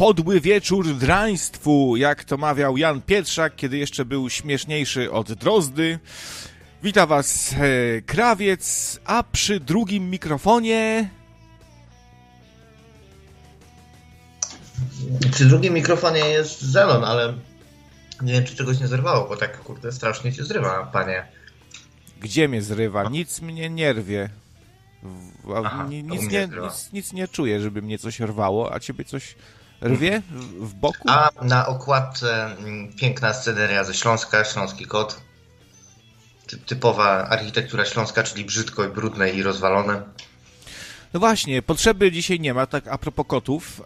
Podły wieczór draństwu, jak to mawiał Jan Pietrzak, kiedy jeszcze był śmieszniejszy od Drozdy. Witam Was e, Krawiec, a przy drugim mikrofonie... Przy drugim mikrofonie jest Zelon, ale nie wiem, czy czegoś nie zerwało, bo tak kurde strasznie się zrywa, panie. Gdzie mnie zrywa? Nic mnie nie rwie. Aha, nic, nie, nic, nic nie czuję, żeby mnie coś rwało, a ciebie coś rwie w, boku? A na okładce mm, piękna sceneria ze Śląska, Śląski Kot. Ty- Typowa architektura śląska, czyli brzydko i brudne i rozwalone. No właśnie, potrzeby dzisiaj nie ma, tak a propos kotów,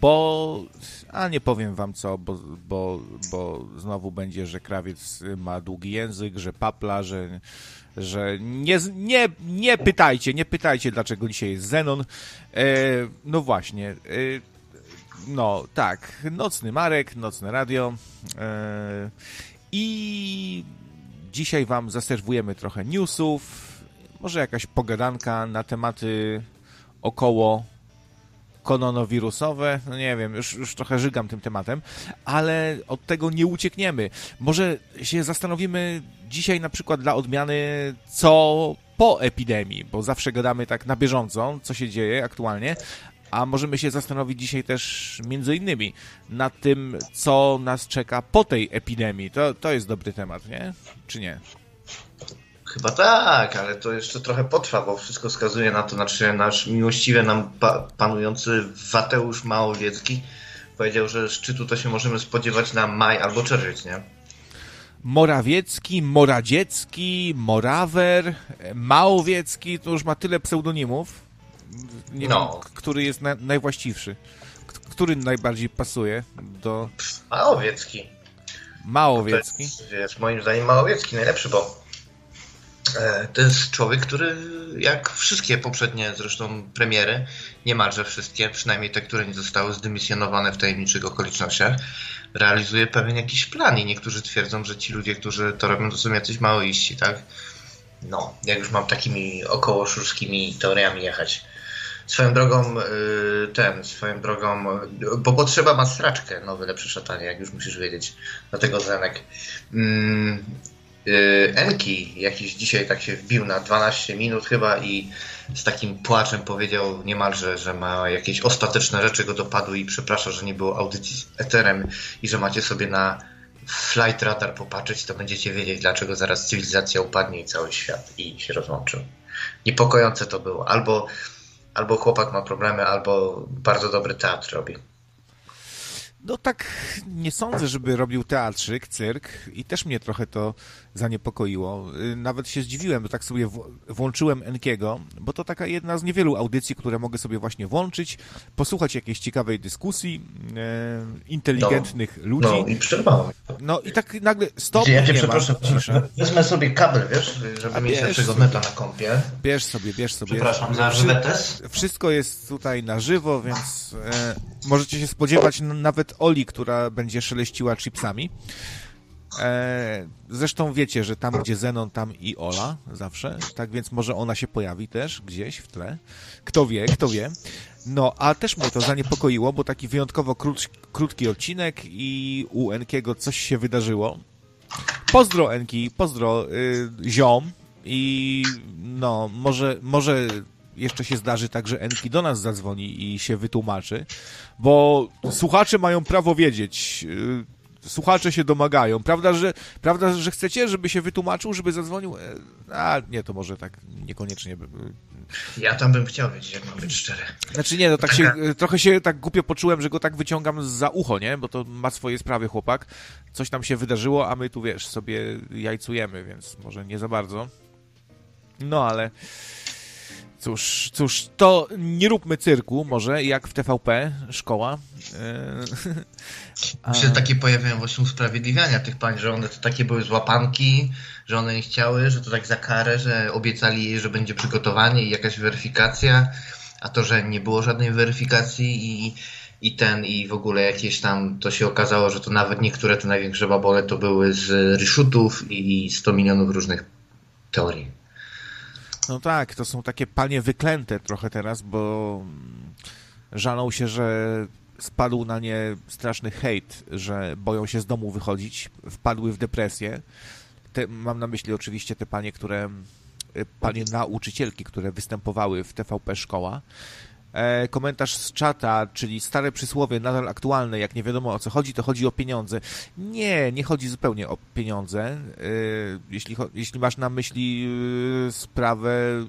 bo... A nie powiem wam co, bo, bo, bo znowu będzie, że krawiec ma długi język, że papla, że, że nie, nie, nie pytajcie, nie pytajcie, dlaczego dzisiaj jest Zenon. E, no właśnie, e, no tak, nocny Marek, nocne radio. E, i dzisiaj wam zaserwujemy trochę newsów, może jakaś pogadanka na tematy około koronawirusowe, no nie wiem, już, już trochę żygam tym tematem, ale od tego nie uciekniemy. Może się zastanowimy dzisiaj na przykład dla odmiany, co po epidemii, bo zawsze gadamy tak na bieżąco, co się dzieje aktualnie, a możemy się zastanowić dzisiaj też między innymi nad tym, co nas czeka po tej epidemii. To, to jest dobry temat, nie? Czy nie? Chyba tak, ale to jeszcze trochę potrwa, bo wszystko wskazuje na to, znaczy nasz miłościwie nam pa panujący Wateusz Małowiecki powiedział, że szczytu to się możemy spodziewać na maj albo czerwiec, nie? Morawiecki, Moradziecki, Morawer, Małowiecki, to już ma tyle pseudonimów. Nie No. wiem, który jest na, najwłaściwszy. K- Który najbardziej pasuje do Małowiecki. Małowiecki? Jest, wiesz, moim zdaniem Małowiecki najlepszy, bo e, to jest człowiek, który jak wszystkie poprzednie zresztą premiery, niemalże wszystkie, przynajmniej te, które nie zostały zdymisjonowane w tajemniczych okolicznościach, realizuje pewien jakiś plan i niektórzy twierdzą, że ci ludzie, którzy to robią, to są jacyś maoiści, tak? No, jak już mam takimi około szurskimi teoriami jechać. Swoją drogą, y, ten, swoją drogą, bo potrzeba ma straczkę, nowy lepszy szatanie, jak już musisz wiedzieć. Dlatego Zenek. Mm, y, Enki jakiś dzisiaj tak się wbił na 12 minut chyba i z takim płaczem powiedział niemalże, że ma jakieś ostateczne rzeczy go dopadły i przeprasza, że nie było audycji z Eterem i że macie sobie na Flight Radar popatrzeć, to będziecie wiedzieć, dlaczego zaraz cywilizacja upadnie i cały świat i się rozłączył. Niepokojące to było. Albo, albo chłopak ma problemy, albo bardzo dobry teatr robi. No tak nie sądzę, żeby robił teatrzyk, cyrk i też mnie trochę to zaniepokoiło. Y, Nawet się zdziwiłem, bo tak sobie włączyłem Enkiego, bo to taka jedna z niewielu audycji, które mogę sobie właśnie włączyć, posłuchać jakiejś ciekawej dyskusji e, inteligentnych ludzi. No i przerwałem. No i tak nagle stop, Ja cię ma, przepraszam, cisza. wezmę sobie kabel, wiesz, żeby A mieć lepszego neta na kompie. Bierz sobie, bierz sobie. Przepraszam za żywetes. Wszystko jest tutaj na żywo, więc e, możecie się spodziewać nawet Oli, która będzie szeleściła chipsami. E, zresztą wiecie, że tam, gdzie Zenon, tam i Ola zawsze, tak więc może ona się pojawi też gdzieś w tle. Kto wie, kto wie. No, a też mnie to zaniepokoiło, bo taki wyjątkowo krót, krótki odcinek i u Enkiego coś się wydarzyło. Pozdro Enki, pozdro y, ziom i no, może, może jeszcze się zdarzy tak, że Enki do nas zadzwoni i się wytłumaczy, bo słuchacze mają prawo wiedzieć. Słuchacze się domagają. Prawda, że, prawda, że chcecie, żeby się wytłumaczył, żeby zadzwonił? E, A nie, to może tak niekoniecznie. by- Ja tam bym chciał wiedzieć, jak mam być szczery. Znaczy nie, no tak się, trochę się tak głupio poczułem, że go tak wyciągam za ucho, nie? Bo to ma swoje sprawy chłopak. Coś tam się wydarzyło, a my tu, wiesz, sobie jajcujemy, więc może nie za bardzo. No, ale cóż, cóż, to nie róbmy cyrku może, jak w TVP, szkoła. Yy, a- się takie pojawiają właśnie usprawiedliwiania tych pań, że one to takie były złapanki, że one nie chciały, że to tak za karę, że obiecali jej, że będzie przygotowanie i jakaś weryfikacja, a to, że nie było żadnej weryfikacji i, i ten, i w ogóle jakieś tam, to się okazało, że to nawet niektóre te największe babole to były z reshutów i 100 milionów różnych teorii. No tak, to są takie panie wyklęte trochę teraz, bo Żalą się, że spadł na nie straszny hejt, że boją się z domu wychodzić, wpadły w depresję. Te, mam na myśli oczywiście te panie, które, panie nauczycielki, które występowały w TVP Szkoła. E, komentarz z czata, czyli stare przysłowie, nadal aktualne, jak nie wiadomo o co chodzi, to chodzi o pieniądze. Nie, nie chodzi zupełnie o pieniądze. E, jeśli, jeśli masz na myśli e, sprawę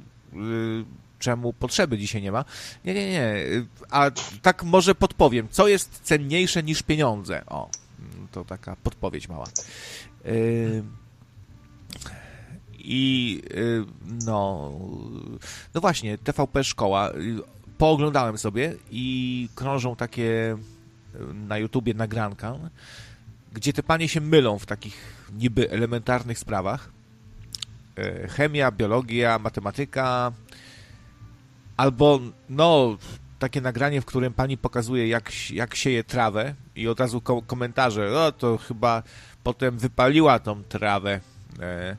czemu potrzeby dzisiaj nie ma. Nie, nie, nie. A tak może podpowiem, co jest cenniejsze niż pieniądze? O, to taka podpowiedź mała. I no, no właśnie, TVP Szkoła pooglądałem sobie i krążą takie na YouTubie nagranka, gdzie te panie się mylą w takich niby elementarnych sprawach. E, chemia, biologia, matematyka, albo no takie nagranie, w którym pani pokazuje, jak, jak sieje trawę i od razu ko komentarze, no to chyba potem wypaliła tą trawę. E,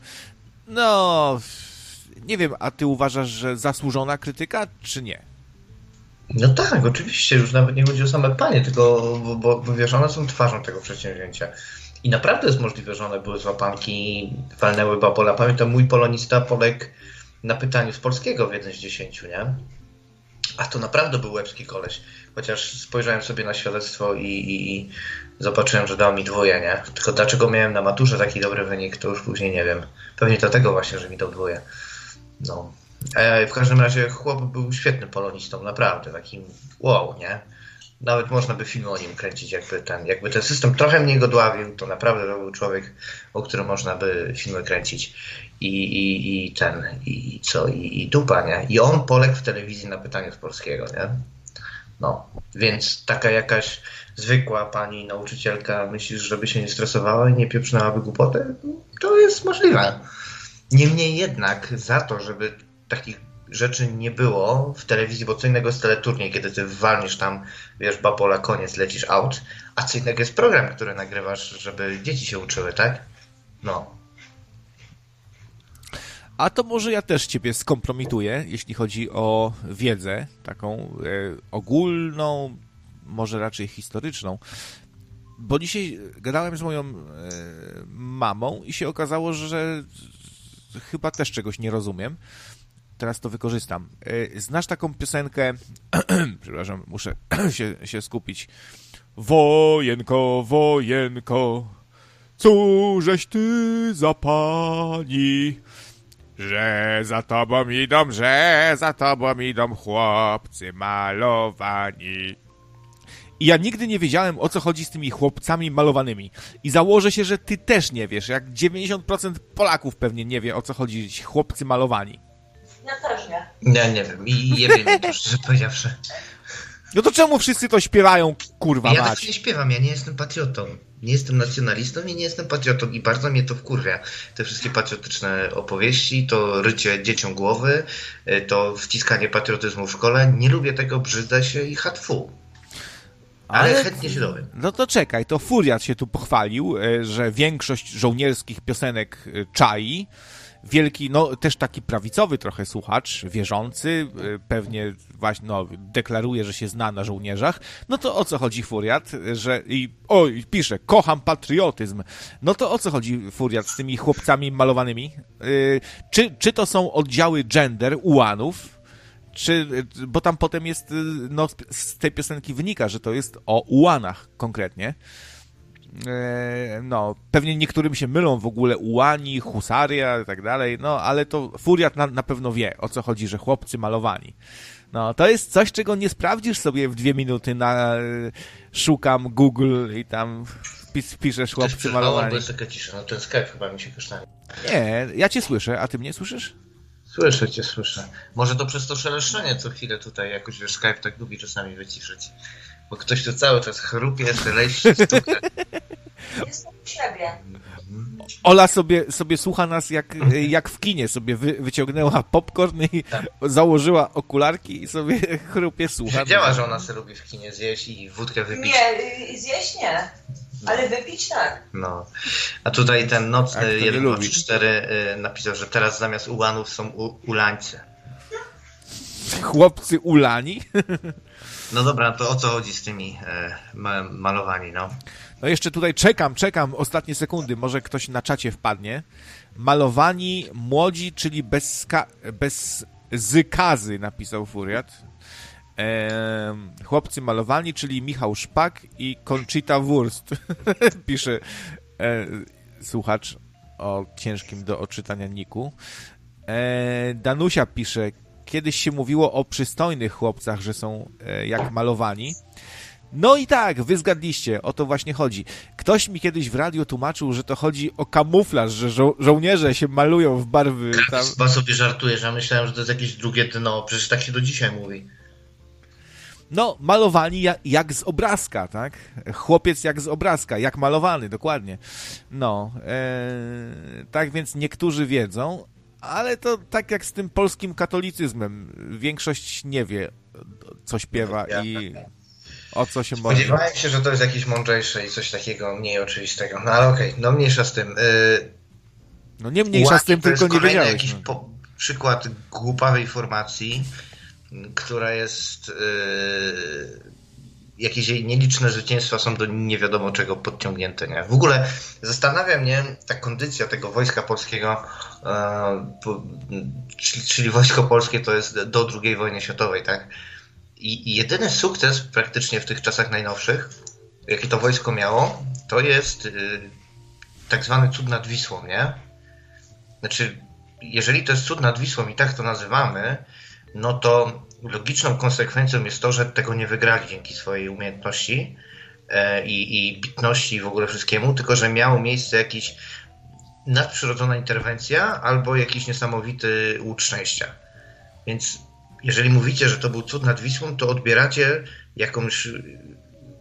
no, nie wiem, a ty uważasz, że zasłużona krytyka, czy nie? No tak, oczywiście, już nawet nie chodzi o same panie, tylko bo, bo wiesz, one są twarzą tego przedsięwzięcia. I naprawdę jest możliwe, że one były złapanki, walnęły babola. Pamiętam, mój polonista poległ na pytaniu z polskiego w jeden z dziesięciu, nie? A to naprawdę był łebski koleś. Chociaż spojrzałem sobie na świadectwo i, i, i zobaczyłem, że dał mi dwoje, nie? Tylko dlaczego miałem na maturze taki dobry wynik, to już później nie wiem. Pewnie dlatego właśnie, że mi dał dwoje. No, E, w każdym razie chłop był świetnym polonistą, naprawdę, takim wow, nie? Nawet można by film o nim kręcić, jakby ten, jakby ten system trochę mnie go dławił, to naprawdę to był człowiek, o którym można by filmy kręcić. I, i, i ten, i co, i, i dupa, nie? I on poległ w telewizji na pytaniu z polskiego, nie? No, więc taka jakaś zwykła pani nauczycielka, myślisz, żeby się nie stresowała i nie pieprznęłaby głupoty? To jest możliwe. Niemniej jednak za to, żeby takich rzeczy nie było w telewizji, bo co innego jest teleturniej, kiedy ty walniesz tam, wiesz, babola, koniec, lecisz out, a co innego jest program, który nagrywasz, żeby dzieci się uczyły, tak? No. A to może ja też ciebie skompromituję, jeśli chodzi o wiedzę taką e, ogólną, może raczej historyczną. Bo dzisiaj gadałem z moją e, mamą i się okazało, że chyba też czegoś nie rozumiem teraz to wykorzystam. E, znasz taką piosenkę, przepraszam, muszę się, się skupić. Wojenko, wojenko, cóżeś ty za pani, że za tobą idą, że za tobą idą chłopcy malowani. I ja nigdy nie wiedziałem, o co chodzi z tymi chłopcami malowanymi. I założę się, że ty też nie wiesz, jak 90% Polaków pewnie nie wie, o co chodzi chłopcy malowani. Ja też nie. Nie, nie wiem. I nie wiem, to szczerze powiedziawszy. No to czemu wszyscy to śpiewają, kurwa Ja tak nie śpiewam, ja nie jestem patriotą. Nie jestem nacjonalistą i nie jestem patriotą i bardzo mnie to wkurwia. Te wszystkie patriotyczne opowieści, to rycie dzieciom głowy, y, to wciskanie patriotyzmu w szkole. Nie lubię tego, brzydzę się i hatfu. Ale, Ale, chętnie się dowiem. No to czekaj, to Furiat się tu pochwalił, y, że większość żołnierskich piosenek y, czai, wielki, no też taki prawicowy trochę słuchacz, wierzący, y, pewnie właśnie, no, deklaruje, że się zna na żołnierzach, no to o co chodzi Furiat, że i, oj, pisze, kocham patriotyzm, no to o co chodzi Furiat z tymi chłopcami malowanymi? Yy, czy, czy to są oddziały gender ułanów, czy, bo tam potem jest, y, no, z tej piosenki wynika, że to jest o ułanach konkretnie, no, pewnie niektórym się mylą w ogóle ułani, husaria i tak dalej, no, ale to Furiat na, na pewno wie, o co chodzi, że chłopcy malowani. No, to jest coś, czego nie sprawdzisz sobie w dwie minuty na szukam Google i tam wpis, piszesz chłopcy malowani. To jest taka cisza, no ten Skype chyba mi się kasztanie. Nie, ja cię słyszę, a ty mnie słyszysz? Słyszę cię, słyszę. Może to przez to szeleszczenie co chwilę tutaj jakoś, wiesz, Skype tak lubi czasami wyciszyć. Bo ktoś tu cały czas chrupie, szeleści, stuka. Jestem u siebie. Ola sobie, sobie słucha nas jak, jak w kinie, sobie wy, wyciągnęła popcorn i tak. założyła okularki i sobie chrupie słucha. Wiedziała, że ona sobie lubi w kinie zjeść i wódkę wypić. Nie, y, zjeść nie. Ale wypić tak. No. A tutaj ten nocny 1 4 y, napisał, że teraz zamiast ułanów są u, ulańce. chłopcy ulani. No dobra, to o co chodzi z tymi e, malowani, no? No jeszcze tutaj czekam, czekam ostatnie sekundy, może ktoś na czacie wpadnie. Malowani młodzi, czyli bez, bez zykazy, napisał Furiat. E, chłopcy malowani, czyli Michał Szpak i Conchita Wurst. Pisze e, słuchacz o ciężkim do odczytania niku. E, Danusia pisze, kiedyś się mówiło o przystojnych chłopcach, że są e, jak malowani. No i tak, wy zgadliście, o to właśnie chodzi. Ktoś mi kiedyś w radiu tłumaczył, że to chodzi o kamuflaż, że żo żołnierze się malują w barwy. Tam... Chyba sobie żartujesz, ja myślałem, że to jest jakieś drugie dno, przecież tak się do dzisiaj mówi. No, malowani jak, jak z obrazka, tak? Chłopiec jak z obrazka, jak malowany, dokładnie. No, e, tak więc niektórzy wiedzą, ale to tak jak z tym polskim katolicyzmem. Większość nie wie, co śpiewa i o co się modli. Spodziewałem się, że to jest jakieś mądrzejsze i coś takiego mniej oczywistego. No ale okej, okay, no mniejsza z tym. Yy... No nie mniejsza z tym, tylko nie wiedziałeś. jakiś no. po, przykład głupawej formacji, która jest... Yy jakieś jej nieliczne zwycięstwa są do nie wiadomo czego podciągnięte. Nie? W ogóle zastanawia mnie ta kondycja tego wojska polskiego, e, czyli wojsko polskie to jest do II wojny światowej, tak? I, jedyny sukces praktycznie w tych czasach najnowszych, jaki to wojsko miało, to jest y, tak zwany cud nad Wisłą, nie? Znaczy, jeżeli to jest cud nad Wisłą i tak to nazywamy, no to logiczną konsekwencją jest to, że tego nie wygrali dzięki swojej umiejętności e, i, i bitności i w ogóle wszystkiemu, tylko że miało miejsce jakiś nadprzyrodzona interwencja albo jakiś niesamowity łód szczęścia. Więc jeżeli mówicie, że to był cud nad Wisłą, to odbieracie jakąś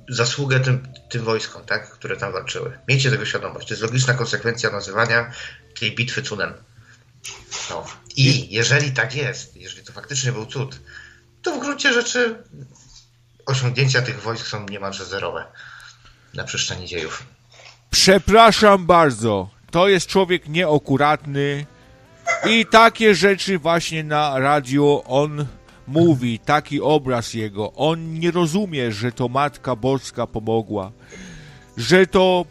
zasługę tym, tym wojskom, tak, które tam walczyły. Miejcie tego świadomość. To jest logiczna konsekwencja nazywania tej bitwy cudem. No. I jeżeli tak jest, jeżeli to faktycznie był cud, to w gruncie rzeczy osiągnięcia tych wojsk są niemalże zerowe na przestrzeni dziejów. Przepraszam bardzo. To jest człowiek nieokuratny i takie rzeczy właśnie na radio on mówi, taki obraz jego. On nie rozumie, że to Matka Boska pomogła, że to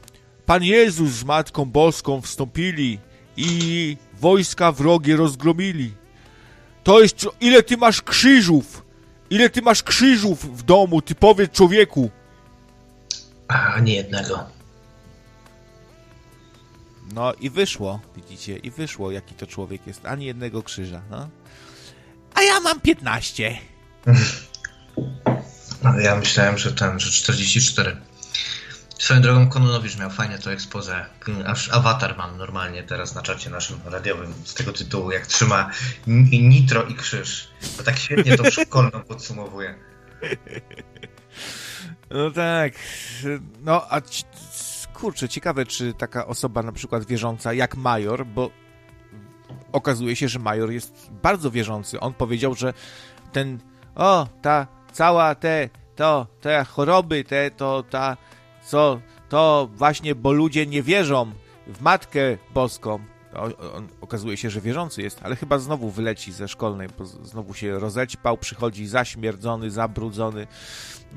Pan Jezus z Matką Boską wstąpili i wojska wrogie rozgromili. To jest... Ile ty masz krzyżów? Ile ty masz krzyżów w domu? Ty powiedz człowieku. A, nie jednego. No i wyszło, widzicie, i wyszło, jaki to człowiek jest. Ani jednego krzyża, no. A ja mam 15. Ja myślałem, że ten, że 44. Swoją drogą Kononowicz miał fajnie to expose. Aż awatar mam normalnie teraz na czacie naszym radiowym z tego tytułu, jak trzyma nitro i krzyż. Bo tak świetnie to szkolną podsumowuje. No tak. No a kurczę, ciekawe, czy taka osoba na przykład wierząca jak Major, bo okazuje się, że Major jest bardzo wierzący. On powiedział, że ten, o, ta cała te, to, te choroby, te, to, ta, co, to właśnie, bo ludzie nie wierzą w Matkę Boską. On, okazuje się, że wierzący jest, ale chyba znowu wyleci ze szkolnej, bo znowu się rozećpał, przychodzi zaśmierdzony, zabrudzony,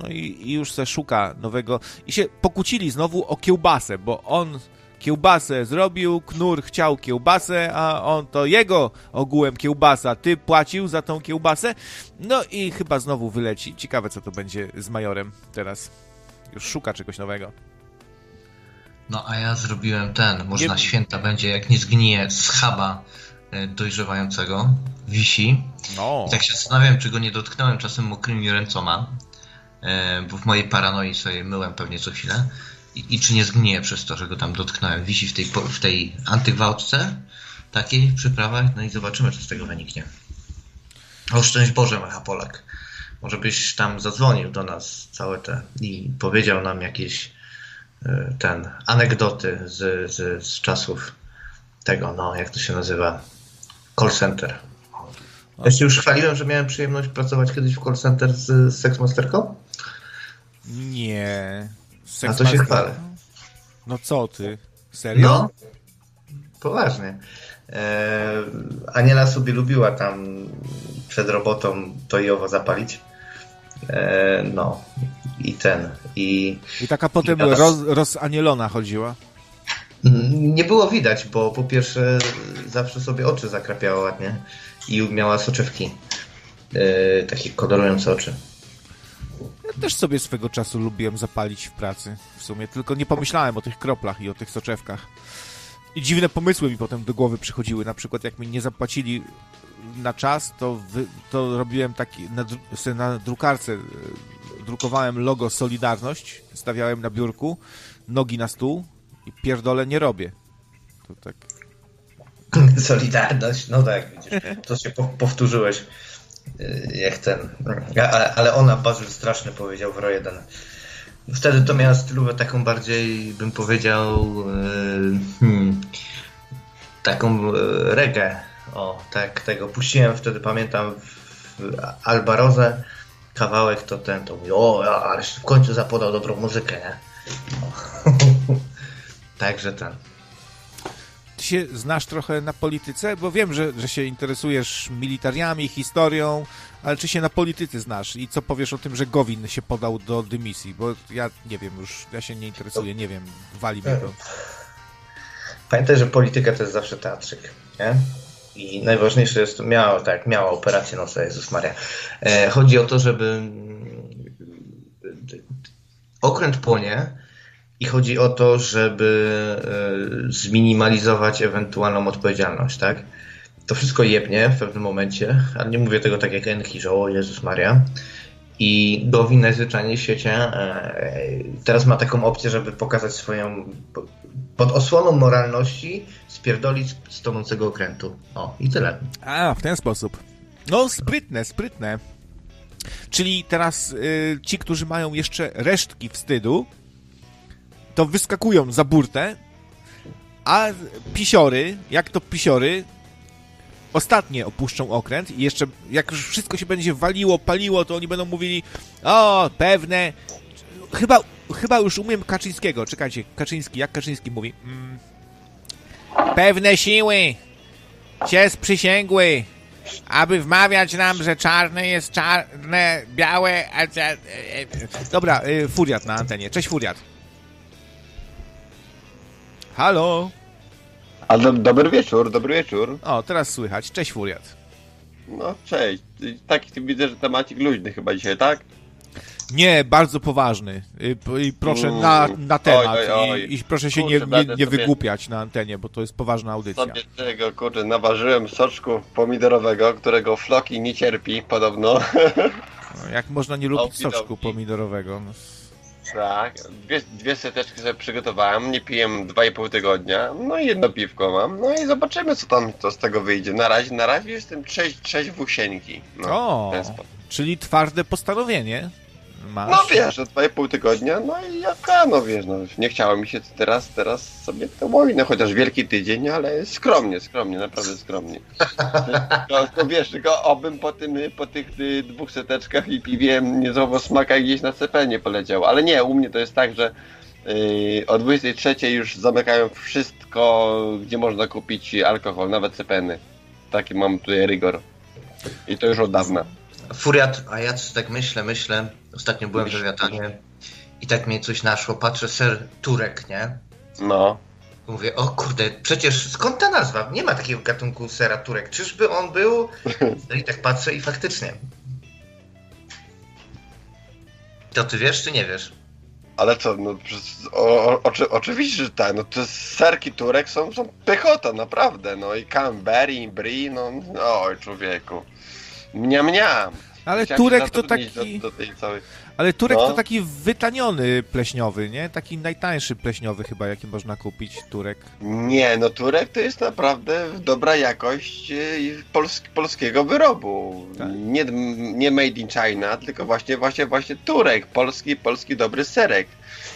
no i, i już se szuka nowego. I się pokłócili znowu o kiełbasę, bo on kiełbasę zrobił, Knur chciał kiełbasę, a on to jego ogółem kiełbasa, ty płacił za tą kiełbasę, no i chyba znowu wyleci. Ciekawe, co to będzie z Majorem teraz. Już szuka czegoś nowego. No a ja zrobiłem ten, może nie... na święta będzie, jak nie zgnije schaba e, dojrzewającego, wisi. No. I tak się zastanawiam, czy go nie dotknąłem czasem mokrymi ręcoma, e, bo w mojej paranoi sobie myłem pewnie co chwilę. I, I, czy nie zgnije przez to, że go tam dotknąłem. Wisi w tej, w tej antygwałtce takiej przyprawach, no i zobaczymy, co z tego wyniknie. O szczęść Boże, Mecha Polak. Może byś tam zadzwonił do nas całe te i powiedział nam jakieś e, ten anegdoty z, z, z czasów tego, no jak to się nazywa, call center. Ja się już chwaliłem, że miałem przyjemność pracować kiedyś w call center z, Sexmasterką? Nie. A to się chwalę. No co ty? Serio? No, poważnie. E, Aniela sobie lubiła tam przed robotą to i owo zapalić. E, no i ten. I, I taka potem i roz, rozanielona chodziła? Nie było widać, bo po pierwsze zawsze sobie oczy zakrapiała ładnie i miała soczewki. E, takie kolorujące oczy. Ja też sobie swego czasu lubiłem zapalić w pracy w sumie, tylko nie pomyślałem o tych kroplach i o tych soczewkach. I dziwne pomysły mi potem do głowy przychodziły. Na przykład, jak mi nie zapłacili na czas, to, wy, to robiłem taki na, na drukarce e, drukowałem logo Solidarność, stawiałem na biurku, nogi na stół i pierdolę nie robię. To tak. Solidarność, no tak, to się powtórzyłeś e, jak ten. Ale, ale ona Bazyl straszny powiedział w RO1. Wtedy to miała stylówę taką bardziej, bym powiedział, e, hmm, taką reggae o, tak, tego puściłem wtedy, pamiętam, w Albarozę kawałek, to ten, to mówi, o, ale w końcu zapodał dobrą muzykę, nie? Także ten. Ty się znasz trochę na polityce? Bo wiem, że, że się interesujesz militariami, historią, ale czy się na polityce znasz? I co powiesz o tym, że Gowin się podał do dymisji? Bo ja nie wiem już, ja się nie interesuję, nie wiem, wali mnie to. Pamiętaj, że polityka to jest zawsze teatrzyk, nie? I najważniejsze jest, miała, tak, miała operację nosa, Jezus Maria. E, chodzi o to, żeby mm, okręt płonie i chodzi o to, żeby e, zminimalizować ewentualną odpowiedzialność, tak? To wszystko jebnie w pewnym momencie, ale nie mówię tego tak jak Enki, że o Jezus Maria. I Gowin najzwyczajniej w świecie e, teraz ma taką opcję, żeby pokazać swoją pod osłoną moralności spierdolić z tonącego okrętu. O, i tyle. A, w ten sposób. No, sprytne, sprytne. Czyli teraz y, ci, którzy mają jeszcze resztki wstydu, to wyskakują za burtę, a pisiory, jak to pisiory, ostatnie opuszczą okręt i jeszcze jak już wszystko się będzie waliło, paliło, to oni będą mówili o, pewne chyba, chyba już umiem Kaczyńskiego. Czekajcie, Kaczyński, jak Kaczyński mówi? Mm. Pewne siły się sprzysięgły, aby wmawiać nam, że czarne jest czarne, białe, a... E, e, dobra, y, Furiat na antenie. Cześć, Furiat. Halo? A do, dobry wieczór, dobry wieczór. O, teraz słychać. Cześć, Furiat. No, cześć. Taki widzę, że temacik luźny chyba dzisiaj, tak? Nie, bardzo poważny. I proszę na, mm. na temat. Oj, oj, oj. I, I, proszę się kurczę, nie, nie, nie wygłupiać na antenie, bo to jest poważna audycja. Sobie tego, kurde, naważyłem soczku pomidorowego, którego Floki nie cierpi, podobno. No, jak można nie lubić soczku pomidorowego? No. Tak, dwie, dwie seteczki sobie przygotowałem, nie piję 2,5 tygodnia, no i jedno piwko mam, no i zobaczymy co tam co z tego wyjdzie. Na razie, na razie jestem trzeź, trzeźwusieńki. No, o, czyli twarde postanowienie masz? No wiesz, od 2,5 tygodnia, no i jaka, no wiesz, no nie chciało mi się teraz, teraz sobie to wojnę, chociaż wielki tydzień, ale skromnie, skromnie, naprawdę skromnie. To, to wiesz, tylko obym po, tym, po tych dwóch seteczkach i piwie nie znowu smaka gdzieś na CP nie poleciał, ale nie, u mnie to jest tak, że Yy, o 23 już zamykają wszystko, gdzie można kupić alkohol, nawet cepeny. Taki mam tutaj rygor. I to już od dawna. Furiat, a ja tak myślę, myślę. Ostatnio byłem w Lewiatanie i tak mnie coś naszło. Patrzę, ser Turek, nie? No. Mówię, o kurde, przecież skąd ta nazwa? Nie ma takiego gatunku sera Turek. Czyżby on był? No i tak patrzę i faktycznie. To ty wiesz, czy nie wiesz? Ale co, no o, o, oczy, oczywiście, że tak, no to serki Turek są, są pychota, naprawdę, no i Canberry, i Brie, no, oj człowieku. Mniam, mniam. Ale Chciałem Turek to taki... Do, do całej... Ale Turek no. to taki wytaniony pleśniowy, nie? Taki najtańszy pleśniowy chyba, jaki można kupić, Turek. Nie, no Turek to jest naprawdę dobra jakość y, pols polskiego wyrobu. Tak. Nie, nie made in China, tylko właśnie, właśnie, właśnie Turek, polski, polski dobry serek.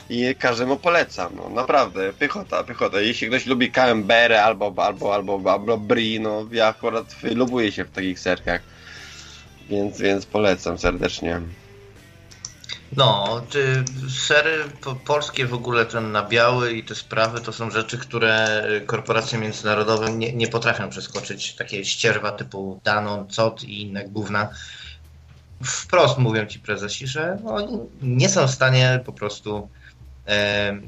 I każdemu polecam, no naprawdę, pychota, pychota. Jeśli ktoś lubi Camembert albo, albo, albo, albo Brie, no ja akurat lubuję się w takich serkach. Więc, więc polecam serdecznie. No, czy sery po, polskie w ogóle ten na biały i te sprawy to są rzeczy, które korporacje międzynarodowe nie, nie potrafią przeskoczyć. Takie ścierwa typu Danon, COT i inne gówna. Wprost mówią ci prezesi, że oni nie są w stanie po prostu e, e,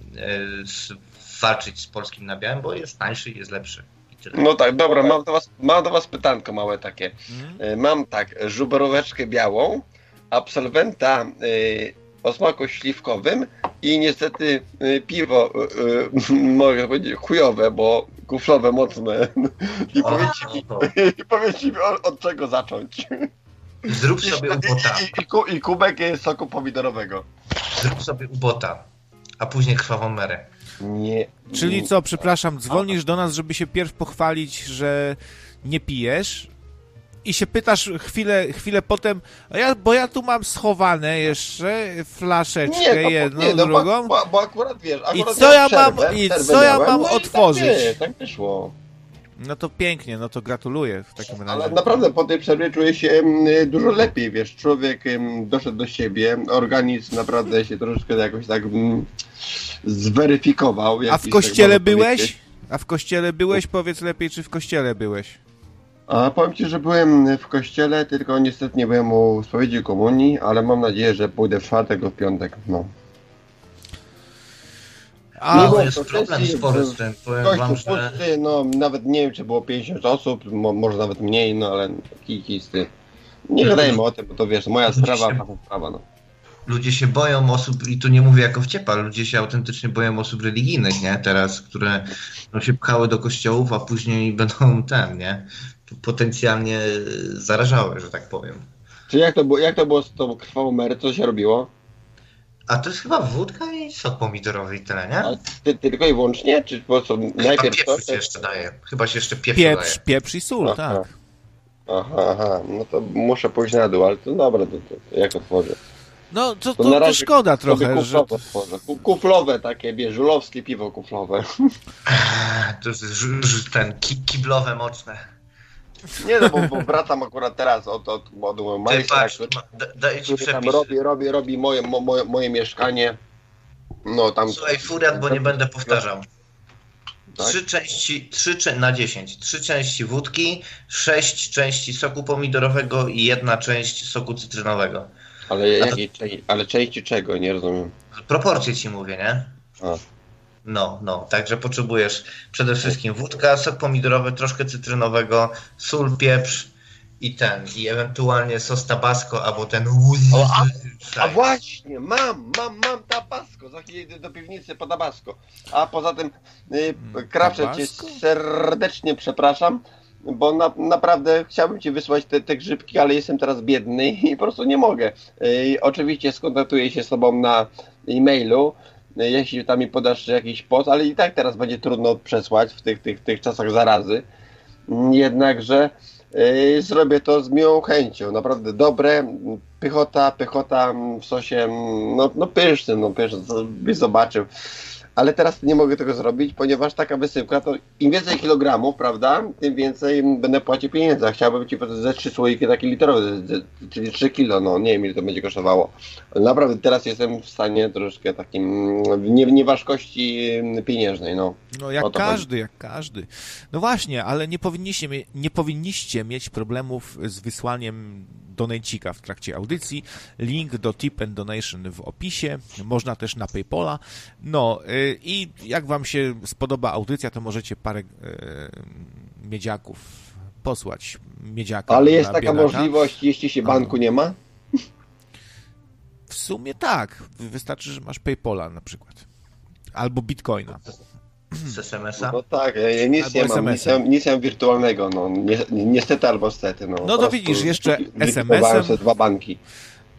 s- walczyć z polskim na białym, bo jest tańszy i jest lepszy. No tak, dobra, mam do was, mam do was pytanko małe takie. Mhm. E, Mam tak, żubroweczkę białą, absolwenta y, o smaku śliwkowym i niestety y, piwo, y, y, mogę powiedzieć, chujowe, bo kuflowe mocne. I powiedzcie mi, to i powiedzcie mi od, od czego zacząć. Zrób I, sobie ubota. i, i, ku- I kubek y, soku pomidorowego. Zrób sobie ubota, a później krwawą merę. Nie. Czyli co, przepraszam, dzwonisz do nas, żeby się pierw pochwalić, że nie pijesz i się pytasz chwilę, chwilę potem, a ja, bo ja tu mam schowane jeszcze flaszeczkę Nie, to, jedną, nie, no, drugą. Bo, bo, bo akurat wiesz, akurat co ja mam- i przerwę co ja mam no i otworzyć? Tak, nie, tak wyszło. No to pięknie, no to gratuluję w takim Ale razie. naprawdę po tej przerwie czuję się mm, dużo lepiej, wiesz, człowiek mm, doszedł do siebie, organizm naprawdę się troszeczkę jakoś tak mm, zweryfikował. A w już kościele tak byłeś? A w kościele byłeś? Powiedz lepiej, czy w kościele byłeś? A powiem Ci, że byłem w kościele, tylko niestety nie byłem u spowiedzi komunii, ale mam nadzieję, że pójdę w czwartek lub piątek, no. A, Nie No, jest problem spory z tym. Powiem wam, Kościół że pusty, no nawet nie wiem, czy było 50 osób, mo, może nawet mniej, no ale kikisty. Nie gadajmy o tym, bo to wiesz, moja sprawa, wasza sprawa, no. ludzie się boją osób, i tu nie mówię jako wciepa, ludzie się autentycznie boją osób religijnych, nie? Teraz, które no, się pchały do kościołów, a później będą ten, nie? Potencjalnie zarażały, że tak powiem. Czy jak to było, jak to było z tą krwawą Mary, co się robiło? A to jest chyba wódka i sok pomidorowy i tyle, nie? A ty, ty tylko i wyłącznie, czy po co Chyba najpierw to? pieprz się jeszcze daje. Chyba się jeszcze pieprz daje. pieprz, pieprz i sól, Aha. tak. Aha, aha, no to muszę pójść na dół, ale to dobra, to, to, to jak otworzę? No to, To to, na to szkoda trochę, że... kuflowe otworzę. Ku- Kuflowe takie, wiesz, żulowskie piwo kuflowe. To jest ten ki kiblowe mocne. Nie no, bo, bo wracam akurat teraz od, od, od Ty majstra, patrz, który, ma- da- daję ci który tam robi, robi, robi moje, mo, moje, moje mieszkanie. No tam... Słuchaj, furiat, bo nie będę powtarzał. Tak? Trzy części, trzy na 10. Trzy części wódki, sześć części soku pomidorowego i jedna część soku cytrynowego. Ale, jakiej, części- ale części czego, nie rozumiem. Proporcje ci mówię, nie? A. No, no, także potrzebujesz przede wszystkim wódka, sok pomidorowy, troszkę cytrynowego, sól, pieprz i ten, i ewentualnie sos tabasco albo ten O, A Tak. właśnie, mam, mam, mam tabasco. Za chwilę idę do piwnicy po tabasco. A poza tym, y, Krawcze, cię serdecznie przepraszam, bo na, naprawdę chciałbym ci wysłać te, te grzybki, ale jestem teraz biedny i po prostu nie mogę. Y, oczywiście skontaktuję się z tobą na e-mailu, y, jeśli tam mi podasz jakiś post, ale i tak teraz będzie trudno przesłać w tych, tych, tych czasach zarazy. Jednakże Yy, Zrobię to z miłą chęcią. Naprawdę dobre. Pychota, pychota w sosie, no, no pyszny, no pyszny, byś zobaczył. Ale teraz nie mogę tego zrobić, ponieważ taka wysyłka to im więcej kilogramów, prawda, tym więcej będę płacił pieniędzy. A chciałbym ci ze trzy słoiki takie ze- czyli 3 kilo, no nie wiem ile to będzie kosztowało. Naprawdę teraz jestem w stanie troszkę takim, w nie, nieważkości pieniężnej, no. No jak każdy, jak każdy. No właśnie, ale nie powinniście, nie powinniście mieć problemów z wysłaniem donajcika w trakcie audycji. Link do Tip and Donation w opisie. Można też na Paypola. No y, i jak wam się spodoba audycja, to możecie parę y, miedziaków posłać. Miedziaka Ale jest taka biedaka. możliwość, jeśli się banku nie ma? W sumie tak. Wystarczy, że masz Paypola na przykład. Albo Bitcoina. Z SMS-a. No tak, ja nic Albo nie mam, nic, nic nie mam wirtualnego, no ni niestety albo stety. No, No to widzisz, jeszcze SMS-em. sobie dwa banki.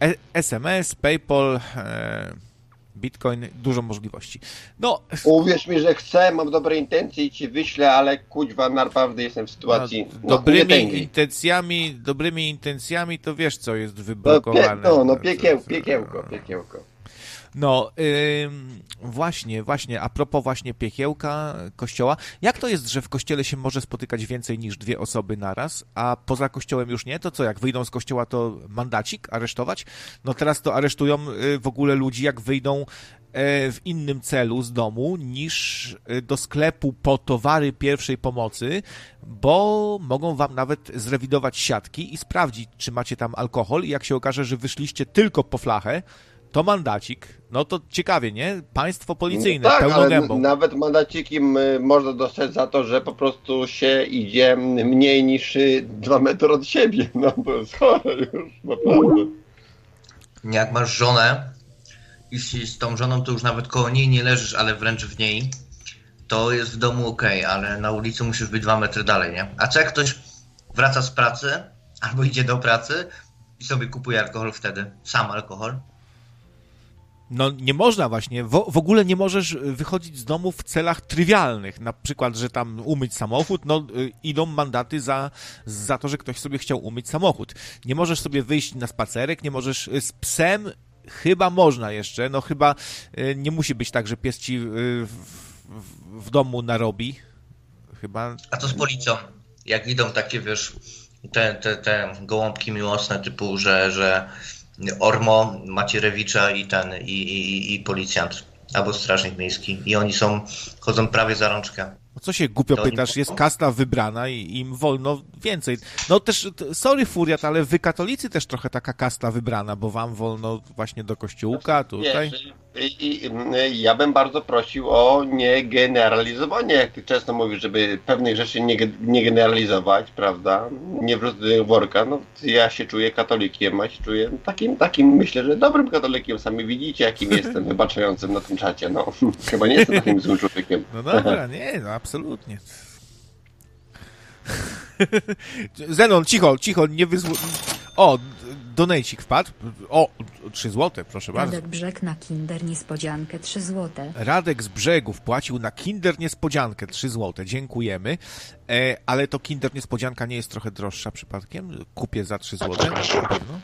E- SMS, PayPal, e, Bitcoin, dużo możliwości. No, Uwierz mi, że chcę, mam dobre intencje i ci wyślę, ale kuźwa, naprawdę jestem w sytuacji no, dobrymi nietęgiej. intencjami, dobrymi intencjami to wiesz, co jest No, pie, wyblokowane. no, no To- piekieł, to- piekiełko, piekiełko. No, ym, właśnie, właśnie, a propos właśnie piekiełka, kościoła, jak to jest, że w kościele się może spotykać więcej niż dwie osoby naraz, a poza kościołem już nie? To co, jak wyjdą z kościoła, to mandacik aresztować? No teraz to aresztują y, w ogóle ludzi, jak wyjdą e, w innym celu z domu niż y, do sklepu po towary pierwszej pomocy, bo mogą wam nawet zrewidować siatki i sprawdzić, czy macie tam alkohol i jak się okaże, że wyszliście tylko po flachę, to mandacik. No to ciekawie, nie? Państwo policyjne, no tak, pełną ale gębą. nawet mandaciki m, można dostać za to, że po prostu się idzie mniej niż y, dwa metry od siebie. No to jest chore już, naprawdę. Jak masz żonę i z, z tą żoną to już nawet koło niej nie leżysz, ale wręcz w niej, to jest w domu ok, ale na ulicy musisz być dwa metry dalej, nie? A co jak ktoś wraca z pracy albo idzie do pracy i sobie kupuje alkohol wtedy? Sam alkohol? No nie można właśnie, w, w ogóle nie możesz wychodzić z domu w celach trywialnych, na przykład, że tam umyć samochód, no y, idą mandaty za, za to, że ktoś sobie chciał umyć samochód. Nie możesz sobie wyjść na spacerek, nie możesz y, z psem, chyba można jeszcze, no chyba y, nie musi być tak, że pies ci y, w, w, w domu narobi, chyba... A co z policją? Jak idą takie, wiesz, te, te, te gołąbki miłosne typu, że, że Ormo, Macierewicza i ten, i, i, i policjant, albo strażnik miejski. I oni są, chodzą prawie za rączkę. No co się głupio To oni- pytasz, jest kasta wybrana i im wolno więcej. No też, sorry Furiat, ale wy katolicy też trochę taka kasta wybrana, bo wam wolno właśnie do kościółka, tutaj. Wiesz, i, i, ja bym bardzo prosił o niegeneralizowanie, jak ty często mówisz, żeby pewnych rzeczy nie, nie generalizować, prawda? Nie wrzucać do worka. No, ja się czuję katolikiem, a się czuję takim, takim, myślę, że dobrym katolikiem. Sami widzicie, jakim jestem, wybaczającym na tym czacie. No, chyba nie jestem takim złym człowiekiem. No dobra, nie, no absolutnie. Zenon, cicho, cicho, nie wyzwo... O, donejcik wpadł. O, 3 złote, proszę bardzo. Radek Brzeg na Kinder niespodziankę 3 złote. Radek z brzegów płacił na Kinder Niespodziankę 3 zł. Dziękujemy. E, ale to Kinder Niespodzianka nie jest trochę droższa przypadkiem? Kupię za 3 zł. Na pewno.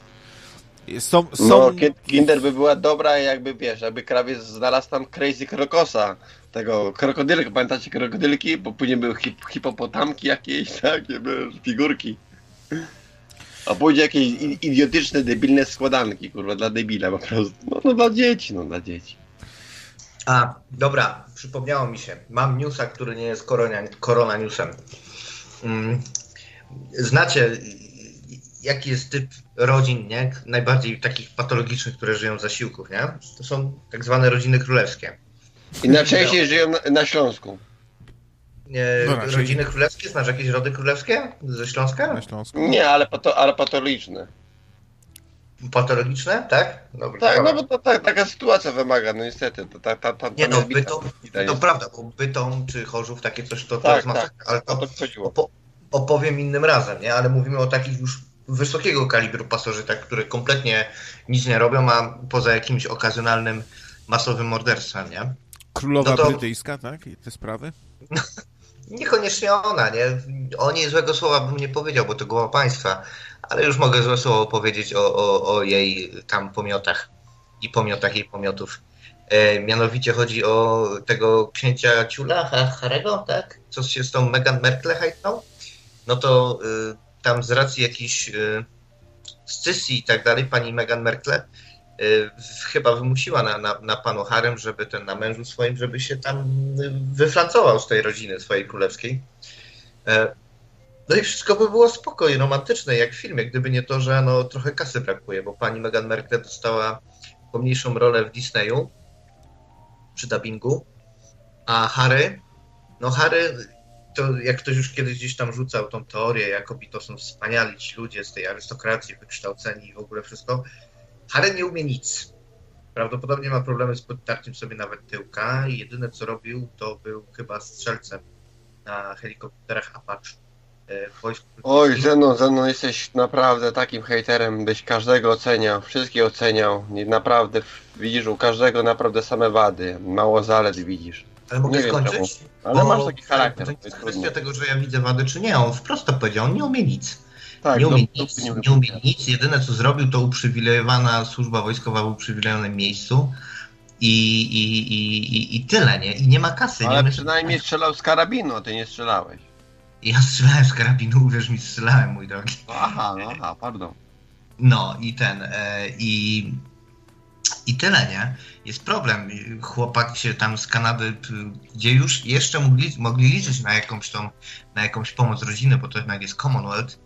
Są, są... No, Ki- Kinder by była dobra, jakby wiesz, jakby krawiec znalazł tam Crazy Krokosa, tego krokodylka, pamiętacie krokodylki? Bo później były hip, hipopotamki jakieś, takie, wiesz, figurki. A później jakieś idiotyczne, debilne składanki, kurwa, dla debila po prostu. No, no dla dzieci, no dla dzieci. A, dobra, przypomniało mi się. Mam newsa, który nie jest korona, korona newsem. Mm, Znacie, jaki jest typ rodzin, nie? Najbardziej takich patologicznych, które żyją z zasiłków, nie? To są tak zwane rodziny królewskie. I najczęściej żyją na, na Śląsku. Nie, No raczej- rodziny królewskie? Znasz jakieś rody królewskie ze Śląska? Na Śląsku. Nie, ale, pato, ale patologiczne. Patologiczne, tak? Dobra, Tak, no bo to tak, taka sytuacja wymaga, no niestety. To, ta, ta, ta, Nie no, bytom, to prawda, bo bytom czy chorzów, takie coś to, to Tak, jest masakra, tak, ale to to chodziło. opo- opowiem innym razem, nie? Ale mówimy o takich już wysokiego kalibru pasożytach, które kompletnie nic nie robią, a poza jakimś okazjonalnym masowym morderstwem, nie? Królowa No to- brytyjska, tak? I te sprawy? Niekoniecznie ona, nie? O niej złego słowa bym nie powiedział, bo to głowa państwa, ale już mogę złe słowo powiedzieć o, o, o jej tam pomiotach i pomiotach jej pomiotów. E, mianowicie chodzi o tego księcia Ciula, Ha- Harego, tak? Co się z tą Meghan Merkel hajtną? No to y, tam z racji jakiejś y, scysji i tak dalej, pani Meghan Merkel chyba wymusiła na, na, na panu Harem, żeby ten na mężu swoim, żeby się tam y, wyflancował z tej rodziny swojej królewskiej. E, No i wszystko by było spokojnie, romantyczne, jak w filmie, gdyby nie to, że no, trochę kasy brakuje, bo pani Meghan Merkel dostała pomniejszą rolę w Disneyu przy dubbingu, a Harry, no Harry, to jak ktoś już kiedyś gdzieś tam rzucał tą teorię, jakoby to są wspaniali ci ludzie z tej arystokracji, wykształceni i w ogóle wszystko, Harry nie umie nic. Prawdopodobnie ma problemy z podtarciem sobie nawet tyłka i jedyne co robił, to był chyba strzelcem na helikopterach Apache e, w wojsku. Oj, Zenon, Zenon, jesteś naprawdę takim hejterem, byś każdego oceniał, wszystkich oceniał. Nie, naprawdę widzisz u każdego naprawdę same wady, mało zalet widzisz. Ale mogę nie wiem skończyć? Ale Bo masz taki charakter. To jest kwestia tego, że ja widzę wady czy nie. On wprost to powiedział, on nie umie nic. Tak, nie umie no, nic, nie nie umie nic. Jedyne co zrobił, to uprzywilejowana służba wojskowa w uprzywilejowanym miejscu. i, i, i, i, tyle, nie? I nie ma kasy. Ale nie przynajmniej strzelał z karabinu, a ty nie strzelałeś. Ja strzelałem z karabinu, uwierz mi, strzelałem, mój drogi. Aha, no, aha, pardon. No i ten, e, i, i tyle, nie? Jest problem. Chłopak się tam z Kanady, gdzie już jeszcze mogli, mogli liczyć na jakąś tą, na jakąś pomoc rodziny, bo to jednak jest Commonwealth,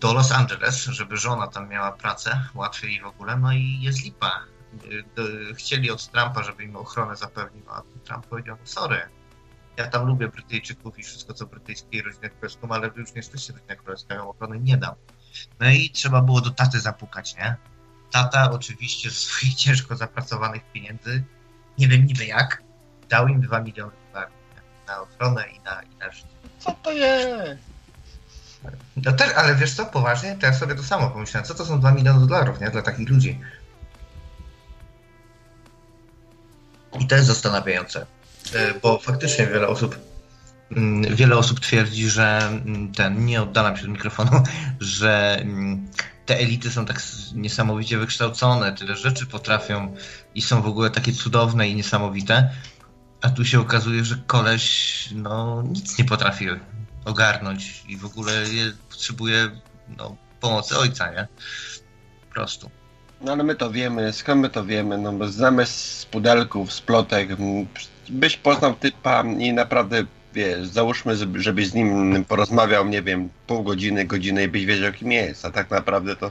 do Los Angeles, żeby żona tam miała pracę łatwiej w ogóle, no i jest lipa. Y, do- Chcieli od Trumpa, żeby im ochronę zapewnił, a Trump powiedział, no sorry, ja tam lubię Brytyjczyków i wszystko co brytyjskie i rodzinę królewską, ale wy już nie jesteście rodziną królewską, ja ochrony nie dam. No i trzeba było do taty zapukać, nie? Tata oczywiście z swoich ciężko zapracowanych pieniędzy, nie wiem niby jak, dał im 2 miliony na ochronę i na, i na życie. Co to jest? No też, ale wiesz co, poważnie, to ja sobie to samo pomyślałem, co to są 2 miliony dolarów, nie? Dla takich ludzi. I to jest zastanawiające, e, bo faktycznie wiele osób mm, wiele osób twierdzi, że mm, ten, nie oddalam się do mikrofonu, że mm, te elity są tak niesamowicie wykształcone, tyle rzeczy potrafią i są w ogóle takie cudowne i niesamowite, a tu się okazuje, że koleś no, nic nie potrafi ogarnąć i w ogóle je, potrzebuje no, pomocy ojca, nie? Po prostu. No ale my to wiemy, skąd my to wiemy, no bo znamy z pudelków, z plotek, byś poznał typa i naprawdę, wiesz, załóżmy, żeby- żebyś z nim porozmawiał, nie wiem, pół godziny, godzinę i byś wiedział kim jest, a tak naprawdę to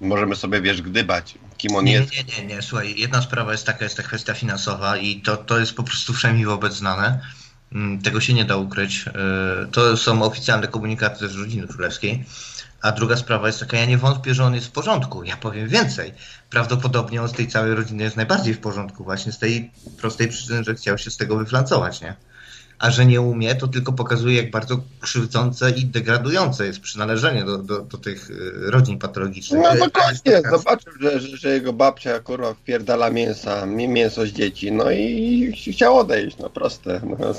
możemy sobie, wiesz, gdybać, kim on Nie, jest. nie, nie, nie, słuchaj, jedna sprawa jest taka, jest ta kwestia finansowa i to, to jest po prostu wszemi wobec znane. Mm, Tego się nie da ukryć. Yy, To są oficjalne komunikaty też rodziny królewskiej. A druga sprawa jest taka, ja nie wątpię, że on jest w porządku. Ja powiem więcej. Prawdopodobnie on z tej całej rodziny jest najbardziej w porządku właśnie z tej prostej przyczyny, że chciał się z tego wyflancować, nie? A że nie umie, to tylko pokazuje, jak bardzo krzywdzące i degradujące jest przynależenie do, do, do tych yy, rodzin patologicznych. No jest dokładnie, taka- zobaczył, że, że, że jego babcia kurwa wpierdala mięsa, mi- mięso z dzieci, no i chciał odejść, no proste. No,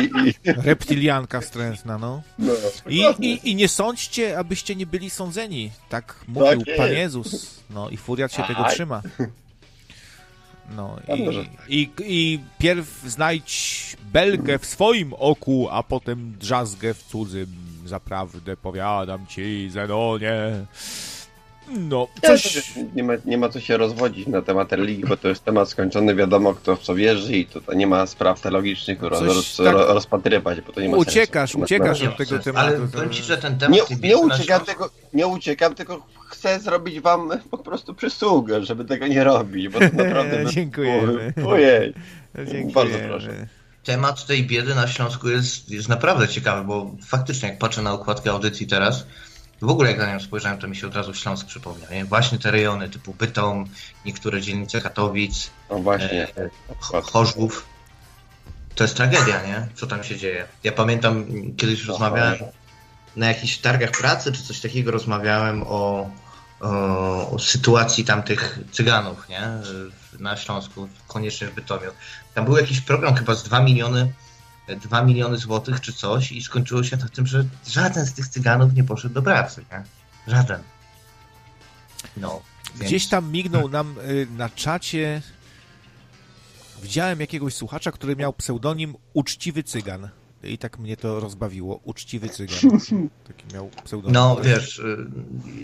i, i Reptilianka wstrętna, no. no, I, i, I nie sądźcie, abyście nie byli sądzeni. Tak mówił jest. Pan Jezus. No i furiat się tego Aj. trzyma. No i, i, i pierw znajdź belgę w swoim oku, a potem drzazgę w cudzym. Zaprawdę powiadam ci, Zenonie. No, coś... nie, ma, nie ma co się rozwodzić na temat religii, bo to jest temat skończony, wiadomo kto w co wierzy i tutaj nie ma spraw teologicznych roz, roz, tak- ro- rozpatrywać, bo to nie ma Uciekasz, sensu. uciekasz od tego tematu. Ale powiem ci, że ten temat... Nie, nie uciekam, tylko, nie uciekam, tylko chcę zrobić wam po prostu przysługę, żeby tego nie robić, bo to naprawdę... Dziękujemy. Ojej. Dziękujemy. Bardzo proszę. Temat tej biedy na Śląsku jest, jest naprawdę ciekawy, bo faktycznie jak patrzę na układkę audycji teraz, w ogóle jak na nią spojrzałem, to mi się od razu Śląsk przypomniał. Nie? Właśnie te rejony typu Bytom, niektóre dzielnice Katowic, No właśnie. e, Cho- Chorzów. To jest tragedia, nie? Co tam się dzieje? Ja pamiętam, kiedyś rozmawiałem na jakichś targach pracy czy coś takiego, rozmawiałem o, o, o sytuacji tamtych Cyganów, nie? Na Śląsku, koniecznie w Bytomiu. Tam był jakiś program chyba z 2 miliony 2 miliony złotych czy coś i skończyło się na tym, że żaden z tych Cyganów nie poszedł do pracy, nie? Żaden. No. więc- Gdzieś tam mignął nam y, na czacie. Widziałem jakiegoś słuchacza, który miał pseudonim Uczciwy Cygan. I tak mnie to rozbawiło. Uczciwy Cygan. Taki miał pseudonim. No wiesz, y,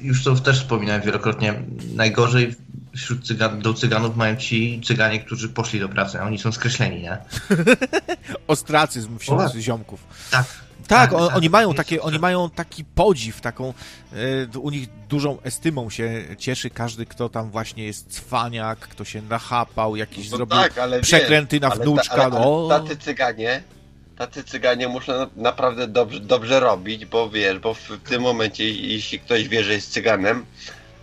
już to też wspominałem wielokrotnie, najgorzej wśród cygan, do cyganów mają ci cyganie, którzy poszli do pracy, a oni są skreśleni, nie? Ostracyzm wśród O, tak. ziomków. Tak. Tak, Tak, on, tak. oni mają Jest takie, to- oni mają taki podziw, taką, e, u nich dużą estymą się cieszy każdy, kto tam właśnie jest cwaniak, kto się nachapał, jakiś No zrobił tak, ale przekręty na ale ta- wnuczka, ale, no. ale tacy cyganie, tacy cyganie muszą na- naprawdę dobrze, dobrze robić, bo wiesz, bo w tym momencie, jeśli ktoś wie, że jest cyganem,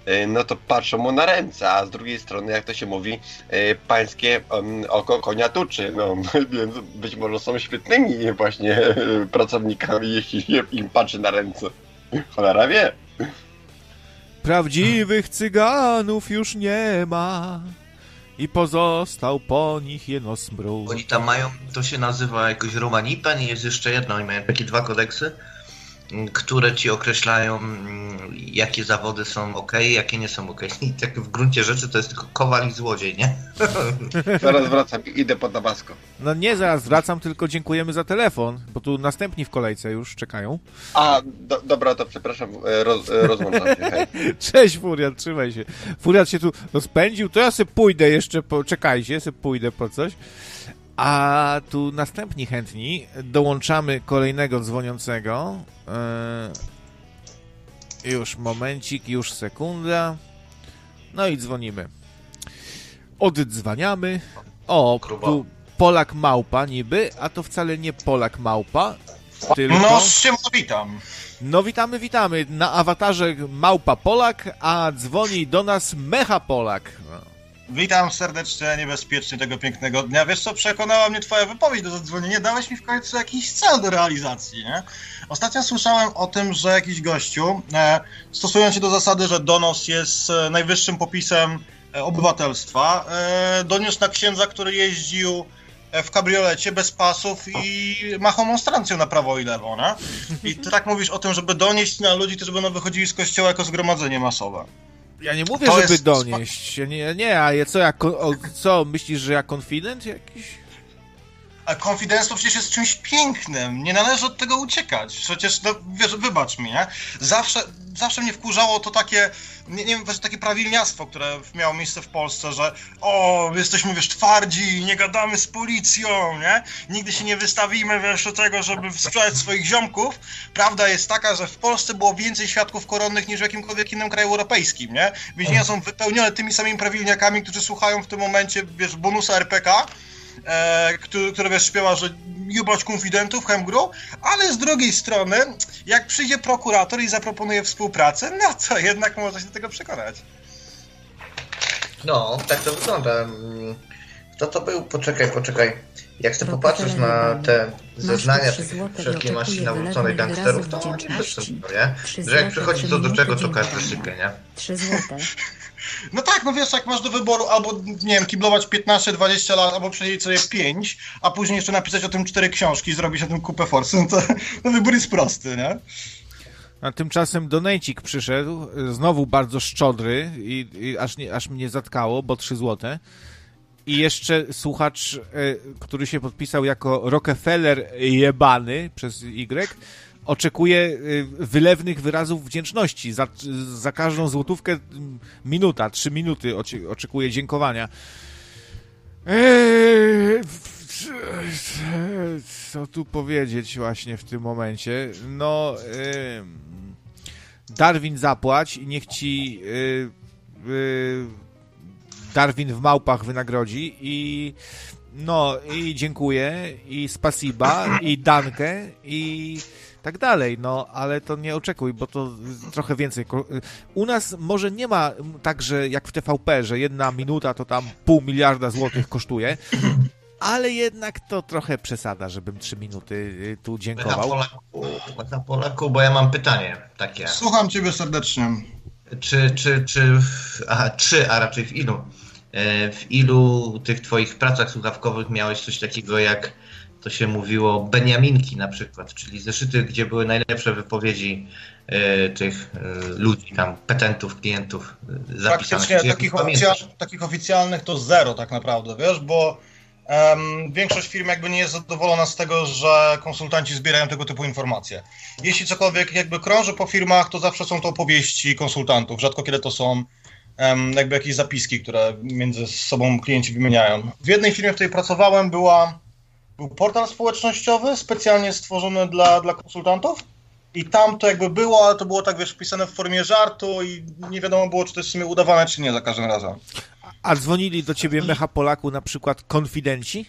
y, no to patrzą mu na ręce, a z drugiej strony, jak to się mówi, y, pańskie oko konia tuczy, no więc być może są świetnymi właśnie y, pracownikami, jeśli im patrzy na ręce. Cholera wie. Prawdziwych cyganów już nie ma i pozostał po nich jeno smród. Oni tam mają, to się nazywa jakoś Romanipen i jest jeszcze jedno, oni mają takie dwa kodeksy. Które ci określają, mm, jakie zawody są ok, jakie nie są ok. I tak w gruncie rzeczy to jest tylko kowal i złodziej, nie? Zaraz wracam, idę po Tabasco. No nie, zaraz wracam, tylko dziękujemy za telefon, bo tu następni w kolejce już czekają. A, do, dobra, to przepraszam, e, roz, e, rozłączam się. Cześć Furiat, trzymaj się. Furiat się tu rozpędził, to ja sobie pójdę jeszcze, po... czekajcie, sobie pójdę po coś. A tu następni chętni, dołączamy kolejnego dzwoniącego. Yy, już momencik, już sekunda. No i dzwonimy. Oddzwaniamy. O, tu Polak Małpa niby, a to wcale nie Polak Małpa, tylko... No, siema, witam. No witamy, witamy. Na awatarze Małpa Polak, a dzwoni do nas Mecha Polak. Witam serdecznie, niebezpiecznie tego pięknego dnia. Wiesz co, przekonała mnie twoja wypowiedź do zadzwonienia. Dałeś mi w końcu jakiś cel do realizacji, nie? Ostatnio słyszałem o tym, że jakiś gościu, e, stosując się do zasady, że donos jest e, najwyższym popisem e, obywatelstwa, e, doniósł na księdza, który jeździł e, w kabriolecie bez pasów i machał monstrancją na prawo i lewo, nie? I ty tak mówisz o tym, żeby donieść na ludzi, którzy będą wychodzili z kościoła jako zgromadzenie masowe. Ja nie mówię, To żeby jest- donieść. Nie, nie, a co, ja, co, myślisz, że ja konfident jakiś? A przecież jest czymś pięknym. Nie należy od tego uciekać. Przecież, no, wiesz, wybacz mi, nie? Zawsze, zawsze mnie wkurzało to takie, nie, nie wiem, wiesz, takie prawilniactwo, które miało miejsce w Polsce, że o, jesteśmy, wiesz, twardzi, nie gadamy z policją, nie? Nigdy się nie wystawimy, wiesz, do tego, żeby sprzedać swoich ziomków. Prawda jest taka, że w Polsce było więcej świadków koronnych niż w jakimkolwiek innym kraju europejskim, nie? Więzienia są wypełnione tymi samymi prawilniakami, którzy słuchają w tym momencie, wiesz, bonusa RPK, e, który, który wiesz, śpiewa, że jubać konfidentów, Hemgru, ale z drugiej strony, jak przyjdzie prokurator i zaproponuje współpracę, no to jednak można się do tego przekonać. No, tak to wygląda. Mm, Kto to był? Poczekaj, poczekaj. Jak sobie popatrzysz na te zeznania tych wszelkiej maści nawróconych gangsterów, to wdzięczności. nie? Że jak przychodzi to do czego, to każdy sypie, nie? Trzy złote. No tak, no wiesz, jak masz do wyboru albo, nie wiem, kiblować 15-20 lat, albo przejść sobie 5, a później jeszcze napisać o tym cztery książki i zrobić o tym kupę forsy, no to no wybór jest prosty, nie? A tymczasem Donejcik przyszedł, znowu bardzo szczodry i, i aż, nie, aż mnie zatkało, bo 3 złote. I jeszcze słuchacz, e, który się podpisał jako Rockefeller jebany przez Y, oczekuje e, wylewnych wyrazów wdzięczności. Za, za każdą złotówkę minuta, trzy minuty oczekuje dziękowania. Eee, co tu powiedzieć właśnie w tym momencie? No, Darwin zapłać i niech ci y, y, Darwin w małpach wynagrodzi i no i dziękuję i spasiba i dankę i tak dalej, no ale to nie oczekuj, bo to trochę więcej. U nas może nie ma tak, że jak w TVP, że jedna minuta to tam pół miliarda złotych kosztuje, ale jednak to trochę przesada, żebym trzy minuty y, tu Na dziękował. Polaku, na Polaku, bo ja mam pytanie takie. Słucham ciebie serdecznie. Czy, czy, czy, w, aha, czy, a raczej w ilu? E, W ilu tych twoich pracach słuchawkowych miałeś coś takiego jak to się mówiło Beniaminki na przykład, czyli zeszyty, gdzie były najlepsze wypowiedzi e, tych e, ludzi, tam petentów, klientów e, zapisanych. Jak takich, takich oficjalnych to zero tak naprawdę, wiesz, bo em, większość firm jakby nie jest zadowolona z tego, że konsultanci zbierają tego typu informacje. Jeśli cokolwiek jakby krąży po firmach, to zawsze są to opowieści konsultantów, rzadko kiedy to są em, jakby jakieś zapiski, które między sobą klienci wymieniają. W jednej firmie, w której pracowałem była, był portal społecznościowy specjalnie stworzony dla, dla konsultantów i tam to jakby było, ale to było tak, wiesz, wpisane w formie żartu i nie wiadomo było, czy to jest w sumie udawane, czy nie za każdym razem. A dzwonili do ciebie Mecha Polaku na przykład konfidenci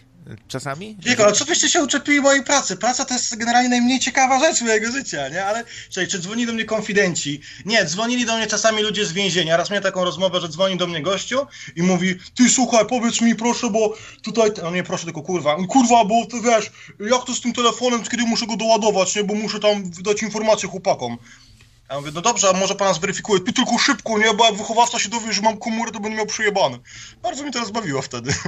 czasami? Diego, ale co byście się uczepili mojej pracy? Praca to jest generalnie najmniej ciekawa rzecz mojego życia, nie? Ale, czyli czy dzwonili do mnie konfidenci? Nie, dzwonili do mnie czasami ludzie z więzienia. Raz miałem taką rozmowę, że dzwoni do mnie gościu i mówi, ty słuchaj, powiedz mi proszę, bo tutaj, no nie proszę, tylko kurwa, kurwa, bo ty wiesz, jak to z tym telefonem, kiedy muszę go doładować, nie? Bo muszę tam dać informację chłopakom. Ja mówię, no dobrze, a może pana zweryfikuje, ty tylko szybko, nie? Bo jak wychowawca się dowie, że mam komórę, to będę miał przyjebany. Bardzo mi to rozbawiło wtedy.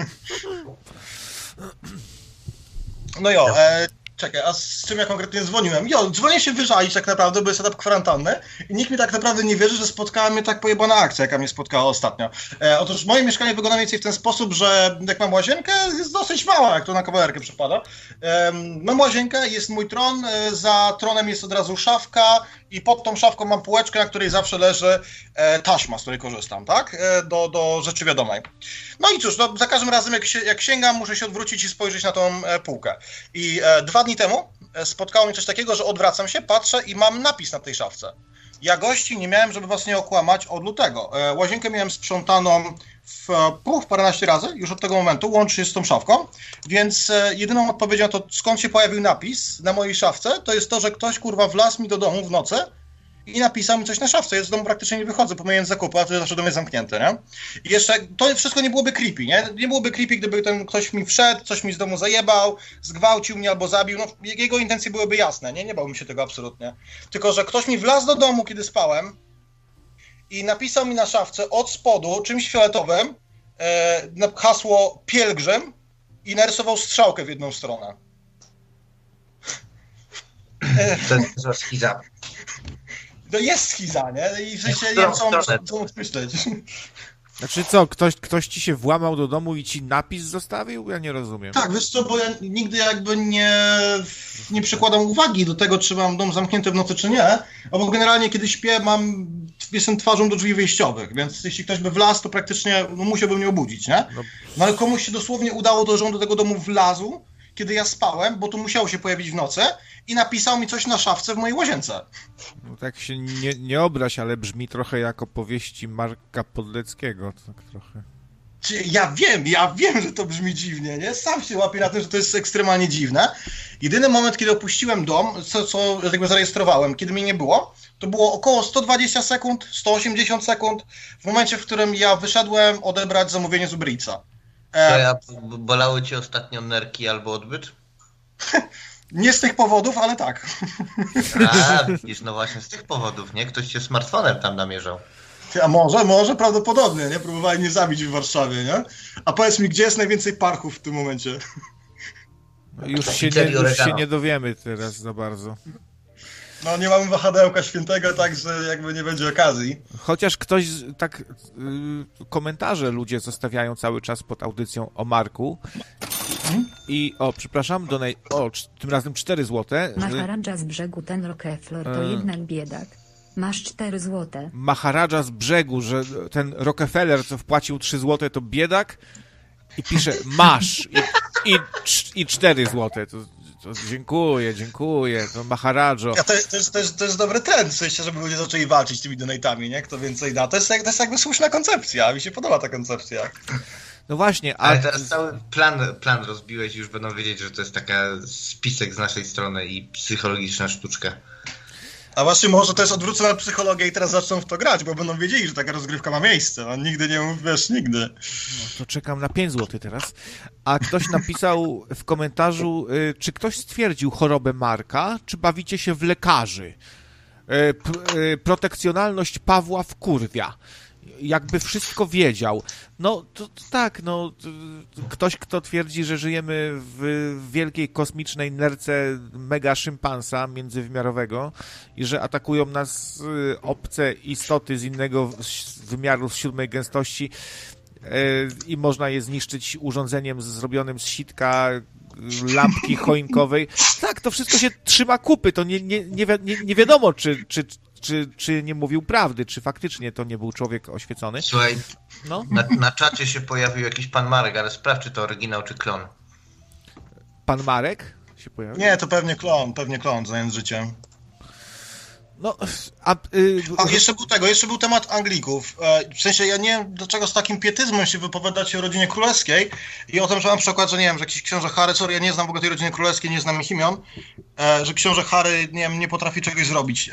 No jo, e, Czekaj, a z czym ja konkretnie dzwoniłem? Jo, dzwonię się wyżalić tak naprawdę, bo jest etap kwarantanny i nikt mi tak naprawdę nie wierzy, że spotkała mnie tak pojebana akcja, jaka mnie spotkała ostatnio. E, otóż moje mieszkanie wygląda mniej więcej w ten sposób, że jak mam łazienkę, jest dosyć mała, jak to na kawalerkę przypada. E, mam łazienkę, jest mój tron, e, za tronem jest od razu szafka i pod tą szafką mam półeczkę, na której zawsze leży e, taśma, z której korzystam, tak? E, do, do rzeczy wiadomej. No i cóż, no, za każdym razem jak, się, jak sięgam, muszę się odwrócić i spojrzeć na tą e, półkę. I e, dwa dni temu e, spotkało mnie coś takiego, że odwracam się, patrzę i mam napis na tej szafce. Ja gości nie miałem, żeby was nie okłamać, od lutego. E, łazienkę miałem sprzątaną w e, pół, paręnaście razy, już od tego momentu, łącznie z tą szafką, więc jedyną odpowiedzią na to, skąd się pojawił napis na mojej szafce, to jest to, że ktoś, kurwa, wlazł mi do domu w nocy i napisał mi coś na szafce. Ja z domu praktycznie nie wychodzę, pomijając zakupy, a to zawsze dom jest zamknięty, nie? I jeszcze to wszystko nie byłoby creepy, nie? Nie byłoby creepy, gdyby ten ktoś mi wszedł, coś mi z domu zajebał, zgwałcił mnie albo zabił. No, jego intencje byłyby jasne, nie? Nie bałbym się tego absolutnie. Tylko, że ktoś mi wlazł do domu, kiedy spałem i napisał mi na szafce od spodu czymś fioletowym e, hasło pielgrzym i narysował strzałkę w jedną stronę. To jest schiza. No jest schiza, nie? I w sensie nie wiem, co mam, myśleć. Znaczy co, ktoś, ktoś ci się włamał do domu i ci napis zostawił? Ja nie rozumiem. Tak, wiesz co, bo ja nigdy jakby nie, nie przykładam uwagi do tego, czy mam dom zamknięty w nocy, czy nie, bo generalnie kiedy śpię, mam, jestem twarzą do drzwi wyjściowych, więc jeśli ktoś by wlazł, to praktycznie no, musiałbym mnie obudzić, nie? No. No ale komuś się dosłownie udało to, że on do tego domu wlazł, kiedy ja spałem, bo to musiało się pojawić w nocy i napisał mi coś na szafce w mojej łazience. No, tak się nie, nie obraź, ale brzmi trochę jak opowieści Marka Podleckiego. Tak trochę. Ja wiem, ja wiem, że to brzmi dziwnie, nie? Sam się łapię na tym, że to jest ekstremalnie dziwne. Jedyny moment, kiedy opuściłem dom, co, co jakby zarejestrowałem, kiedy mnie nie było, to było około 120 sekund, 180 sekund, w momencie, w którym ja wyszedłem odebrać zamówienie z. To E, ja, bolały cię ostatnio nerki albo odbyt? nie z tych powodów, ale tak. A, widzisz, no właśnie z tych powodów, nie? Ktoś cię smartfonem tam namierzał. A może, może prawdopodobnie, nie? Próbowali mnie zabić w Warszawie, nie? A powiedz mi, gdzie jest najwięcej parków w tym momencie? No, już, się nie, już się nie dowiemy teraz za bardzo. No, nie mamy wahadełka świętego, także jakby nie będzie okazji. Chociaż ktoś z- tak y, komentarze ludzie zostawiają cały czas pod audycją o Marku. I o, przepraszam, donej, o, tym razem 4 złote. Maharadża z brzegu ten Rockefeller to E. jednak biedak. Masz 4 złote. Maharadża z brzegu, że ten Rockefeller, co wpłacił 3 złote, to biedak i pisze masz i, i, i 4 złote. To, to dziękuję, dziękuję, to Maharadżo. Ja to, to, jest, to, jest, to jest dobry trend, w sensie, żeby ludzie zaczęli walczyć tymi donatami, nie? Kto więcej da. To jest, to jest jakby słuszna koncepcja, mi się podoba ta koncepcja. No właśnie, a Ale teraz cały plan, plan rozbiłeś i już będą wiedzieć, że to jest taka spisek z naszej strony i psychologiczna sztuczka. A właśnie może to jest odwrócona psychologia i teraz zaczną w to grać, bo będą wiedzieli, że taka rozgrywka ma miejsce. No, nigdy nie mów, wiesz, nigdy. to czekam na 5 zł teraz. A ktoś napisał w komentarzu, y, czy ktoś stwierdził chorobę Marka, czy bawicie się w lekarzy? Y, p- y, protekcjonalność Pawła w kurwia. Jakby wszystko wiedział. No, to, to tak, no, t- ktoś, kto twierdzi, że żyjemy w wielkiej kosmicznej nerce mega szympansa międzywymiarowego i że atakują nas y, obce istoty z innego wymiaru, z siódmej gęstości, e, i można je zniszczyć urządzeniem zrobionym z sitka y, lampki choinkowej. Tak, to wszystko się trzyma kupy. To nie, nie, nie, wi- nie wiadomo, czy, czy, czy, czy nie mówił prawdy, czy faktycznie to nie był człowiek oświecony. Słuchaj, No, na, na czacie się pojawił jakiś pan Marek, ale sprawdź, czy to oryginał, czy klon. pan Marek się pojawił. Nie, to pewnie klon, pewnie klon, zając życiem. No, a, y, A jeszcze był tego, jeszcze był temat Anglików. E, W sensie ja nie wiem, dlaczego z takim pietyzmem się wypowiadać o rodzinie królewskiej i o tym, że na przykład, że nie wiem, że jakiś książę Harry, sorry, ja nie znam w ogóle tej rodziny królewskiej, nie znam ich imion, e, że książę Harry, nie wiem, nie potrafi czegoś zrobić.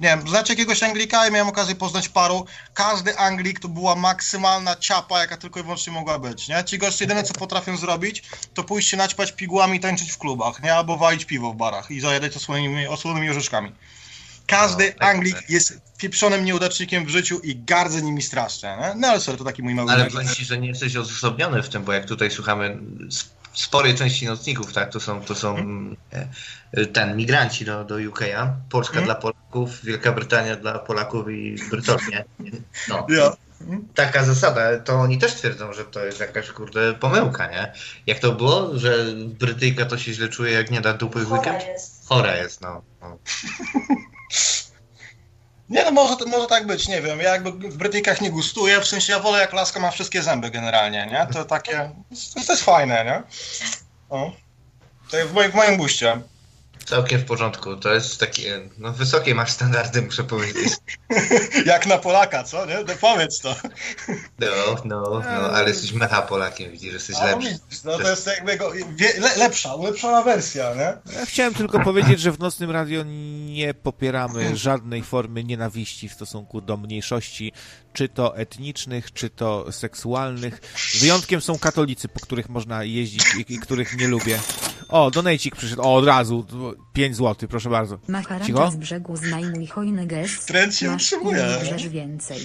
Nie wiem, znacie jakiegoś Anglika? Ja miałem okazję poznać paru. Każdy Anglik to była maksymalna ciapa, jaka tylko i wyłącznie mogła być, nie? Ci goście jedyne, co potrafią zrobić, to pójść się naćpać pigułami i tańczyć w klubach, nie? Albo walić piwo w barach i zajadać osłonymi, osłonymi orzeszkami. Każdy No, tak, Anglik tak. jest pieprzonym nieudacznikiem w życiu i gardzę nimi strasznie, nie? No ale sorry, to taki mój mały Ale ci, że nie jesteś odosobniony w tym, bo jak tutaj słuchamy sporej części nocników, tak, to są, to są e, ten, migranci do, do UK'a, Polska Mhm. dla Polaków, Wielka Brytania dla Polaków i Brytania. No. Ja. Taka zasada, to oni też twierdzą, że to jest jakaś kurde pomyłka, nie? Jak to było, że Brytyjka to się źle czuje, jak nie da dupy w Chora weekend? jest. Chora jest, no. no. Nie no, może, może tak być, nie wiem. Ja jakby w Brytykach nie gustuję, w sensie ja wolę jak laska ma wszystkie zęby generalnie, nie? To takie, to, jest fajne, nie? O. To w moim, w moim guście. Całkiem w porządku. To jest takie, no wysokie masz standardy, muszę powiedzieć. Jak na Polaka, co, nie? No powiedz to. No, no, no, ale jesteś meta Polakiem, widzisz, że jesteś A, lepszy. no to jest jakby wie, le, lepsza, ulepszona wersja, nie? Ja chciałem tylko powiedzieć, że w Nocnym Radio nie popieramy żadnej formy nienawiści w stosunku do mniejszości, czy to etnicznych, czy to seksualnych. Wyjątkiem są katolicy, po których można jeździć i, i których nie lubię. O, donejcik przyszedł. O, od razu. 5 zł, proszę bardzo. Cicho? Maharadża z brzegu znajmuj hojny gest. Trend się Masz utrzymuje. ile więcej.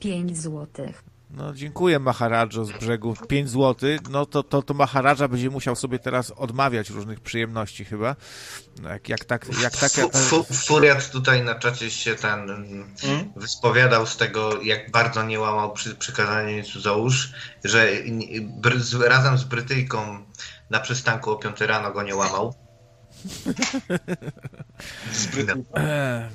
5 złotych. No, dziękuję Maharadżo z brzegu. 5 zł. No to, to, to Maharadża będzie musiał sobie teraz odmawiać różnych przyjemności chyba. No, jak, jak tak, jak tak. Fu, Furiat tutaj na czacie się ten mm, Mm? wyspowiadał z tego, jak bardzo nie łamał przy, przykazanie cudzołóż, że z, razem z Brytyjką na przystanku o 5 rano go nie łamał. No. Eee,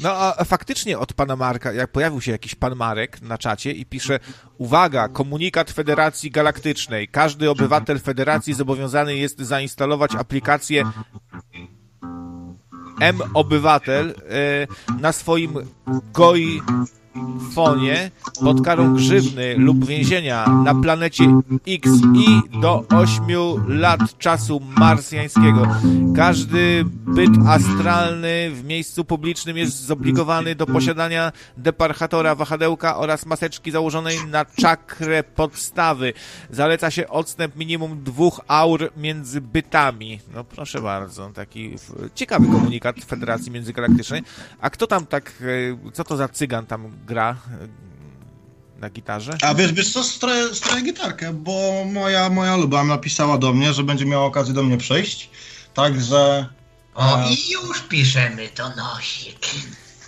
No a faktycznie od pana Marka, jak pojawił się jakiś pan Marek na czacie i pisze Uwaga, komunikat Federacji Galaktycznej. Każdy obywatel Federacji zobowiązany jest zainstalować aplikację M-Obywatel e, na swoim GOI fonie pod karą grzywny lub więzienia na planecie X i do 8 lat czasu marsjańskiego. Każdy byt astralny w miejscu publicznym jest zobligowany do posiadania deparchatora wahadełka oraz maseczki założonej na czakrę podstawy. Zaleca się odstęp minimum dwóch aur między bytami. No proszę bardzo, taki ciekawy komunikat Federacji Międzygalaktycznej. A kto tam tak, e, co to za cygan tam gra e, na gitarze? A wiesz, wiesz co, stroję, stroję gitarkę, bo moja, moja luba napisała do mnie, że będzie miała okazję do mnie przyjść, także... O, A. i już piszemy to nosik.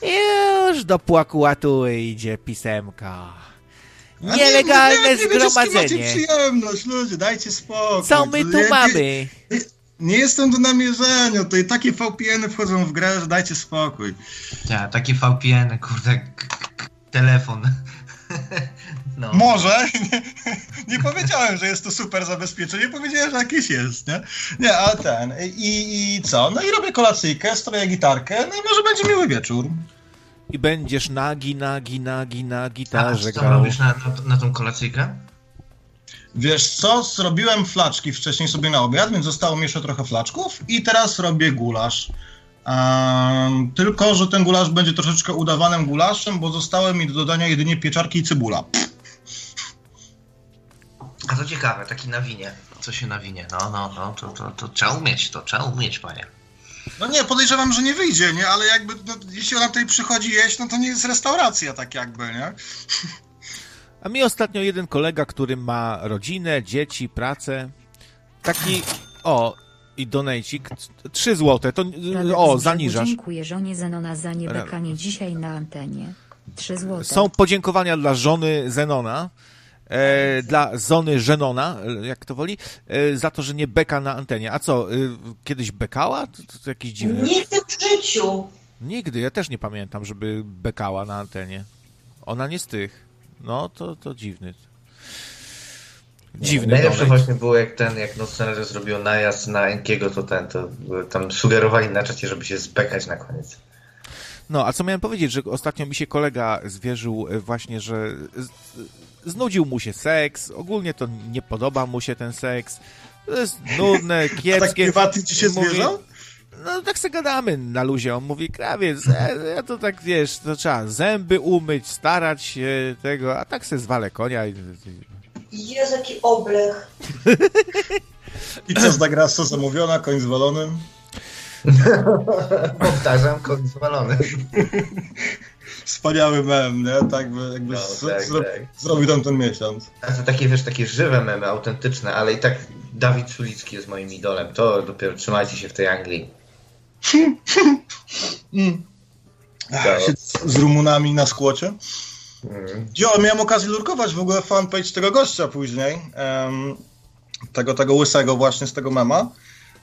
Już do płakułatu idzie pisemka. Nie, Nielegalne nie, nie wiecie, z kim macie zgromadzenie. przyjemność, ludzie, dajcie spokój. Co my To tu ja- mamy? Nie, nie jestem do namierzenia, tutaj takie VPN-y wchodzą w grę, że dajcie spokój. Ja, takie VPN, kurde, telefon. No. Może, nie, nie powiedziałem, że jest to super zabezpieczenie, powiedziałem, że jakieś jest, nie? Nie, ale ten, i, i co? No i robię kolacyjkę, stroję gitarkę, no i może będzie miły wieczór. I będziesz nagi, nagi, nagi na A gitarze co grał. robisz na, na, na tą kolacyjkę? Wiesz co, zrobiłem flaczki wcześniej sobie na obiad, więc zostało mi jeszcze trochę flaczków i teraz robię gulasz. Tylko, że ten gulasz będzie troszeczkę udawanym gulaszem, bo zostały mi do dodania jedynie pieczarki i cebula. A to ciekawe, taki na winie. Co się na winie? No, no, no, to, to, to trzeba umieć, to trzeba umieć, panie. No nie, podejrzewam, że nie wyjdzie, nie? Ale jakby, no, jeśli ona tutaj przychodzi jeść, no to nie jest restauracja tak jakby, nie? A mi ostatnio jeden kolega, który ma rodzinę, dzieci, pracę, taki, o, i donejcik, 3 złote, to, Radek o, zaniżasz. Dziękuję żonie Zenona za niebekanie dzisiaj na antenie. 3 złote. Są podziękowania dla żony Zenona, e, dla żony Żenona, jak to woli, e, za to, że nie beka na antenie. A co, e, kiedyś bekała? To, to, to jakieś dziwne. Nigdy w życiu. Nigdy, ja też nie pamiętam, żeby bekała na antenie. Ona nie z tych. No, to, to dziwny. Dziwny Najlepsze donate. właśnie było jak ten, jak Nocne Radio zrobił najazd na Enkiego, to ten, to tam sugerowali na czacie, żeby się zbekać na koniec. No, a co miałem powiedzieć, że ostatnio mi się kolega zwierzył e, właśnie, że znudził mu się seks, ogólnie to nie podoba mu się ten seks, to jest nudne, Tak kiepskie. prywatnie ci się Mówi- zwierzał? No tak se gadamy na luzie, on mówi, krawiec, ja, ja to tak, wiesz, to trzeba zęby umyć, starać się tego, a tak se zwalę konia i... Jezu, jaki oblech. I co, Zdagrassa zamówiona, koń zwalony? Powtarzam, kod zwalony. Wspaniały mem, nie? Tak by, jakby No, tak, zro, tak. zrobił tam ten miesiąc. A to takie, wiesz, takie żywe memy, autentyczne, ale i tak Dawid Sulicki jest moim idolem. To dopiero trzymajcie się w tej Anglii. Mm. Ach, z Rumunami na skłocie. Mm. Jo, miałem okazję lurkować w ogóle fanpage tego gościa później. em, tego, tego łysego właśnie z tego mema.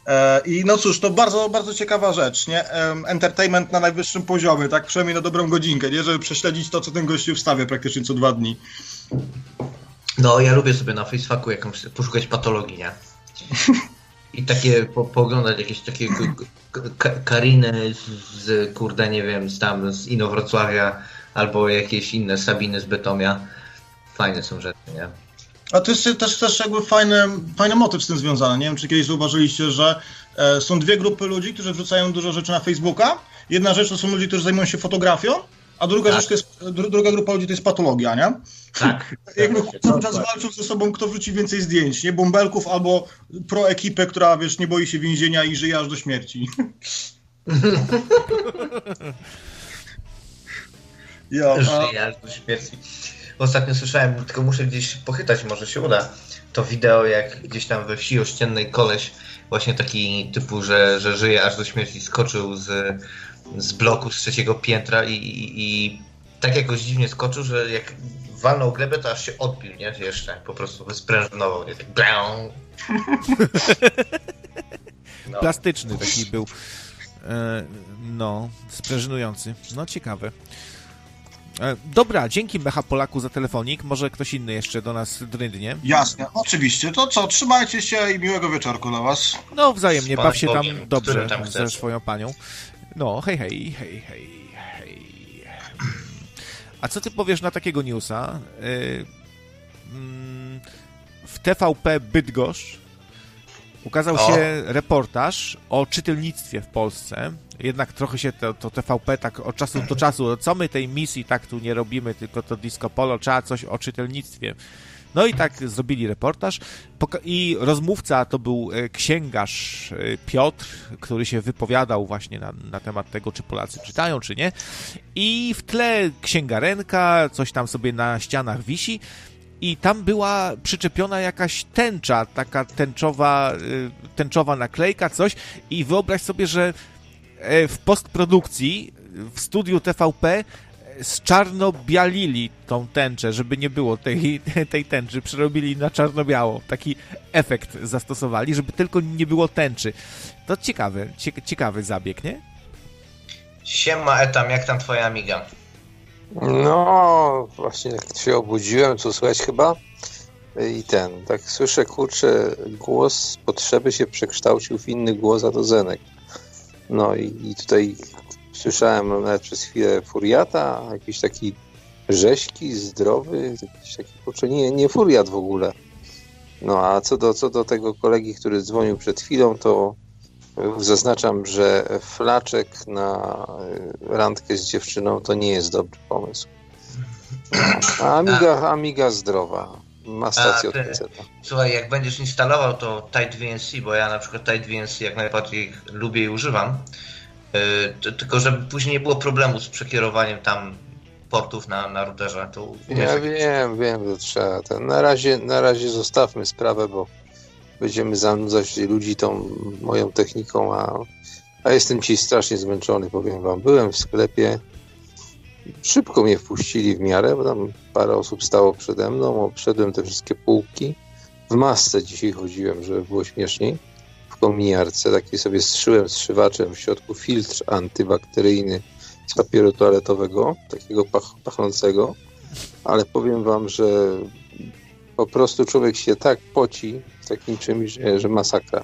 E, I no cóż, to bardzo, bardzo ciekawa rzecz, nie? Entertainment na najwyższym poziomie, tak przynajmniej na dobrą godzinkę, nie? Żeby prześledzić to, co ten gościu wstawia praktycznie co dwa dni. No, ja lubię sobie na Facefucku jakąś poszukać patologii, nie? I takie po, pooglądać jakieś takie k- k- k- Kariny z, z, kurde, nie wiem, z tam z Inowrocławia albo jakieś inne Sabiny z Bytomia. Fajne są rzeczy, nie? A to jest też, też jakby fajny, fajny motyw z tym związany. Nie wiem, czy kiedyś zauważyliście, że e, są dwie grupy ludzi, którzy wrzucają dużo rzeczy na Facebooka. Jedna rzecz to są ludzie, którzy zajmują się fotografią, a druga Tak. rzecz to jest, dru, druga grupa ludzi to jest patologia, nie? Tak. Jakby cały czas walczą ze sobą, kto wrzuci więcej zdjęć, nie? Bąbelków albo pro ekipę, która, wiesz, nie boi się więzienia i żyje aż do śmierci. ja, a, Żyje aż do śmierci. Ostatnio słyszałem, tylko muszę gdzieś pochytać, może się uda. To wideo, jak gdzieś tam we wsi ościennej koleś, właśnie taki typu, że, że żyje aż do śmierci, skoczył z, z bloku z trzeciego piętra i, i, i tak jakoś dziwnie skoczył, że jak walnął glebę, to aż się odbił, nie? Jeszcze po prostu wysprężonował, nie? Tak blę. No. Plastyczny taki był. E, no, sprężynujący. No, ciekawe. E, dobra, dzięki Mecha Polaku za telefonik. Może ktoś inny jeszcze do nas drydnie. jasne, oczywiście. To co, trzymajcie się i miłego wieczorku dla was. No, wzajemnie, baw się tam Bogiem, dobrze którym tam ze swoją panią. No, hej, hej, hej, hej, hej. A co ty powiesz na takiego newsa? Y, mm, W TVP Bydgoszcz ukazał O. się reportaż o czytelnictwie w Polsce. Jednak trochę się to, to TVP tak od czasu do czasu, co my tej misji tak tu nie robimy, tylko to disco polo, trzeba coś o czytelnictwie. No i tak zrobili reportaż i rozmówca to był e, księgarz e, Piotr, który się wypowiadał właśnie na, na temat tego, czy Polacy czytają, czy nie. I w tle księgarenka, coś tam sobie na ścianach wisi i tam była przyczepiona jakaś tęcza, taka tęczowa, y, tęczowa naklejka, coś i wyobraź sobie, że e, w postprodukcji w studiu TVP z czarno-bialili tą tęczę, żeby nie było tej, tej tęczy, przerobili na czarno-biało. Taki efekt zastosowali, żeby tylko nie było tęczy. To ciekawy, cie, ciekawy zabieg, nie? Siema Etam, jak tam twoja amiga? No, właśnie jak się obudziłem, co słychać chyba. I ten, tak słyszę, kurczę, głos z potrzeby się przekształcił w inny głos, a to Zenek. No i, i tutaj słyszałem nawet przez chwilę furiata, jakiś taki rzeźki, zdrowy, jakiś taki, kurczę, nie, nie furiat w ogóle. No a co do, co do tego kolegi, który dzwonił przed chwilą, to zaznaczam, że flaczek na y, randkę z dziewczyną to nie jest dobry pomysł. A Amiga, Amiga zdrowa. Ma stację od ty- PC. Słuchaj, jak będziesz instalował to Tide VNC, bo ja na przykład Tide VNC jak najbardziej lubię i używam, yy, tylko żeby później nie było problemu z przekierowaniem tam portów na, na routerze. To Ja wiem, wiem, że trzeba. Ten. Na, razie, na razie zostawmy sprawę, bo będziemy zanudzać ludzi tą moją techniką, a, a jestem ci strasznie zmęczony, powiem wam. Byłem w sklepie, szybko mnie wpuścili w miarę, bo tam parę osób stało przede mną, obszedłem te wszystkie półki. W masce dzisiaj chodziłem, żeby było śmieszniej. W kominiarce, taki sobie strzyłem strzywaczem w środku filtr antybakteryjny z papieru toaletowego, takiego pach, pachnącego, ale powiem wam, że po prostu człowiek się tak poci takim czymś, że masakra.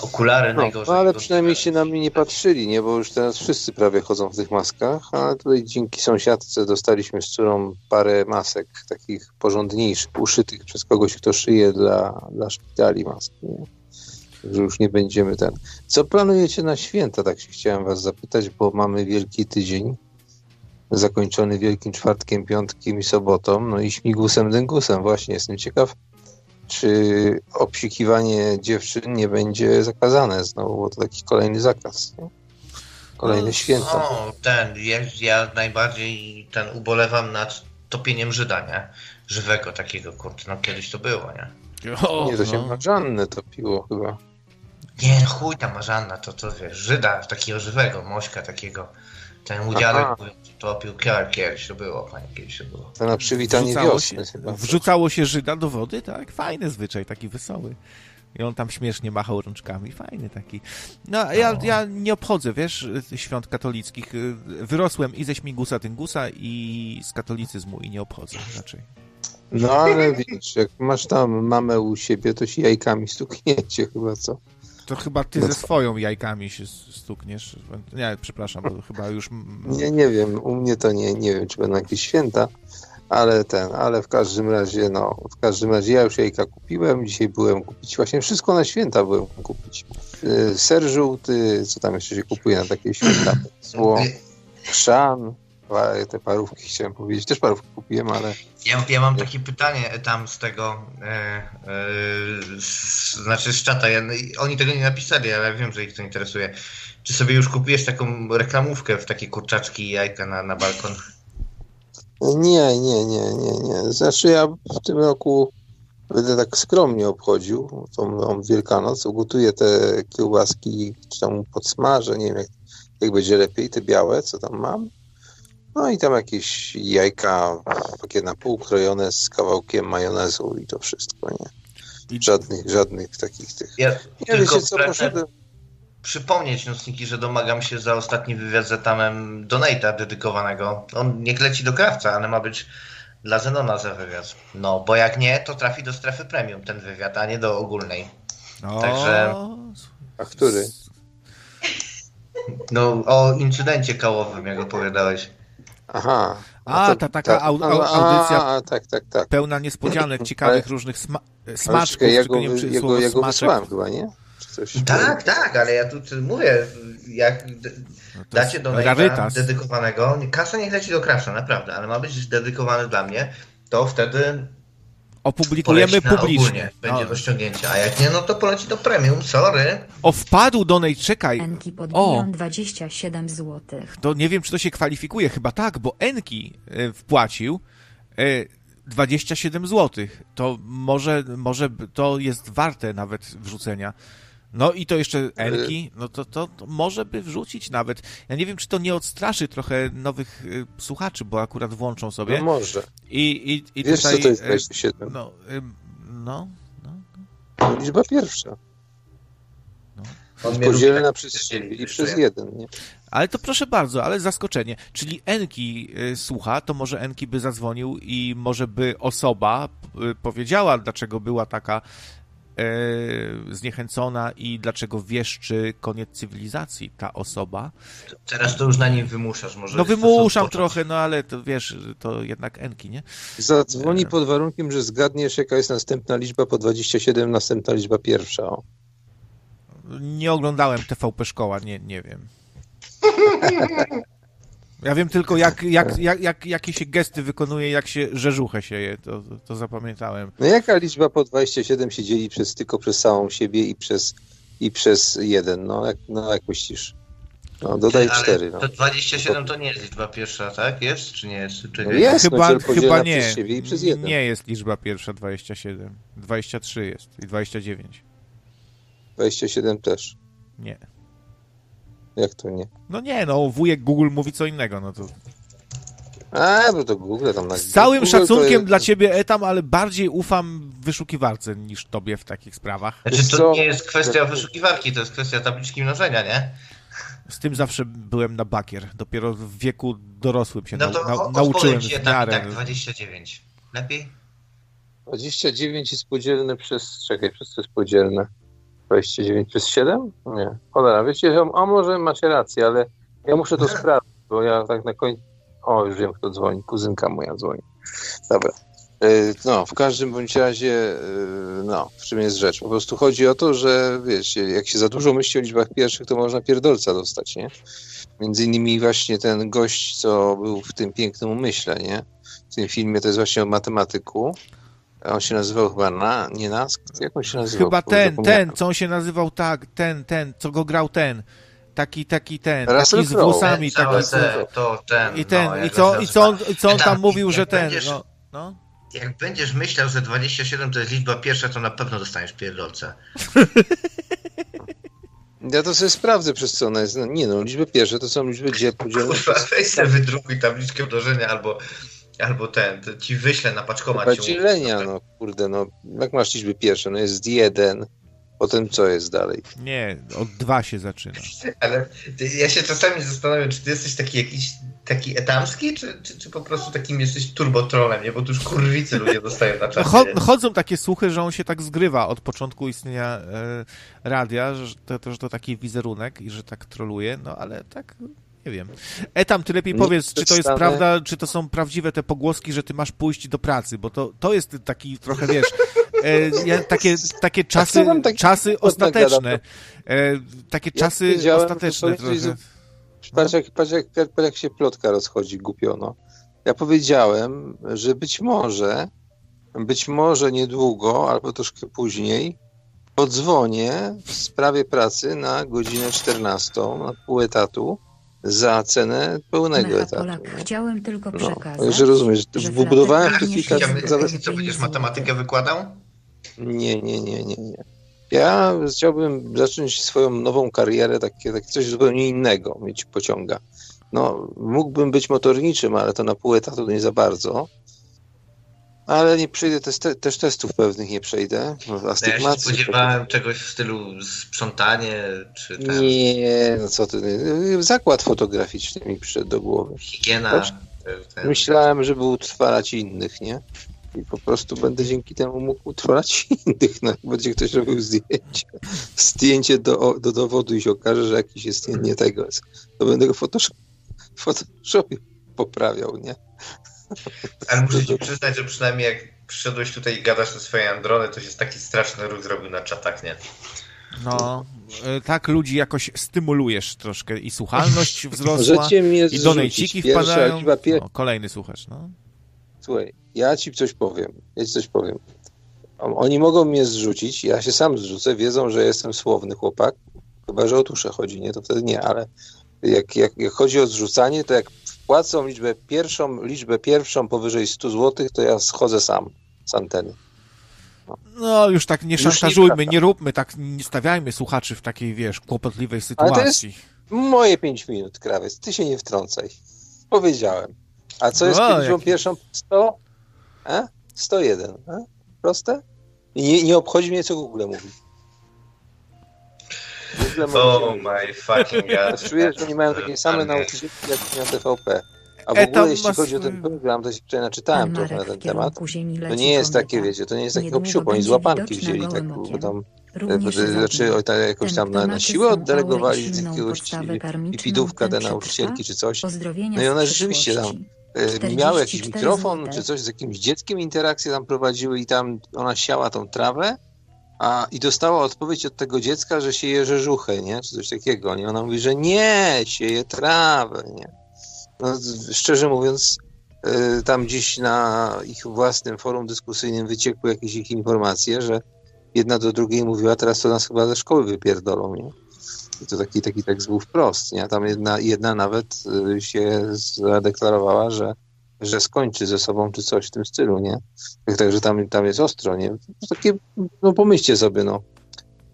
Okulary No, najgorzej. no ale przynajmniej się na mnie nie patrzyli, nie? Bo już teraz wszyscy prawie chodzą w tych maskach, ale tutaj dzięki sąsiadce dostaliśmy z córą parę masek takich porządniejszych, uszytych przez kogoś, kto szyje dla, dla szpitali maski. Nie? Że już nie będziemy ten. Co planujecie na święta? Tak się chciałem was zapytać, bo mamy wielki tydzień zakończony Wielkim Czwartkiem, Piątkiem i Sobotą, no i śmigusem dęgusem. Właśnie jestem ciekaw, czy obsikiwanie dziewczyn nie będzie zakazane znowu, bo to taki kolejny zakaz. Nie? Kolejne święto. O, ten, ja, ja najbardziej ten ubolewam nad topieniem Żyda, nie? Żywego takiego, kurde, no kiedyś to było, nie? O, Nie, to się no. marzannę topiło chyba. Nie, chuj tam Marzanna, to to wiesz, Żyda takiego żywego, Mośka takiego. Ten udziałek Aha. mówią, to pił kier, kiedyś to było, panie, kiedyś to było. To na przywitanie Wrzucało się, wiosny chyba. wrzucało się Żyda do wody, tak? Fajny zwyczaj, taki wesoły. I on tam śmiesznie machał rączkami, fajny taki. No, a ja, ja nie obchodzę, wiesz, świąt katolickich. Wyrosłem i ze śmigusa tyngusa i z katolicyzmu i nie obchodzę raczej. No ale wiesz, jak masz tam mamę u siebie, to się jajkami stukniecie chyba, co? To chyba ty ze swoją jajkami się stukniesz. Nie, przepraszam, bo chyba już... Nie, nie wiem, u mnie to nie, nie wiem, czy będą jakieś święta, ale ten, ale w każdym razie, no, w każdym razie ja już jajka kupiłem, dzisiaj byłem kupić, właśnie wszystko na święta byłem kupić. Yy, Ser żółty, co tam jeszcze się kupuje na takie święta? Sło, chrzan, te parówki chciałem powiedzieć, też parówki kupiłem, ale Ja, ja mam takie pytanie tam z tego, e, e, z, znaczy z czata, ja, oni tego nie napisali, ale wiem, że ich to interesuje. Czy sobie już kupujesz taką reklamówkę w takie kurczaczki i jajka na, na balkon? Nie, nie, nie, nie, nie. Znaczy ja w tym roku będę tak skromnie obchodził tą, tą Wielkanoc. Ugotuję te kiełbaski, czy tam podsmażę, nie wiem jak, jak będzie lepiej, te białe, co tam mam. No i tam jakieś jajka takie na pół krojone z kawałkiem majonezu i to wszystko, nie? Żadnych, żadnych takich tych. Ja Nie tylko wiecie co, poszedłem. przypomnieć nocniki, że domagam się za ostatni wywiad z Etamem donate'a dedykowanego. On nie leci do krawca, ale ma być dla Zenona za wywiad. No, bo jak nie, to trafi do strefy premium ten wywiad, a nie do ogólnej. O, Także- A który? No, o incydencie kałowym, jak opowiadałeś. Aha. A, to- ta taka au- au- audycja- A, a, tak, tak, tak. pełna niespodzianek, ciekawych różnych sma Ale smaczków, ja tylko go, nie wiem, czy ja go, słowo ja go smaczek- wysłałem chyba, nie? Coś? Tak, tak, ale ja tu mówię, jak No dacie do dedykowanego, kasa niech leci do krawca, naprawdę, ale ma być dedykowany dla mnie, to wtedy Opublikujemy publicznie. ogólnie, będzie No. do ściągnięcia, a jak nie, no to poleci do premium, sorry. O, wpadł do niej, czekaj. Enki O. podbiją 27 zł. To nie wiem, czy to się kwalifikuje. Chyba tak, bo Enki e, wpłacił e, 27 zł. To może, może to jest warte nawet wrzucenia. No i to jeszcze Enki, no to, to, to może by wrzucić nawet. Ja nie wiem, czy to nie odstraszy trochę nowych e, słuchaczy, bo akurat włączą sobie. No może. I, i, i Wiesz, tutaj, co to jest e, 27? No, ym, no, no. To liczba pierwsza. On mnie Podzielona przez siebie i przez ja. jeden, nie? Ale to proszę bardzo, ale zaskoczenie. Czyli Enki y, słucha, to może Enki by zadzwonił i może by osoba y, powiedziała, dlaczego była taka y, zniechęcona i dlaczego wieszczy koniec cywilizacji ta osoba. Teraz to już na nim wymuszasz, może No wymuszam trochę, no ale to wiesz, to jednak Enki, nie? Zadzwoni pod warunkiem, że zgadniesz, jaka jest następna liczba po 27, następna liczba pierwsza. O. Nie oglądałem TVP Szkoła, nie, nie wiem. Ja wiem tylko, jak, jak, jak, jak, jakie się gesty wykonuje, jak się rzeżuchę sieje, to, to zapamiętałem. No jaka liczba po 27 się dzieli przez, tylko przez samą siebie i przez, i przez jeden? No jak, no jak myślisz? No dodaj Ale 4. No. To 27 to nie jest liczba pierwsza, tak? Jest czy nie jest? Czy No nie? jest, no, chyba, czyli podzielona chyba nie. przez siebie i przez jeden. Nie jest liczba pierwsza 27. 23 jest i 29. 27 też. Nie. Jak to nie? No nie, no wujek Google mówi co innego, no to... A, bo to Google tam na Z całym Google szacunkiem jest- dla ciebie, Etam, ale bardziej ufam wyszukiwarce niż tobie w takich sprawach. Znaczy to nie jest kwestia wyszukiwarki, to jest kwestia tabliczki mnożenia, nie? Z tym zawsze byłem na bakier. Dopiero w wieku dorosłym się No to nau- o- nauczyłem w miarę. tak, 29. Lepiej? 29 jest podzielne przez... Czekaj, przez co jest podzielne? 29 przez 7? Nie. Cholera, wiecie, a może macie rację, ale ja muszę to sprawdzić, bo ja tak na końcu... O, już wiem, kto dzwoni. Kuzynka moja dzwoni. Dobra. Y, No, w każdym bądź razie, y, no, w czym jest rzecz? Po prostu chodzi o to, że wiesz, jak się za dużo myśli o liczbach pierwszych, to można pierdolca dostać, nie? Między innymi właśnie ten gość, co był w tym pięknym umyśle, nie? W tym filmie to jest właśnie o matematyku. On się nazywał chyba na, nie Nask? Jak on się nazywał? Chyba ten, ten, co on się nazywał tak, ten, ten, co go grał ten. Taki, taki ten, Russell taki z włosami, Ten, całe taki... te, to ten. I ten, no, i co, i co on, i co on tam Tam, mówił, że ten, będziesz- no, no. Jak będziesz myślał, że 27 to jest liczba pierwsza, to na pewno dostaniesz pierdolce. Ja to sobie sprawdzę, przez co ona jest. No, nie no, liczby pierwsze to są liczby dzie- podzielone Kurwa, weź sobie wydrukuj tabliczkę mnożenia albo, albo ten, to ci wyślę na paczkomat. umówię. no kurde, no jak masz liczby pierwsze? No jest jeden, potem co jest dalej? Nie, od dwa się zaczyna. Ale ja się czasami zastanawiam, czy ty jesteś taki jakiś taki etamski, czy, czy, czy po prostu takim jesteś turbotrolem, nie? Bo tu już kurwicy ludzie dostają na czasie. Cho- chodzą takie słuchy, że on się tak zgrywa od początku istnienia e, radia, że to, to, że to taki wizerunek i że tak troluje, no ale tak nie wiem. Etam, ty lepiej powiedz, czy to jest prawda, czy to są prawdziwe te pogłoski, że ty masz pójść do pracy, bo to, to jest taki trochę, wiesz, e, takie, takie czasy, wam taki czasy ostateczne. E, takie Ja czasy ostateczne trochę. Patrz jak, patrz, jak, patrz jak się plotka rozchodzi głupiono. Ja powiedziałem, że być może, być może niedługo, albo troszkę później, podzwonię w sprawie pracy na godzinę 14 na pół etatu za cenę pełnego Mecha etatu. Polak, chciałem tylko No, przekazać, także rozumiesz, że wybudowałem w flater tych nie kilka... siedzi Chciałbym- w co, będziesz matematykę wykładał? Nie, nie, nie, nie, nie. Ja chciałbym zacząć swoją nową karierę, takie, takie coś zupełnie innego mieć pociąga. No, mógłbym być motorniczym, ale to na pół etatu nie za bardzo. Ale nie przejdę też, też testów pewnych nie przejdę. No ja się Astygmacji. spodziewałem czegoś w stylu sprzątanie, czy ten, Nie, no co ty, zakład fotograficzny mi przyszedł do głowy. higiena. Ten- Myślałem, żeby utrwalać innych, nie? I po prostu będę dzięki temu mógł utrwalać innych. No, będzie ktoś robił zdjęcie, zdjęcie do, do dowodu i się okaże, że jakiś jest nie, tego to będę go Photoshop, Photoshopie poprawiał, nie? Ale muszę ci przyznać, że przynajmniej jak przyszedłeś tutaj i gadasz te swoje androny, to się taki straszny ruch zrobił na czatach, nie? No, e, tak ludzi jakoś stymulujesz troszkę i słuchalność wzrosła, Możecie mnie i zrzucić. donejciki wpadają. pier... No, kolejny słuchacz, no. Słuchaj, ja ci coś powiem. Ja ci coś powiem. Oni mogą mnie zrzucić, ja się sam zrzucę, wiedzą, że jestem słowny chłopak. Chyba, że o tuszę chodzi, nie? To wtedy nie, ale jak, jak, jak chodzi o zrzucanie, to jak wpłacą liczbę pierwszą, liczbę pierwszą powyżej 100 zł, to ja schodzę sam z anteny. No, już tak nie nie szantażujmy, wraca. nie róbmy tak, nie stawiajmy słuchaczy w takiej, wiesz, kłopotliwej sytuacji. Moje 5 minut, krawiec, ty się nie wtrącaj. Powiedziałem. A co jest No, liczbą jaki- pierwszą? 100? A? 101. A? Proste? I nie, nie obchodzi mnie, co Google mówi. Oh my fucking god. Czuję, że oni mają takie same nauczycielki jak na TVP. A w E, ogóle, jeśli chodzi o ten program, to się wczoraj naczytałem trochę na ten temat. To nie jest takie, wiecie, to nie jest takiego Niedługo psiup, oni z łapanki wzięli, tak, bo tam Również e, znaczy tak jakoś tam na, na siłę oddelegowali z jakiegoś ten te nauczycielki czy coś. No i one rzeczywiście tam e, 44 miały jakiś mikrofon czy coś z jakimś dzieckiem interakcję tam prowadziły i tam ona siała tą trawę a, i dostała odpowiedź od tego dziecka, że sieje rzeżuchę, nie? Czy coś takiego. Nie? Ona mówi, że nie, sieje trawę, nie? No, szczerze mówiąc, e, tam gdzieś na ich własnym forum dyskusyjnym wyciekły jakieś ich informacje, że jedna do drugiej mówiła, teraz to nas chyba ze szkoły wypierdolą, nie? I to taki, taki tekst był wprost, nie? Tam jedna, jedna nawet y, się zadeklarowała, że, że skończy ze sobą, czy coś w tym stylu, nie? Tak- Także tam, tam jest ostro, nie? Takie, no pomyślcie sobie, no.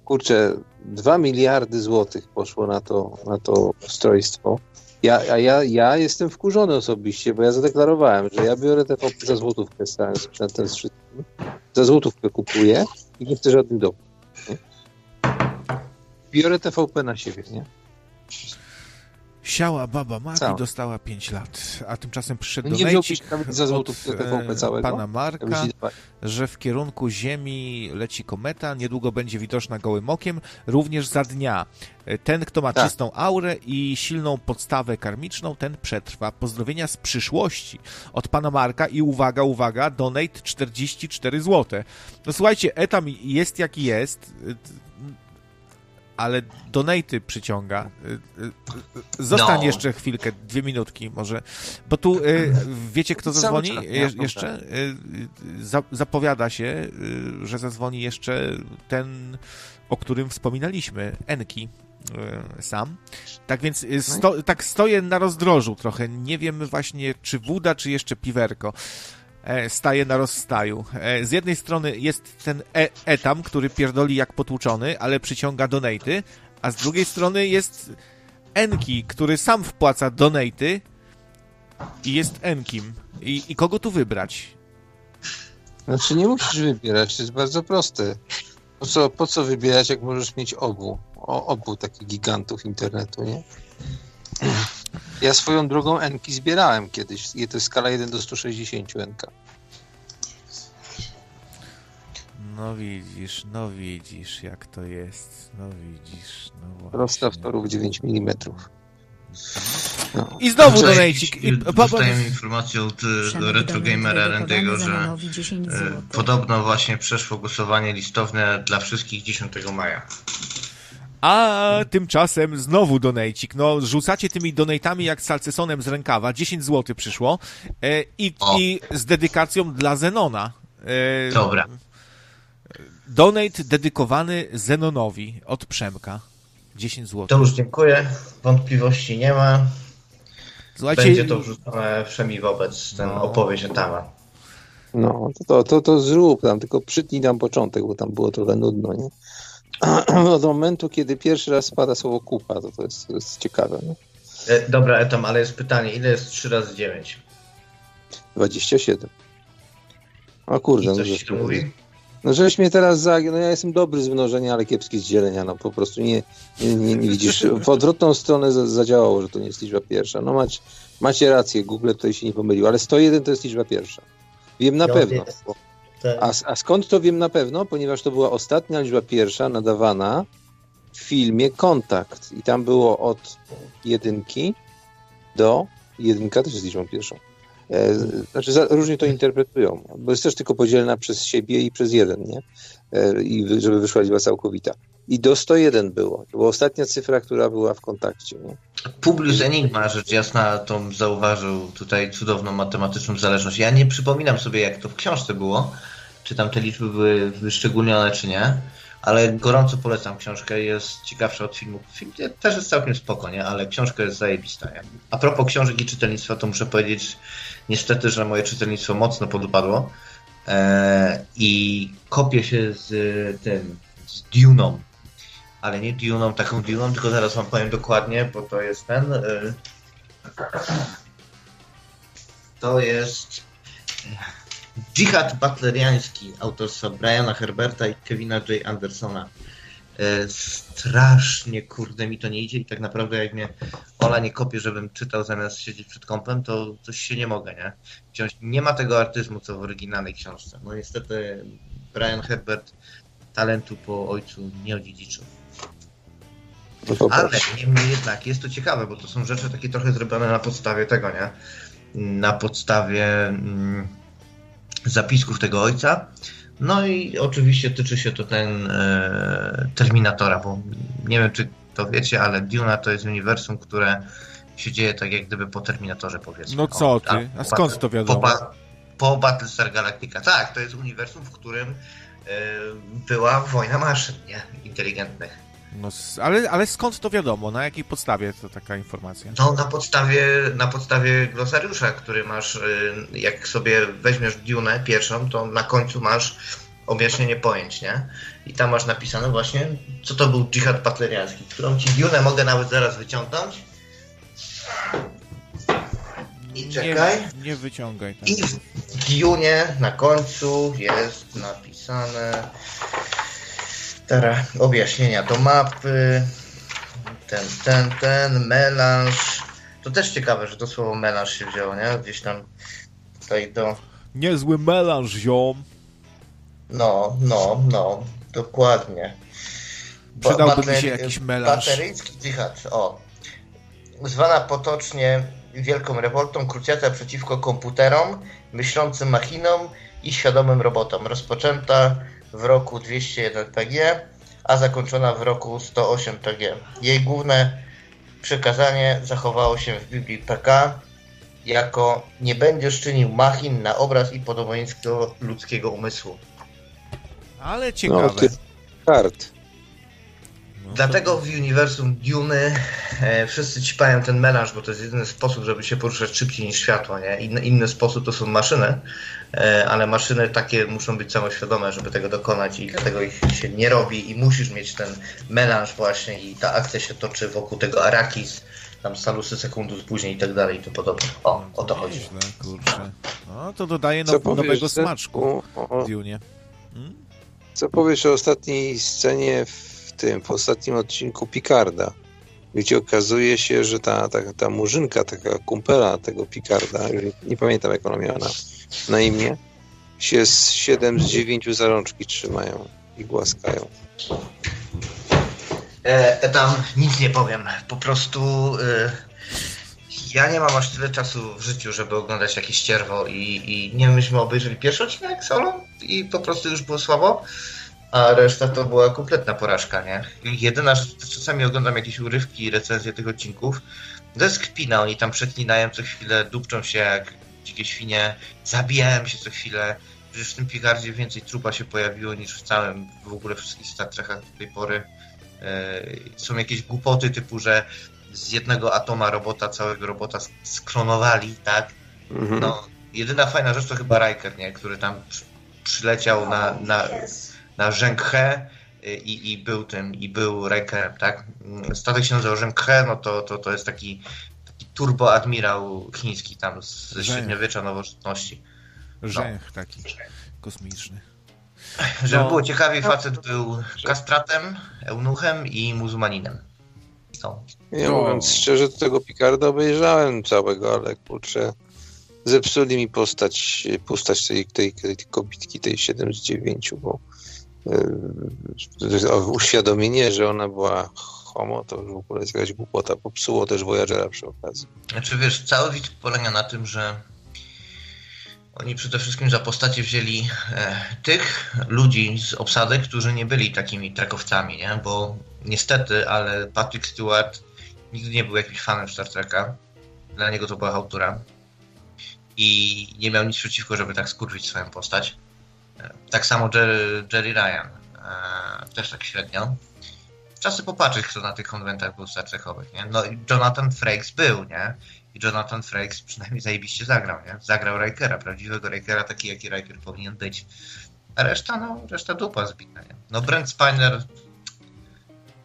Kurczę, dwa miliardy złotych poszło na to, na to ustrojstwo. Ja, a ja, ja jestem wkurzony osobiście, bo ja zadeklarowałem, że ja biorę te za złotówkę sprzętem z wszystkim. Za złotówkę kupuję i nie chcę żadnych dopłat. Biorę TVP na siebie, nie? Siała baba Maki Cała. dostała 5 lat, a tymczasem przyszedł Nie do wziąłbyś nawet za złotówkę od TVP e, całego? pana Marka, że w kierunku Ziemi leci kometa, niedługo będzie widoczna gołym okiem, również za dnia. E, Ten, kto ma Tak. czystą aurę i silną podstawę karmiczną, ten przetrwa. Pozdrowienia z przyszłości od pana Marka i uwaga, uwaga, donate 44 zł. No słuchajcie, etam jest jaki jest, y, ale donaty przyciąga. Y, y, y, Zostań No. jeszcze chwilkę, dwie minutki może, bo tu wiecie kto zadzwoni? Je, jeszcze? Za, zapowiada się, że zadzwoni jeszcze ten, o którym wspominaliśmy, Enki sam. Tak więc sto, tak stoję na rozdrożu trochę. Nie wiem właśnie, czy woda, czy jeszcze piwerko. E, staje na rozstaju. E, z jednej strony jest ten e etam, który pierdoli jak potłuczony, ale przyciąga donaty, a z drugiej strony jest Enki, który sam wpłaca donaty i jest Enkim. I, I kogo tu wybrać? Znaczy nie musisz wybierać, to jest bardzo proste. Po co, po co wybierać, jak możesz mieć obu? O, obu takich gigantów internetu, nie? Ja swoją drogą Enki zbierałem kiedyś. I to jest skala 1 do 160 Enka. No widzisz, no widzisz, jak to jest. No widzisz, no Rozstaw właśnie. torów 9 mm. No. I znowu Cześć. donajcik. I, po, Dostajemy informację od e, Przemek Retro Donat Gamera dedykowany Randego, że Zenonowi 10 e, podobno właśnie przeszło głosowanie listowne dla wszystkich 10 maja. A tymczasem znowu donajcik. No, rzucacie tymi donatami jak salcesonem z rękawa. 10 zł przyszło. E, i. I z dedykacją dla Zenona. E, Dobra. Donate dedykowany Zenonowi od Przemka. 10 zł. To już dziękuję. Wątpliwości nie ma. Słuchajcie, Będzie to wrzucone wszemi wobec ten No. opowieść Etama. No, to, to, to, to zrób tam, tylko przytnij tam początek, bo tam było trochę nudno, nie? Od momentu, kiedy pierwszy raz spada słowo kupa, to, to, jest, to jest ciekawe, nie? E, dobra, Etam, ale jest pytanie, ile jest 3 razy 9? 27. O kurde, I no, coś żeś ci to mówi? no żeś mnie teraz za... No ja jestem dobry z mnożenia, ale kiepski z dzielenia, no po prostu nie, nie, nie, nie widzisz. W odwrotną stronę za- zadziałało, że to nie jest liczba pierwsza. No macie, macie rację, Google tutaj się nie pomylił, ale 101 to jest liczba pierwsza. Wiem na No, pewno. jest. Te- a, a skąd to wiem na pewno? Ponieważ to była ostatnia liczba pierwsza nadawana w filmie Kontakt. I tam było od jedynki do jedynka też jest liczbą pierwszą. E, znaczy za, różnie to interpretują, bo jest też tylko podzielna przez siebie i przez jeden, nie? E, I żeby wyszła liczba całkowita. I do 101 było. To była ostatnia cyfra, która była w kontakcie. Publius Enigma, rzecz jasna, tą zauważył tutaj cudowną matematyczną zależność. Ja nie przypominam sobie, jak to w książce było, czy tam te liczby były wyszczególnione, czy nie, ale gorąco polecam książkę, jest ciekawsza od filmu. Film też jest całkiem spoko, nie? ale książka jest zajebista. A propos książek i czytelnictwa, to muszę powiedzieć niestety, że moje czytelnictwo mocno podupadło e, i kopię się z tym, z Dune'ą ale nie Dune'ą, taką Dune'ą, tylko zaraz wam powiem dokładnie, bo to jest ten. y, To jest Dżihad Butleriański autorstwa Briana Herberta i Kevina J. Andersona. E, Strasznie kurde mi to nie idzie i tak naprawdę jak mnie Ola nie kopie, żebym czytał zamiast siedzieć przed kąpem, to coś się nie mogę, nie? Wciąż nie ma tego artyzmu, co w oryginalnej książce. No niestety Brian Herbert talentu po ojcu nie odziedziczył. No Ale niemniej jednak jest to ciekawe, bo to są rzeczy takie trochę zrobione na podstawie tego, nie? Na podstawie mm, zapisków tego ojca. No i oczywiście tyczy się to ten e, Terminatora, bo nie wiem czy to wiecie, ale Duna to jest uniwersum, które się dzieje tak jak gdyby po Terminatorze powiedzmy. No co ty? A po skąd to wiadomo? Po, ba- po Battlestar Galactica. Tak, to jest uniwersum, w którym e, była wojna maszyn, nie? Inteligentnych. No, ale, ale skąd to wiadomo? Na jakiej podstawie to taka informacja? No na podstawie, na podstawie glosariusza, który masz, y, jak sobie weźmiesz Dune pierwszą, to na końcu masz objaśnienie pojęć, nie? I tam masz napisane właśnie, co to był dżihad butleriański, którą ci Dune mogę nawet zaraz wyciągnąć. I czekaj. Nie, nie wyciągaj tam. I w Dune na końcu jest napisane teraz objaśnienia do mapy, ten, ten, ten, melanż. To też ciekawe, że to słowo melanż się wzięło, nie? Gdzieś tam tutaj do... Niezły melanż, ziom. No, no, no, dokładnie. Ba- Przydałby mi się jakiś melanż. Bateryjski dżihad, o. Zwana potocznie Wielką Rewoltą, krucjata przeciwko komputerom, myślącym machinom i świadomym robotom. Rozpoczęta w roku 201 PG, a zakończona w roku 108 PG. Jej główne przekazanie zachowało się w Biblii PK jako nie będziesz czynił machin na obraz i podobieństwo ludzkiego umysłu. Ale No, ciekawe. ty, kart. No, Dlatego w uniwersum Duny e, wszyscy cipają ten melanż, bo to jest jedyny sposób, żeby się poruszać szybciej niż światło, nie? Inny, inny sposób to są maszyny, ale maszyny takie muszą być samoświadome, żeby tego dokonać i dlatego ich się nie robi i musisz mieć ten melanż właśnie i ta akcja się toczy wokół tego Arakis, tam salusy sekundus później i tak dalej i tym podobne. O, o to chodzi. Nieźle, kurczę. No, to dodaje now, powiesz, nowego smaczku o- o- w Dune. Hmm? Co powiesz o ostatniej scenie w tym, w ostatnim odcinku Picarda, gdzie okazuje się, że ta, ta, ta murzynka, taka kumpela tego Picarda, nie, pamiętam jak ona miała na, na imię, się z 7 z 9 za rączki trzymają i głaskają. E, tam nic nie powiem. Po prostu e, ja nie mam aż tyle czasu w życiu, żeby oglądać jakieś ścierwo i, i nie myśmy obejrzeli pierwszy odcinek solo i po prostu już było słabo, a reszta to była kompletna porażka, nie? Jedyna, że czasami oglądam jakieś urywki i recenzje tych odcinków, to jest kpina, oni tam przeklinają co chwilę, dupczą się jak dzikie świnie, zabijają się co chwilę, Przecież w tym Picardzie więcej trupa się pojawiło niż w całym, w ogóle wszystkich Star Trekach do tej pory. E, Są jakieś głupoty typu, że z jednego atoma robota całego robota sk- sklonowali, tak? Mhm. No, jedyna fajna rzecz to chyba Riker, nie? Który tam przy- przyleciał na, na. Na Zheng-He i, i był tym, i był Rikerem, tak? Statek się nazywał Zheng-He, no to, to, to jest taki, taki turboadmirał chiński tam z średniowiecza nowożytności. Rzęch taki kosmiczny. Żeby No. było ciekawie, facet był kastratem, eunuchem i muzułmaninem. No. Ja O. mówiąc szczerze, to tego Picarda obejrzałem całego, ale kurczę, zepsuli mi postać, postać tej, tej, tej kobitki, tej 7 z 9, bo uświadomienie, że ona była homo, to już w ogóle jest jakaś głupota. Popsuło też Voyagera przy okazji. Znaczy wiesz, cały widz polega na tym, że oni przede wszystkim za postacie wzięli e, tych ludzi z obsady, którzy nie byli takimi trekowcami, nie? Bo niestety, ale Patrick Stewart nigdy nie był jakimś fanem Star Treka. Dla niego to była chałtura. I nie miał nic przeciwko, żeby tak skurwić swoją postać. Tak samo Jerry, Jerry Ryan. E, też tak średnio. Czasy popatrzeć, kto na tych konwentach był Star Trekowych, nie? No i Jonathan Frakes był, nie? I Jonathan Frakes przynajmniej zajebiście zagrał, nie? Zagrał Rikera, prawdziwego Rikera, taki jaki Riker powinien być. A reszta, no, reszta dupa zbita, nie? No Brent Spiner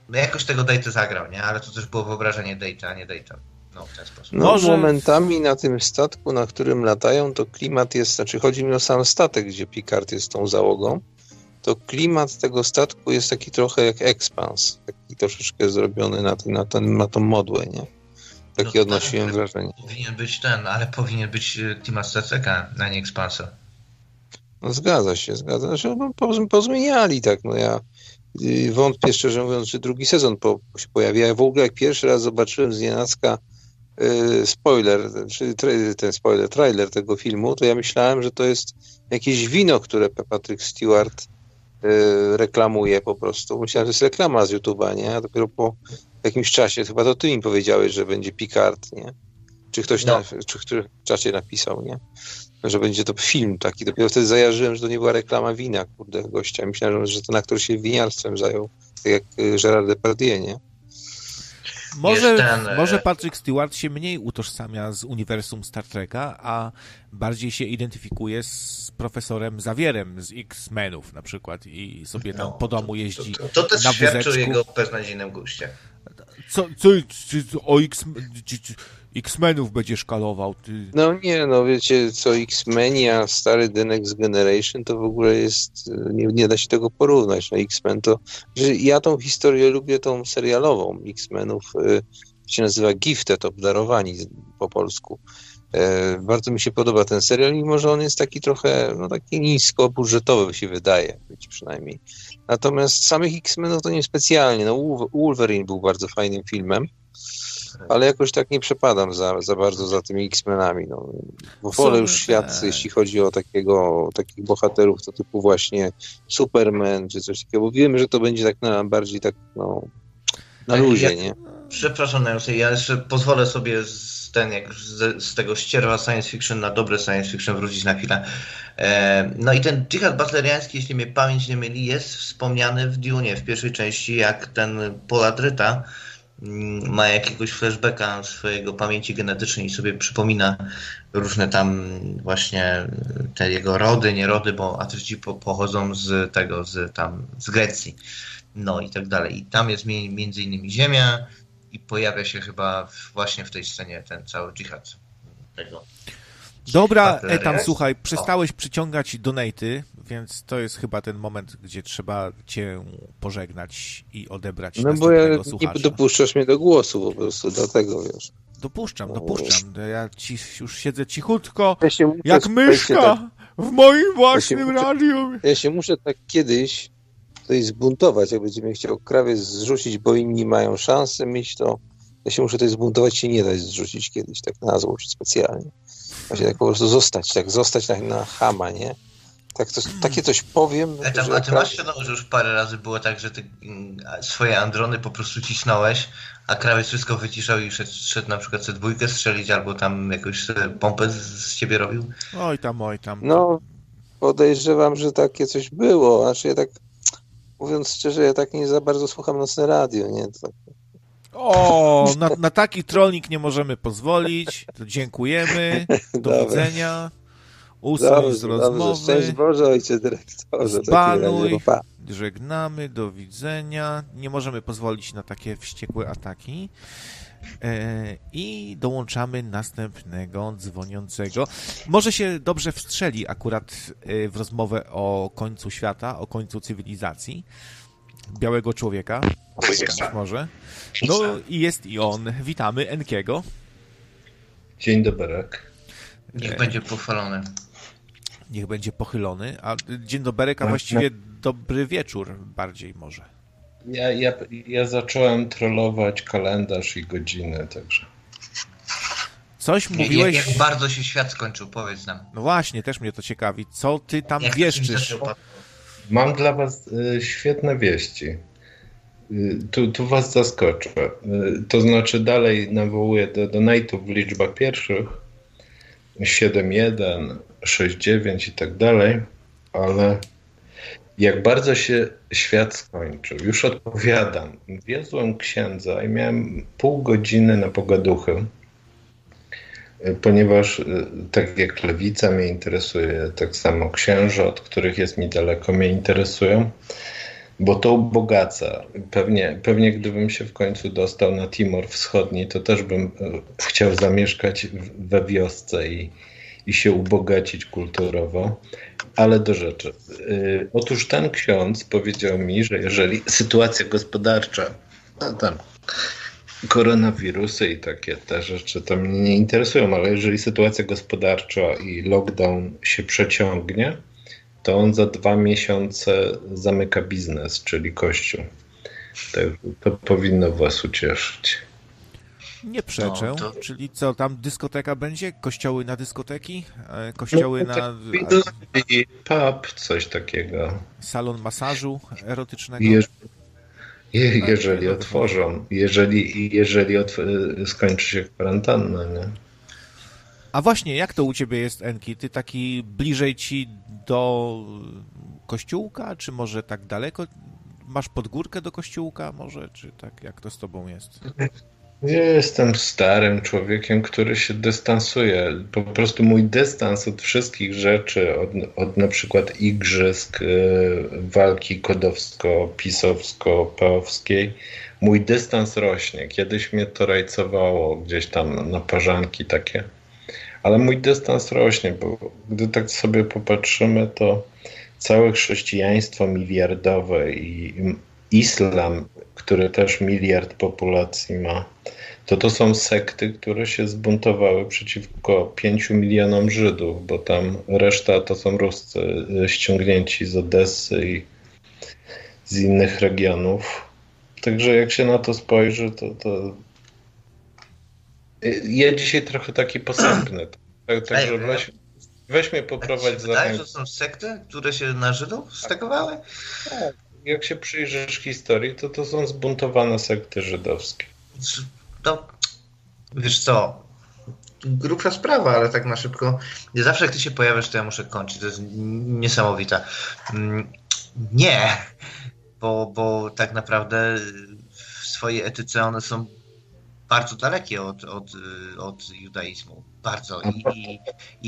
no jakoś tego Data zagrał, nie? Ale to też było wyobrażenie Data, a nie Data. No, w ten sposób. No, Może- momentami na tym statku, na którym latają, to klimat jest, znaczy chodzi mi o sam statek, gdzie Picard jest tą załogą, to klimat tego statku jest taki trochę jak Expans, taki troszeczkę zrobiony na, ten, na, ten, na tą modłę, nie? Takie No odnosiłem tak. wrażenie. Powinien być ten, ale powinien być e, Tima Staceka, a nie Expansa. No zgadza się, zgadza się. No, poz- pozmieniali tak, no ja y, wątpię szczerze mówiąc, czy drugi sezon po, się pojawi. Ja w ogóle jak pierwszy raz zobaczyłem z nienacka y, spoiler, czy tra- ten spoiler, trailer tego filmu, to ja myślałem, że to jest jakieś wino, które Patrick Stewart y, reklamuje po prostu. Myślałem, że to jest reklama z YouTube'a, nie? A dopiero po jakimś czasie, chyba to ty mi powiedziałeś, że będzie Picard, nie? Czy ktoś No. na, czy który w czacie napisał, nie? Że będzie to film taki. Dopiero wtedy zajarzyłem, że to nie była reklama wina, kurde, gościa. Myślałem, że ten aktor się winiarstwem zajął, tak jak y, Gerard Depardieu, nie? Może, ten, e, może Patrick Stewart się mniej utożsamia z uniwersum Star Treka, a bardziej się identyfikuje z profesorem Zawierem z X-Menów na przykład i sobie tam No, po domu jeździ To, to też na świadczy o jego beznadziejnym guście. Co, co, czy, o X, X-Menów będzie szkalował? Ty. No nie, no wiecie, co X-Men, a stary The Next Generation to w ogóle jest, y, nie, nie da się tego porównać. No X-Men to, ja tą historię lubię, tą serialową X-Menów, y, się nazywa Gifted, obdarowani po polsku. E, bardzo mi się podoba ten serial, mimo że on jest taki trochę, no taki niskobudżetowy się wydaje, być przynajmniej. Natomiast samych X-Menów to nie specjalnie. No Wolver- Wolverine był bardzo fajnym filmem, ale jakoś tak nie przepadam za, za bardzo za tymi X-Menami. No. Bo wolę już świat, jeśli chodzi o takiego, takich bohaterów, to typu właśnie Superman czy coś takiego, bo wiemy, że to będzie tak na, bardziej tak, no, na luzie, jak- nie? Przepraszam, Najusy, ja jeszcze pozwolę sobie z, ten, jak z, z tego ścierwa science fiction na dobre science fiction wrócić na chwilę. E, no i ten dżihad butleriański, jeśli mnie pamięć nie myli, jest wspomniany w Dune, w pierwszej części, jak ten Poladryta mm, ma jakiegoś flashbacka swojego pamięci genetycznej i sobie przypomina różne tam właśnie te jego rody, nierody, bo Atryci po, pochodzą z tego, z tam, z Grecji. No i tak dalej. I tam jest mi- między innymi ziemia i pojawia się chyba właśnie w tej scenie ten cały dżihad tego. Dobra, jest? słuchaj, przestałeś przyciągać donaty, więc to jest chyba ten moment, gdzie trzeba cię pożegnać i odebrać No bo ja następnego nie słuchacza. dopuszczasz mnie do głosu po prostu, dlatego wiesz. Dopuszczam, dopuszczam. Ja ci, już siedzę cichutko, Ja się muszę, jak myszka Tak, w moim własnym muszę- radiu. ja się muszę tak kiedyś tutaj zbuntować, jak będzie mnie chciał krawiec zrzucić, bo inni mają szansę mieć to. Ja się muszę tutaj zbuntować, się nie dać zrzucić kiedyś, tak na złość specjalnie. Właśnie tak po prostu zostać, tak zostać na, na chama, nie? Tak to, takie coś powiem, E, tam, a ty masz świadomość, że już parę razy było tak, że ty mm, swoje androny po prostu cisnąłeś, a krawiec wszystko wyciszał i szedł, szedł na przykład sobie dwójkę strzelić albo tam jakąś pompę z, z ciebie robił? Oj tam, oj tam. No, podejrzewam, że takie coś było. Znaczy ja tak, mówiąc szczerze, ja tak nie za bardzo słucham nocne radio, nie? To tak, O, na, na taki trolling nie możemy pozwolić. To dziękujemy. Do widzenia. Usuń z dobrze, dobrze. Szczęść rozmowy. Boże, ojcze dyrektorze. Zbanuj. Żegnamy, do widzenia. Nie możemy pozwolić na takie wściekłe ataki. E, I dołączamy następnego dzwoniącego. Może się dobrze wstrzeli akurat e, w rozmowę o końcu świata, o końcu cywilizacji. Białego człowieka. Być może. No i jest i on. Witamy Enkiego. Dzień dobry. Niech będzie pochwalony. Niech będzie pochylony. A dzień dobry, a właściwie dobry wieczór bardziej może. Ja, ja, ja zacząłem trollować kalendarz i godziny, także. Coś Jak, mówiłeś. jak bardzo się świat skończył, powiedz nam. No właśnie, też mnie to ciekawi. Co ty tam Jak wieszczysz? Mam dla Was y, świetne wieści. Y, tu, tu Was zaskoczę. Y, to znaczy, dalej nawołuję do donate'ów w liczbach pierwszych 7.1, 6.9 i tak dalej, ale jak bardzo się świat skończył. Już odpowiadam. Wiozłem księdza i miałem pół godziny na pogaduchy, ponieważ y, tak jak lewica mnie interesuje, tak samo księża, od których jest mi daleko, mnie interesują, bo to ubogaca. Pewnie, pewnie gdybym się w końcu dostał na Timor Wschodni, to też bym y, chciał zamieszkać we wiosce i, i się ubogacić kulturowo. Ale do rzeczy. Otóż ten ksiądz powiedział mi, że jeżeli sytuacja gospodarcza, tam koronawirusy i takie te rzeczy to mnie nie interesują, ale jeżeli sytuacja gospodarcza i lockdown się przeciągnie, to on za dwa miesiące zamyka biznes, czyli kościół. To, to powinno was ucieszyć. Nie przeczę. No, to- Czyli co, tam dyskoteka będzie? Kościoły na dyskoteki? E, Kościoły No, na I pub, coś takiego. salon masażu erotycznego? Je, je, jeżeli otworzą, jeżeli, jeżeli otw skończy się kwarantanna, nie? A właśnie, jak to u ciebie jest, Enki? Ty taki bliżej ci do kościółka, czy może tak daleko? Masz podgórkę do kościółka może, czy tak? Jak to z tobą jest? Ja jestem starym człowiekiem, który się dystansuje. Po prostu mój dystans od wszystkich rzeczy, od, od na przykład igrzysk, e, walki kodowsko-pisowsko-peowskiej, mój dystans rośnie. Kiedyś mnie to rajcowało gdzieś tam na parzanki takie, ale mój dystans rośnie, bo gdy tak sobie popatrzymy, to całe chrześcijaństwo miliardowe i islam, który też miliard populacji ma, to to są sekty, które się zbuntowały przeciwko 5 milionom Żydów, bo tam reszta to są Ruscy y, ściągnięci z Odessy i z innych regionów. Także jak się na to spojrzy, to, to... Y, ja dzisiaj trochę taki posępny. Tak, także weź, weź mnie A ci poprowadź za wydaje, że są sekty, które się na Żydów stakowały? Jak się przyjrzysz historii, to to są zbuntowane sekty żydowskie. No, wiesz co, grubsza sprawa, ale tak na szybko. Nie zawsze jak ty się pojawiasz, to ja muszę kończyć. To jest niesamowite. Mm, Nie, bo, bo tak naprawdę w swojej etyce one są bardzo dalekie od, od, od judaizmu. Bardzo. I, i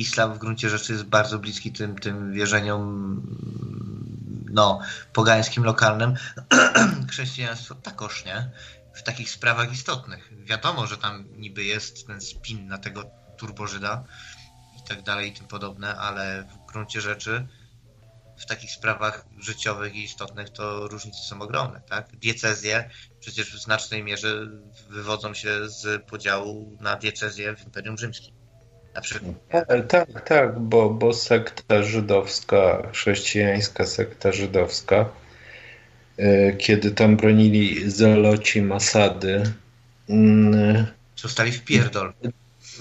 islam w gruncie rzeczy jest bardzo bliski tym, tym wierzeniom no, pogańskim, lokalnym. Chrześcijaństwo takoż, nie? W takich sprawach istotnych. Wiadomo, że tam niby jest ten spin na tego turbożyda i tak dalej i tym podobne, ale w gruncie rzeczy w takich sprawach życiowych i istotnych to różnice są ogromne, tak? Diecezje przecież w znacznej mierze wywodzą się z podziału na diecezję w Imperium Rzymskim. Na przykład. E, Tak, tak, bo, bo sekta żydowska, chrześcijańska sekta żydowska, e, kiedy tam bronili zeloci Masady, mm, Zostali w pierdol.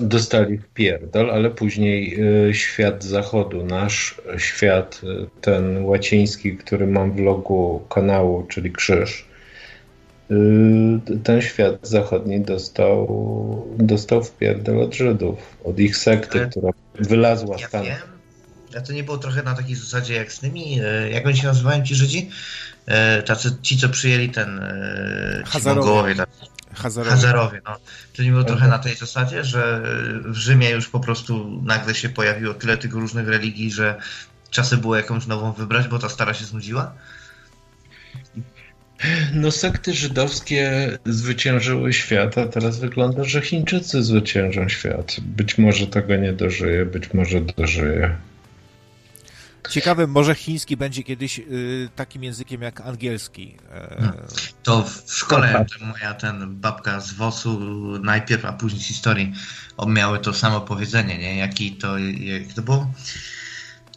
dostali w pierdol, ale później e, świat zachodu, nasz świat, e, ten łaciński, który mam w logu kanału, czyli krzyż, ten świat zachodni dostał, dostał w pierdol od Żydów, od ich sekty, Ale- która wylazła Ja z Stanów. wiem. A to nie było trochę na takiej zasadzie jak z tymi, e, jak oni się nazywają ci Żydzi? E, Tacy, ci, co przyjęli ten, Hazarowie. Mongołowie, tak. Hazarowie. Hazarowie, no. To nie było trochę na tej zasadzie, że w Rzymie już po prostu nagle się pojawiło tyle tych różnych religii, że czasy było jakąś nową wybrać, bo ta stara się znudziła? No sekty żydowskie zwyciężyły świat, a teraz wygląda, że Chińczycy zwyciężą świat. Być może tego nie dożyje, być może dożyje. Ciekawe, może chiński będzie kiedyś y, takim językiem jak angielski. E, To w szkole ten, moja ten babka z WOS-u najpierw, a później z historii miały to samo powiedzenie, nie? Jaki to, jak to było?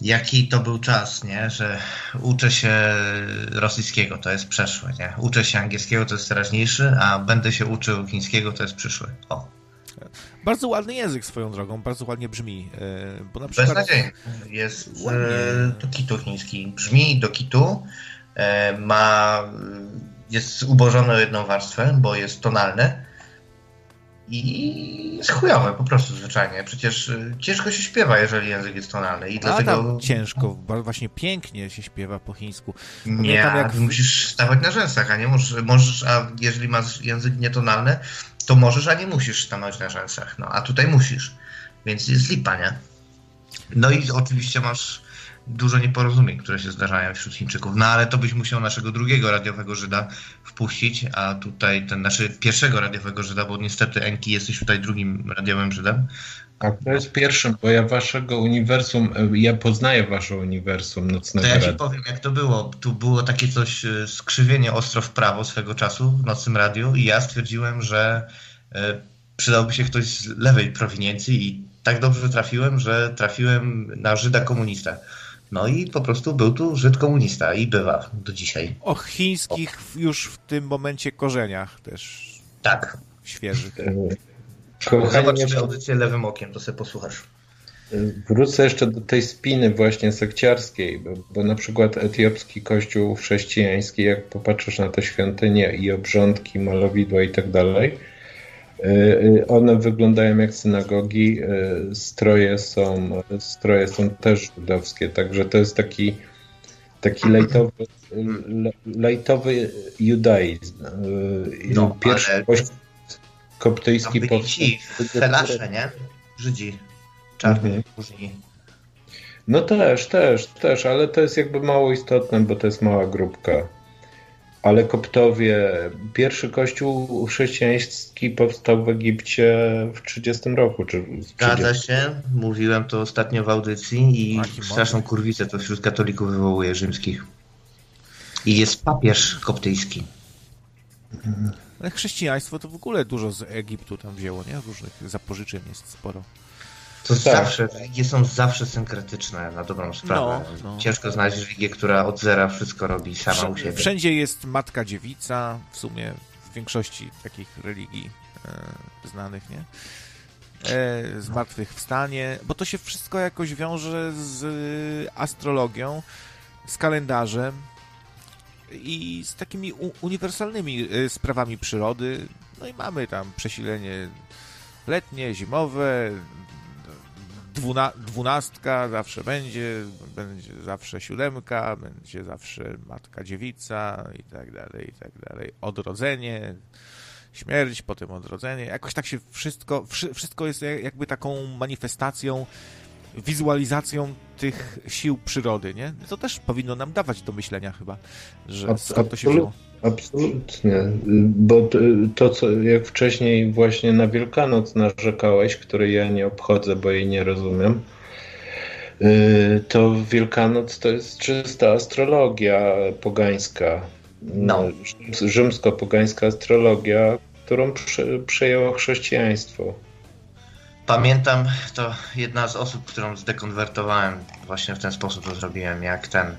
Jaki to był czas, nie? Że uczę się rosyjskiego, to jest przeszły, nie? Uczę się angielskiego, to jest teraźniejszy, a będę się uczył chińskiego, to jest przyszły. O, bardzo ładny język swoją drogą, bardzo ładnie brzmi. E, bo na przykład beznadziejny. Jest Ładnie. e, do kitu chiński. Brzmi do kitu, e, ma, jest ubożony o jedną warstwę, bo jest tonalny i jest chujowe po prostu zwyczajnie. Przecież e, ciężko się śpiewa, jeżeli język jest tonalny i A dlatego ciężko, właśnie pięknie się śpiewa po chińsku. nie, jak musisz stawać na rzęsach, a nie możesz, możesz, a jeżeli masz język nietonalny, to możesz, a nie musisz stanąć na rzęsach. No, a tutaj musisz, więc jest lipa, nie? No i oczywiście masz dużo nieporozumień, które się zdarzają wśród Chińczyków. No ale to byś musiał naszego drugiego radiowego Żyda wpuścić, a tutaj ten naszy pierwszego radiowego Żyda, bo niestety Enki jesteś tutaj drugim radiowym Żydem. A to jest pierwszym, bo ja waszego uniwersum, ja poznaję wasze uniwersum To nocnego ja ci powiem, jak to było. Tu było takie coś, e, skrzywienie ostro w prawo swego czasu w nocnym radiu i ja stwierdziłem, że e, przydałby się ktoś z lewej prowiniencji i tak dobrze trafiłem, że trafiłem na Żyda komunistę. No i po prostu był tu Żyd komunista i bywa do dzisiaj. O chińskich już w tym momencie korzeniach też Tak. świeżych. E, Kochani, Zobacz audycję lewym okiem, to sobie posłuchasz. wrócę jeszcze do tej spiny właśnie sekciarskiej, bo, bo na przykład etiopski kościół chrześcijański, jak popatrzysz na te świątynie i obrządki, malowidła i tak dalej, one wyglądają jak synagogi, y, stroje są, stroje są też żydowskie, także to jest taki taki lejtowy, le- lejtowy judaizm. No, Pierwszy ale- kościół koptyjski powstał. ci felasze, nie? Żydzi. Czarni, Mhm. różni. No też, też, też, ale to jest jakby mało istotne, bo to jest mała grupka. Ale koptowie, pierwszy kościół chrześcijański powstał w Egipcie w 30 roku, czy w Zgadza 30. się, mówiłem to ostatnio w audycji i straszną kurwicę to wśród katolików wywołuje rzymskich. I jest papież koptyjski. Ale chrześcijaństwo to w ogóle dużo z Egiptu tam wzięło, nie? Różnych zapożyczeń jest sporo. To Tak. zawsze, religie są zawsze synkretyczne na dobrą sprawę. No, no. Ciężko znaleźć religię, która od zera wszystko robi sama u siebie. Wszędzie jest matka dziewica, w sumie w większości takich religii e, znanych, nie? E, zmartwychwstanie, bo to się wszystko jakoś wiąże z e, astrologią, z kalendarzem i z takimi u, uniwersalnymi e, sprawami przyrody. No i mamy tam przesilenie letnie, zimowe, dwuna, dwunastka zawsze będzie, będzie zawsze siódemka, będzie zawsze matka dziewica i tak dalej, i tak dalej. Odrodzenie, śmierć, potem odrodzenie. Jakoś tak się wszystko, wszy- wszystko jest jak- jakby taką manifestacją, wizualizacją tych sił przyrody, nie? To też powinno nam dawać do myślenia chyba, że skąd to się wzięło. Absolutnie, bo to, co jak wcześniej właśnie na Wielkanoc narzekałeś, której ja nie obchodzę, bo jej nie rozumiem, yy, to Wielkanoc to jest czysta astrologia pogańska, No. Rzyms- rzymsko-pogańska astrologia, którą prze, przejęło chrześcijaństwo. Pamiętam, to jedna z osób, którą zdekonwertowałem, właśnie w ten sposób to zrobiłem, jak ten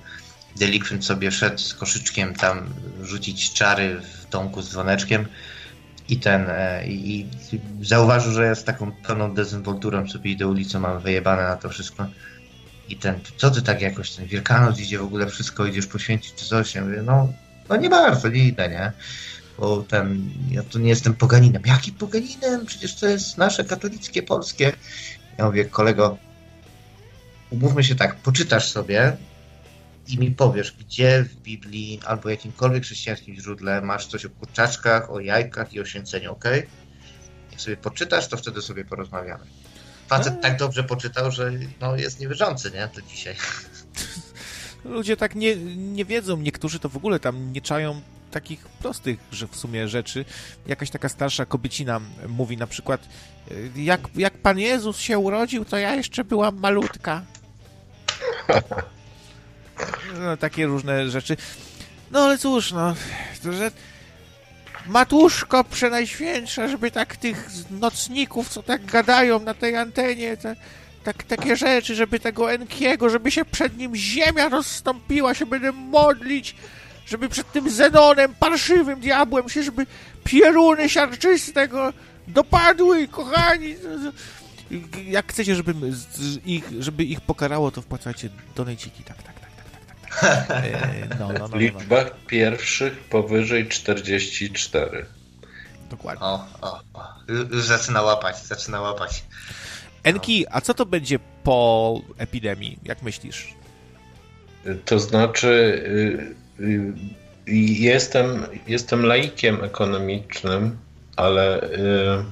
delikwent sobie szedł z koszyczkiem tam rzucić czary w domku z dzwoneczkiem i ten e, i, i zauważył, że jest taką pełną dezynwolturą sobie idę ulicą, mam wyjebane na to wszystko. I ten, co ty tak jakoś, ten Wielkanoc idzie w ogóle wszystko, idziesz poświęcić czy coś? Ja mówię, no, no nie bardzo, nie idę, nie? Bo ten, ja tu nie jestem poganinem. Jaki poganinem? Przecież to jest nasze katolickie, polskie. Ja mówię, kolego, umówmy się tak, poczytasz sobie i mi powiesz, gdzie w Biblii albo jakimkolwiek chrześcijańskim źródle masz coś o kurczaczkach, o jajkach i o święceniu, ok? Jak sobie poczytasz, to wtedy sobie porozmawiamy. Facet tak dobrze poczytał, że no, jest niewierzący, nie? To dzisiaj. Ludzie tak nie, nie wiedzą, niektórzy to w ogóle tam nie czają takich prostych, że w sumie rzeczy. Jakaś taka starsza kobiecina mówi na przykład, y, jak, jak Pan Jezus się urodził, to ja jeszcze byłam malutka. No, takie różne rzeczy. No ale cóż, no, to, że Matuszko przenajświętsza, żeby tak tych nocników, co tak gadają na tej antenie, te, tak, takie rzeczy, żeby tego Enkiego, żeby się przed nim ziemia rozstąpiła, się będę modlić, żeby przed tym Zenonem, parszywym diabłem się, żeby pieruny siarczystego dopadły, kochani. Jak chcecie, żeby ich, żeby ich pokarało, to wpłacajcie donejciki, tak, tak, No, no, no, W no, no, liczbach pierwszych powyżej 44. dokładnie. O, o, o. Już zaczyna łapać, zaczyna łapać. Enki, a co to będzie po epidemii? Jak myślisz? To znaczy, y, y, jestem, jestem laikiem ekonomicznym, ale y,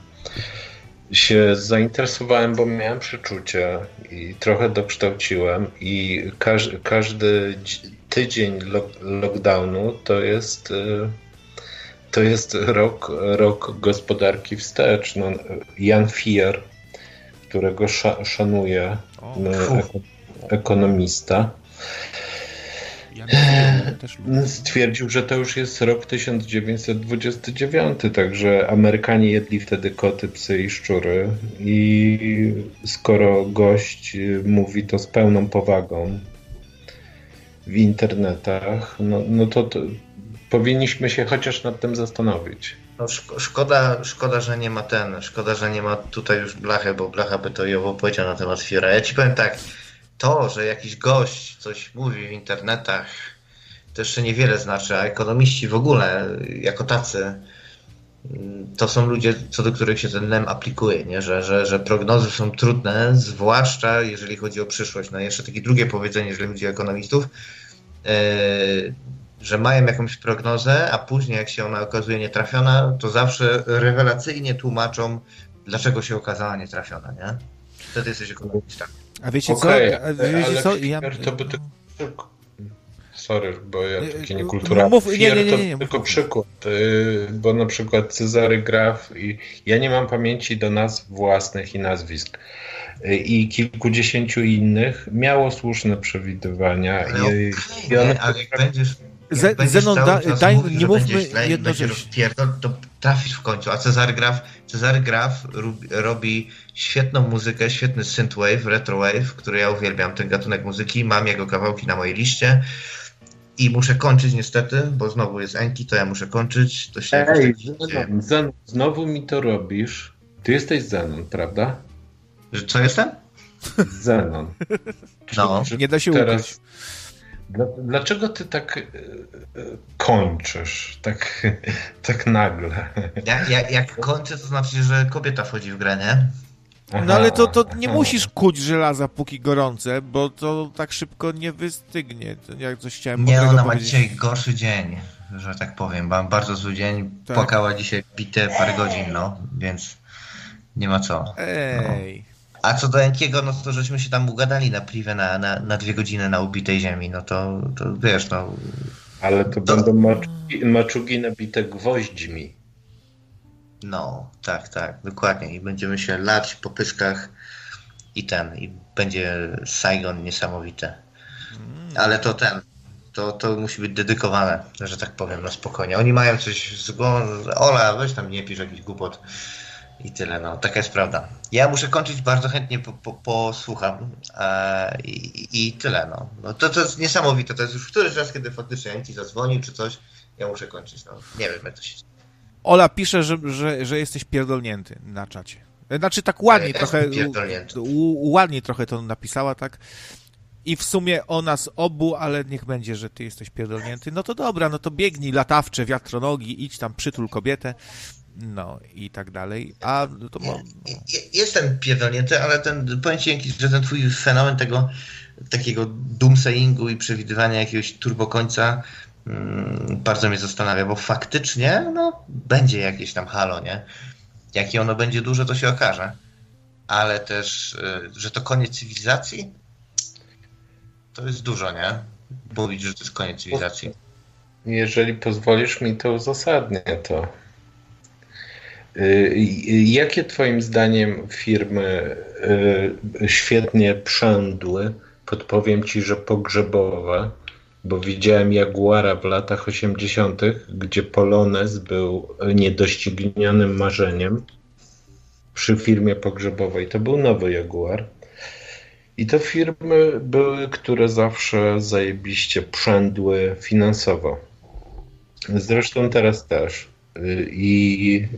się zainteresowałem, bo miałem przeczucie i trochę dokształciłem i każ, każdy dzi- tydzień lo- lockdownu to jest y, to jest rok, rok gospodarki wstecz. No, Jan Fier, którego sza, szanuję, O, fu. eko- ekonomista, ja nie- też lubię. Stwierdził, że to już jest rok 1929, także Amerykanie jedli wtedy koty, psy i szczury. I skoro gość y, mówi to z pełną powagą w internetach, no, no to, to powinniśmy się chociaż nad tym zastanowić. No, szko- szkoda, szkoda, że nie ma ten, szkoda, że nie ma tutaj już blachy, bo blacha by to ją powiedział na temat Fiora. Ja ci powiem tak, to, że jakiś gość coś mówi w internetach, to jeszcze niewiele znaczy, a ekonomiści w ogóle, jako tacy, mm, to są ludzie, co do których się ten NEM aplikuje, nie? Że, że, że prognozy są trudne, zwłaszcza jeżeli chodzi o przyszłość. No jeszcze takie drugie powiedzenie, jeżeli chodzi o ekonomistów, yy, że mają jakąś prognozę, a później jak się ona okazuje nietrafiona, to zawsze rewelacyjnie tłumaczą, dlaczego się okazała nietrafiona, nie? Wtedy jesteś ekonomistą. A wiecie Okej, co? A wiecie ale co? Ja... To by tylko... Sorry, bo ja taki nie, niekulturalny. mów- nie, nie, nie, to nie, tylko przykład, y, bo na przykład Cezary Graf i ja nie mam pamięci do nazw własnych i nazwisk. Y, I kilkudziesięciu innych miało słuszne przewidywania. Ale i, one nie, ale jak będziesz, Ze- Zenon, da- daj- mówił, nie że mówmy rozpierdol, to trafisz w końcu. A Cezary Graf, Cezary Graf robi, robi świetną muzykę, świetny synthwave, retrowave, który ja uwielbiam, ten gatunek muzyki. Mam jego kawałki na mojej liście. I muszę kończyć niestety, bo znowu jest Enki, to ja muszę kończyć. To się Ej, tak. Zenon, Zenon, znowu mi to robisz. Ty jesteś Zenon, prawda? Że Co jestem? Zenon. No. Czy Nie da się teraz ukryć. Dla- Dlaczego ty tak e, e, kończysz? Tak, tak nagle. Jak, jak, jak kończę, to znaczy, że kobieta wchodzi w grę, nie? No ale to, to nie aha. musisz kuć żelaza póki gorące, bo to tak szybko nie wystygnie. Jak coś chciałem Nie, ona ma powiedzieć. dzisiaj gorszy dzień, że tak powiem. Mam bardzo zły dzień. Tak. Płakała dzisiaj bite parę godzin, no, więc nie ma co. Ej. A co do Enkiego, no to żeśmy się tam ugadali na privę na, na, na dwie godziny na ubitej ziemi, no to, to wiesz, no. Ale to będą maczugi, maczugi nabite gwoźdźmi. No, tak, tak, dokładnie. I będziemy się lać po pyskach i ten, i będzie Saigon niesamowite. Ale to ten, to, to musi być dedykowane, że tak powiem, na spokojnie. Oni mają coś z głową, Ola, weź tam nie pisz jakiś głupot i tyle, no, taka jest prawda. Ja muszę kończyć, bardzo chętnie po, po, posłucham e, i, i tyle, no. no to, to jest niesamowite, to jest już któryś raz, kiedy faktycznie Enki zadzwonił czy coś, ja muszę kończyć, no. Nie wiem, jak to się Ola pisze, że, że, że jesteś pierdolnięty na czacie. Znaczy tak ładnie Ja trochę, u, ładnie trochę to napisała, tak? I w sumie o nas obu, ale niech będzie, że ty jesteś pierdolnięty. No to dobra, no to biegnij latawcze, wiatronogi, idź tam, przytul kobietę, no i tak dalej. A to mo- Je- Jestem pierdolnięty, ale ten, powiem ci, że ten twój fenomen tego takiego doomsayingu i przewidywania jakiegoś turbokońca mm, bardzo mnie zastanawia, bo faktycznie no, będzie jakieś tam halo, nie? Jakie ono będzie duże, to się okaże. Ale też, y, że to koniec cywilizacji, to jest dużo, nie? Mówić, że to jest koniec cywilizacji. Jeżeli pozwolisz mi, to uzasadnię to. Y, y, Jakie Twoim zdaniem firmy y, świetnie przędły? Podpowiem Ci, że pogrzebowe, bo widziałem Jaguara w latach 80., gdzie Polonez był niedoścignionym marzeniem przy firmie pogrzebowej. To był nowy Jaguar. I to firmy były, które zawsze zajebiście przędły finansowo. Zresztą teraz też. I,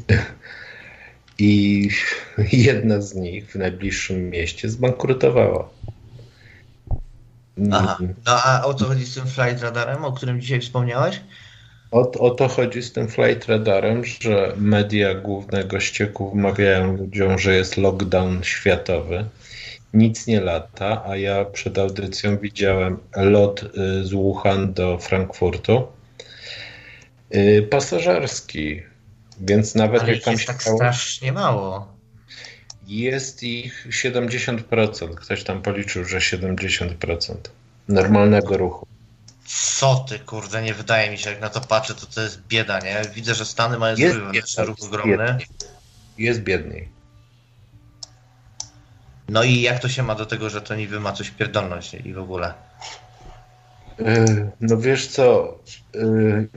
I jedna z nich w najbliższym mieście zbankrutowała. Aha. No a o co chodzi z tym flight radarem, o którym dzisiaj wspomniałeś? O, o to chodzi z tym flight radarem, że media głównego ścieku wmawiają ludziom, że jest lockdown światowy. Nic nie lata, a ja przed audycją widziałem lot y, z Wuhan do Frankfurtu. Y, Pasażerski, więc nawet Ale jak tam jest się tak stało, strasznie mało. jest ich 70%. Ktoś tam policzył, że 70% normalnego ruchu. Co ty, kurde, nie wydaje mi się, jak na to patrzę, to to jest bieda, nie? Widzę, że Stany mają Jest bieda, ruch ogromny. bieda. Jest biedniej. No i jak to się ma do tego, że to niby ma coś pierdolność i w ogóle? Yy, No wiesz co,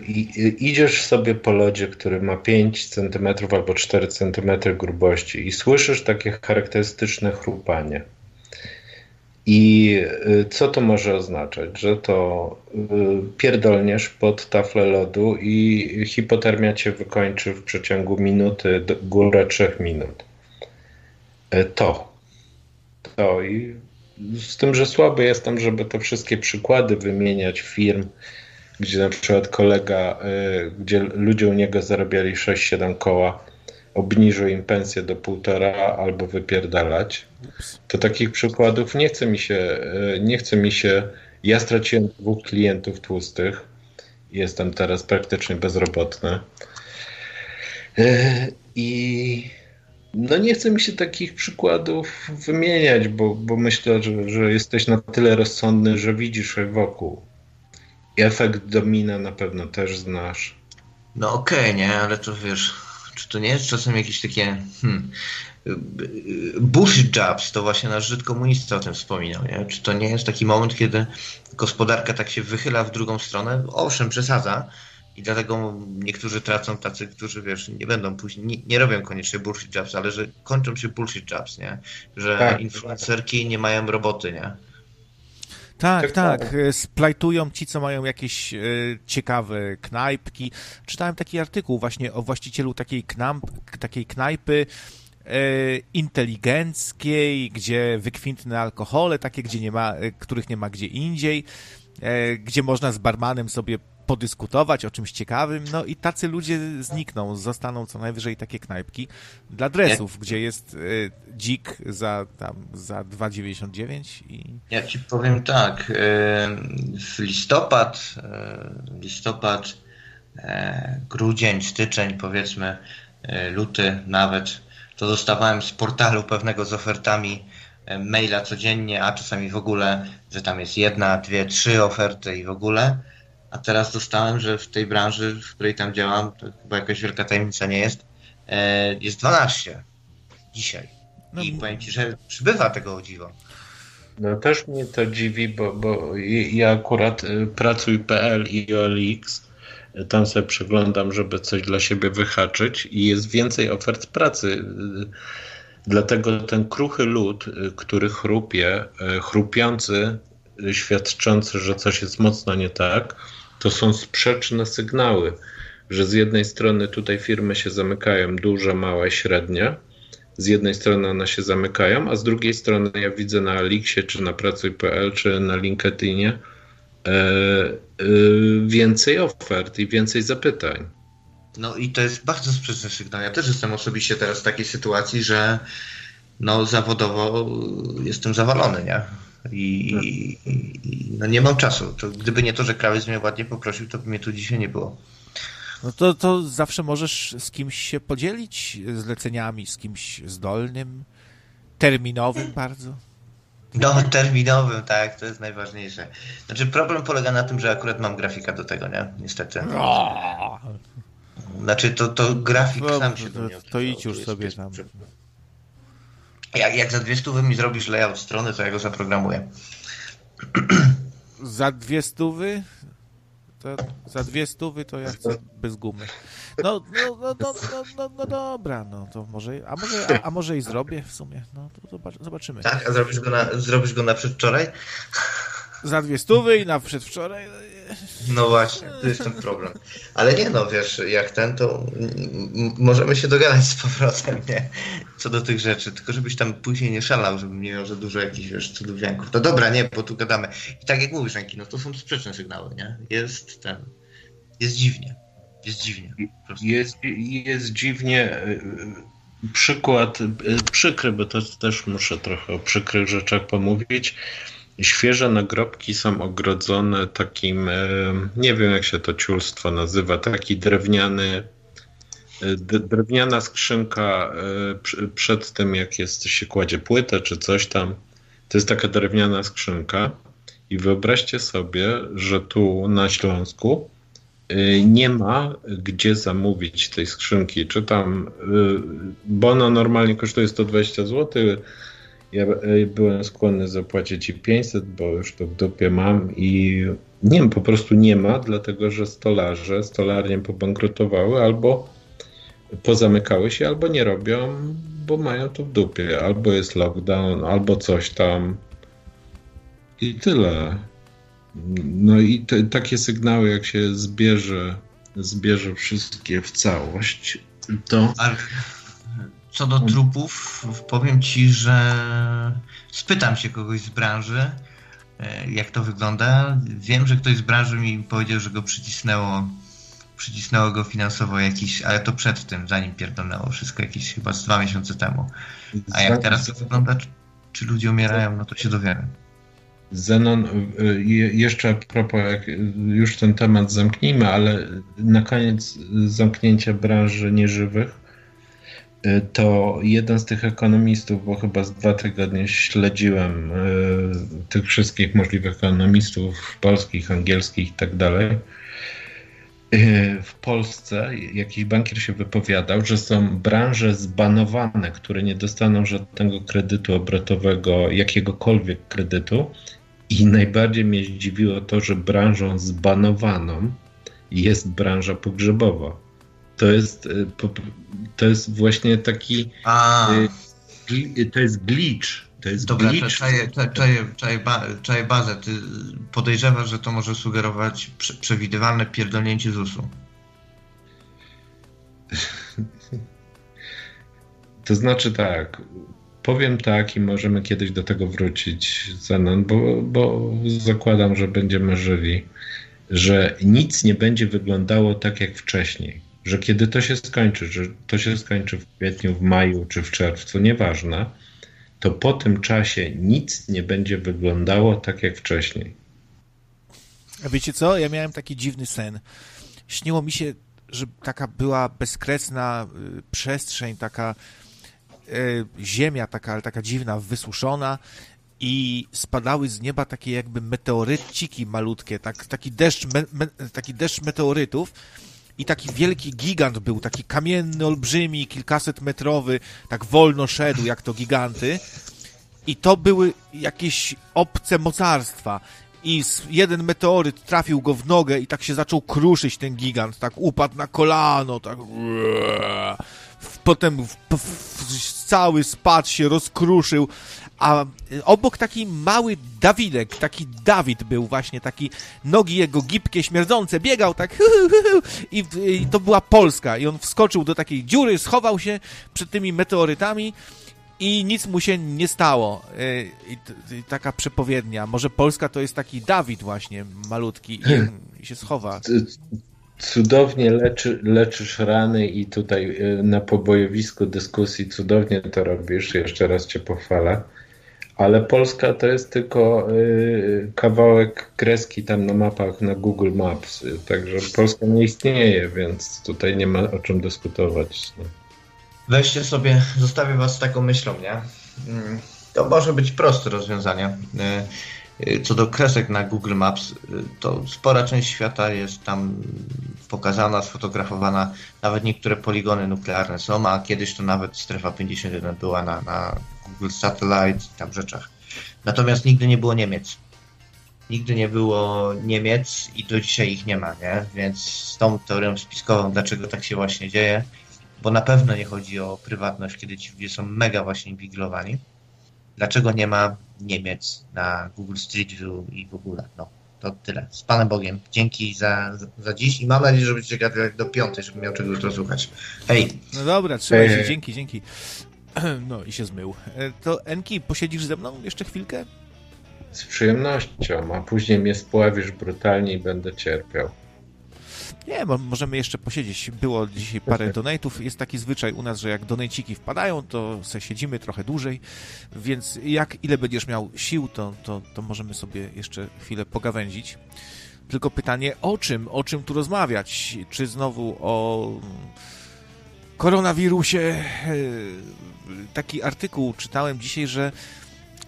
i- idziesz sobie po lodzie, który ma 5 cm albo 4 cm grubości i słyszysz takie charakterystyczne chrupanie. I yy, co to może oznaczać? Że to pierdolniesz pod taflę lodu i hipotermia cię wykończy w przeciągu minuty, góra 3 minut. To. To i z tym, że słaby jestem, żeby te wszystkie przykłady wymieniać firm, gdzie na przykład kolega, y, gdzie ludzie u niego zarabiali 6-7 koła, obniżył im pensję do półtora albo wypierdalać. To takich przykładów nie chce mi się, y, nie chce mi się. Ja straciłem dwóch klientów tłustych. Jestem teraz praktycznie bezrobotny. Y, I no nie chce mi się takich przykładów wymieniać, bo, bo myślę, że, że jesteś na tyle rozsądny, że widzisz wokół. I efekt domina na pewno też znasz. No okej, nie, ale to wiesz, czy to nie jest czasem jakieś takie hmm, bullshit jobs, to właśnie nasz Żyd komunista o tym wspominał, nie? Czy to nie jest taki moment, kiedy gospodarka tak się wychyla w drugą stronę? Owszem, przesadza i dlatego niektórzy tracą tacy, którzy wiesz, nie będą później, nie, nie robią koniecznie bullshit jobs, ale że kończą się bullshit jobs, nie? Że Tak. influencerki nie mają roboty, nie? Tak, Tak, tak. e, Splajtują ci, co mają jakieś e, ciekawe knajpki. Czytałem taki artykuł właśnie o właścicielu takiej, knamp, takiej knajpy e, inteligenckiej, gdzie wykwintne alkohole, takie, gdzie nie ma, których nie ma gdzie indziej. gdzie można z barmanem sobie podyskutować o czymś ciekawym, no i tacy ludzie znikną, zostaną co najwyżej takie knajpki dla dresów, gdzie jest e, dzik za tam za 2,99 i Ja ci powiem tak, e, w listopad, e, listopad, grudzień, styczeń, powiedzmy, luty nawet, to dostawałem z portalu pewnego z ofertami maila codziennie, a czasami w ogóle, że tam jest jedna, dwie, trzy oferty i w ogóle. A teraz dostałem, że w tej branży, w której tam działam, to chyba jakaś wielka tajemnica nie jest, e, jest 12 dzisiaj. No, I powiem ci, że przybywa tego dziwo. No też mnie to dziwi, bo, bo ja akurat y, pracuj.pl i OLX, y, tam sobie przeglądam, żeby coś dla siebie wyhaczyć i jest więcej ofert pracy. Y, Dlatego ten kruchy lud, który chrupie, chrupiący, świadczący, że coś jest mocno nie tak, to są sprzeczne sygnały, że z jednej strony tutaj firmy się zamykają, duże, małe, średnie, z jednej strony one się zamykają, a z drugiej strony ja widzę na Elixie, czy na Pracuj.pl, czy na LinkedInie e, e, więcej ofert i więcej zapytań. No i to jest bardzo sprzeczny sygnał. Ja też jestem osobiście teraz w takiej sytuacji, że no zawodowo jestem zawalony, nie? I, i, i no nie mam czasu. To gdyby nie to, że krawiec mnie ładnie poprosił, to by mnie tu dzisiaj nie było. No to, to zawsze możesz z kimś się podzielić zleceniami, z kimś zdolnym, terminowym bardzo. No, terminowym, tak, to jest najważniejsze. Znaczy problem polega na tym, że akurat mam grafika do tego, nie? Niestety. O! Znaczy to, to grafik No, sam to- się mnie to odzywał. idź już sobie tam. Jak, jak za dwie stówy mi zrobisz layout strony, to ja go zaprogramuję. Za dwie stówy? To, za dwie stówy to ja chcę bez gumy. No, no, no, no, no, no, no dobra, no to może, a może, a, a może i zrobię w sumie, no to zobacz, zobaczymy. Tak? A zrobisz go na, zrobisz go na przedwczoraj? Za dwie stówy i na przedwczoraj, No właśnie, to jest ten problem. Ale nie no, wiesz, jak ten, to możemy się dogadać z powrotem, nie? Co do tych rzeczy, tylko żebyś tam później nie szalał, żebym nie miał za dużo jakichś, wiesz, cudownianków. No dobra, nie, bo tu gadamy. I tak jak mówisz, Ręki, no to są sprzeczne sygnały, nie? Jest ten, jest dziwnie. Jest dziwnie. Jest, jest dziwnie. Przykład przykry, bo to też muszę trochę o przykrych rzeczach pomówić. Świeże nagrobki są ogrodzone takim, nie wiem jak się to ciulstwo nazywa, taki drewniany, drewniana skrzynka przy- przed tym jak jest, się kładzie płytę czy coś tam. To jest taka drewniana skrzynka i wyobraźcie sobie, że tu na Śląsku y, nie ma gdzie zamówić tej skrzynki. Czy tam, bo ona normalnie kosztuje 120 zł. Ja byłem skłonny zapłacić i 500, bo już to w dupie mam i nie wiem, po prostu nie ma, dlatego że stolarze, stolarnie pobankrutowały albo pozamykały się, albo nie robią, bo mają to w dupie. Albo jest lockdown, albo coś tam. I tyle. No i te, takie sygnały, jak się zbierze, zbierze wszystkie w całość, to co do trupów, powiem ci, że spytam się kogoś z branży, e, jak to wygląda. Wiem, że ktoś z branży mi powiedział, że go przycisnęło, przycisnęło go finansowo jakiś, ale to przed tym, zanim pierdolnęło wszystko, jakieś chyba z dwa miesiące temu. A jak teraz to wygląda, czy, ludzie umierają, no to się dowiemy. Zenon, y, je- jeszcze a propos, jak już ten temat zamknijmy, ale na koniec zamknięcia branży nieżywych, y, to jeden z tych ekonomistów, bo chyba z dwa tygodnie śledziłem y, tych wszystkich możliwych ekonomistów polskich, angielskich i tak dalej. Y, W Polsce jakiś bankier się wypowiadał, że są branże zbanowane, które nie dostaną żadnego kredytu obrotowego, jakiegokolwiek kredytu. I najbardziej mnie zdziwiło to, że branżą zbanowaną jest branża pogrzebowa. To jest, po- to jest właśnie taki. A, gli- To jest glitch. To jest dobra, glitch. czaję, czaję, czaję, czaję, ba, czaję bazę. Ty podejrzewasz, że to może sugerować prze, przewidywalne pierdolnięcie ZUS-u. To znaczy tak. powiem tak i możemy kiedyś do tego wrócić, Zenon, bo, bo zakładam, że będziemy żyli, że nic nie będzie wyglądało tak jak wcześniej. Że kiedy to się skończy, że to się skończy w kwietniu, w maju czy w czerwcu, nieważne, to po tym czasie nic nie będzie wyglądało tak jak wcześniej. A wiecie co? Ja miałem taki dziwny sen. Śniło mi się, że taka była bezkresna y, przestrzeń, taka y, ziemia, taka, ale taka dziwna, wysuszona i spadały z nieba takie jakby meteoryciki malutkie, tak, taki, deszcz, me, me, taki deszcz meteorytów i taki wielki gigant był, taki kamienny, olbrzymi, kilkaset metrowy, tak wolno szedł jak to giganty. I to były jakieś obce mocarstwa. I jeden meteoryt trafił go w nogę i tak się zaczął kruszyć ten gigant, tak upadł na kolano, tak potem w, w, w, cały spadł się, rozkruszył, a y, obok taki mały Dawidek, taki Dawid był właśnie, taki nogi jego gibkie, śmierdzące, biegał tak i, i to była Polska i on wskoczył do takiej dziury, schował się przed tymi meteorytami i nic mu się nie stało. Y, I, i taka przepowiednia. Może Polska to jest taki Dawid właśnie, malutki i, się schowa. Cudownie leczy, leczysz rany i tutaj y, na pobojowisku dyskusji cudownie to robisz. Jeszcze raz cię pochwalę. Ale Polska to jest tylko y, kawałek kreski tam na mapach na Google Maps. Także Polska nie istnieje, więc tutaj nie ma o czym dyskutować. No. Weźcie sobie, zostawię was z taką myślą, nie? Mm, To może być proste rozwiązanie. Y, y, Co do kresek na Google Maps, y, to spora część świata jest tam pokazana, sfotografowana. Nawet niektóre poligony nuklearne są, a kiedyś to nawet strefa 51 była na, na Google Satellite i tam rzeczach. Natomiast nigdy nie było Niemiec. Nigdy nie było Niemiec i do dzisiaj ich nie ma, nie? Więc z tą teorią spiskową, dlaczego tak się właśnie dzieje, bo na pewno nie chodzi o prywatność, kiedy ci ludzie są mega właśnie inwigilowani. Dlaczego nie ma Niemiec na Google Street View i w ogóle? No, to tyle. Z Panem Bogiem. Dzięki za, za dziś i mam nadzieję, że będziecie gadali do piątej, żebym miał czego jutro słuchać. Hej! No dobra, trzymaj się, dzięki, dzięki. No i się zmył. E, To Enki, posiedzisz ze mną jeszcze chwilkę? Z przyjemnością, a później mnie spławisz brutalnie i będę cierpiał. Nie, możemy jeszcze posiedzieć. Było dzisiaj parę donate'ów. Jest taki zwyczaj u nas, że jak donejciki wpadają, to se siedzimy trochę dłużej, więc jak ile będziesz miał sił, to, to, to możemy sobie jeszcze chwilę pogawędzić. Tylko pytanie, o czym? O czym tu rozmawiać? Czy znowu o koronawirusie? Taki artykuł czytałem dzisiaj, że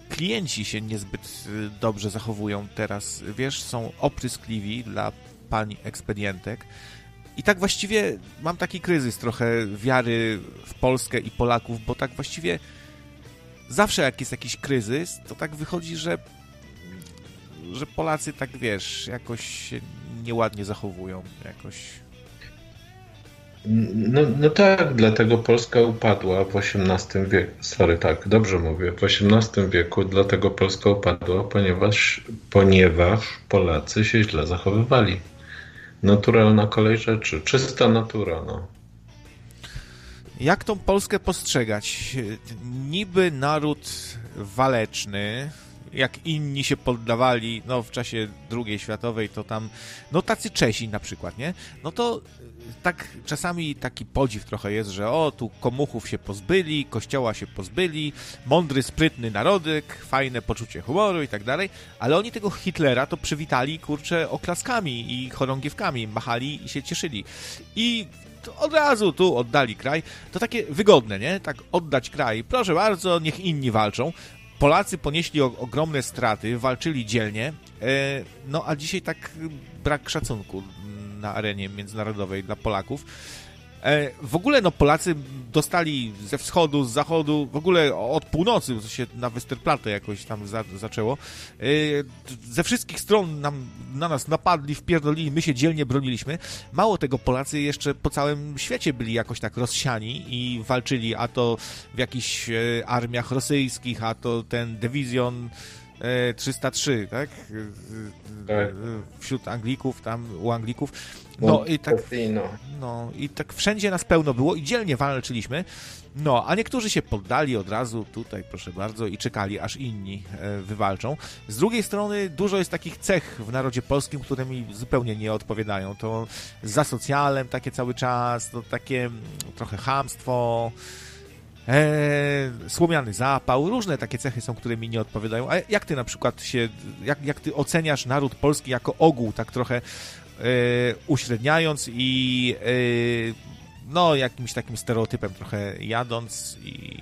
klienci się niezbyt y, dobrze zachowują teraz. Wiesz, są opryskliwi dla pań ekspedientek. I tak właściwie mam taki kryzys trochę wiary w Polskę i Polaków, bo tak właściwie zawsze jak jest jakiś kryzys, to tak wychodzi, że że Polacy tak wiesz, jakoś się nieładnie zachowują, jakoś No, no tak, dlatego Polska upadła w XVIII wieku. Sorry, tak, dobrze mówię. W XVIII wieku dlatego Polska upadła, ponieważ, ponieważ Polacy się źle zachowywali. Naturalna kolej rzeczy, czysta natura, no. Jak tą Polskę postrzegać? Niby naród waleczny, jak inni się poddawali, no w czasie II światowej, to tam, no tacy Czesi na przykład, nie? No to tak czasami taki podziw trochę jest, że o, tu komuchów się pozbyli, kościoła się pozbyli, mądry, sprytny narodek, fajne poczucie humoru i tak dalej, ale oni tego Hitlera to przywitali, kurczę, oklaskami i chorągiewkami, machali i się cieszyli. I od razu tu oddali kraj. To takie wygodne, nie? Tak oddać kraj. Proszę bardzo, niech inni walczą. Polacy ponieśli ogromne straty, walczyli dzielnie, e, no a dzisiaj tak brak szacunku na arenie międzynarodowej dla Polaków. E, w ogóle no Polacy dostali ze wschodu, z zachodu, w ogóle od północy, to się na Westerplatte jakoś tam za, zaczęło, e, ze wszystkich stron nam, na nas napadli, wpierdolili, my się dzielnie broniliśmy. Mało tego, Polacy jeszcze po całym świecie byli jakoś tak rozsiani i walczyli, a to w jakichś e, armiach rosyjskich, a to ten dywizjon 303, tak? Tak. E, Wśród Anglików, tam u Anglików. No i tak, No. i tak wszędzie nas pełno było i dzielnie walczyliśmy. No, a niektórzy się poddali od razu tutaj, proszę bardzo, i czekali, aż inni e, wywalczą. Z drugiej strony dużo jest takich cech w narodzie polskim, które mi zupełnie nie odpowiadają. To za socjalem takie cały czas, to takie mm, trochę chamstwo, e, słomiany zapał, różne takie cechy są, które mi nie odpowiadają. A jak ty na przykład się, jak, jak ty oceniasz naród polski jako ogół, tak trochę e, uśredniając i e, no jakimś takim stereotypem trochę jadąc i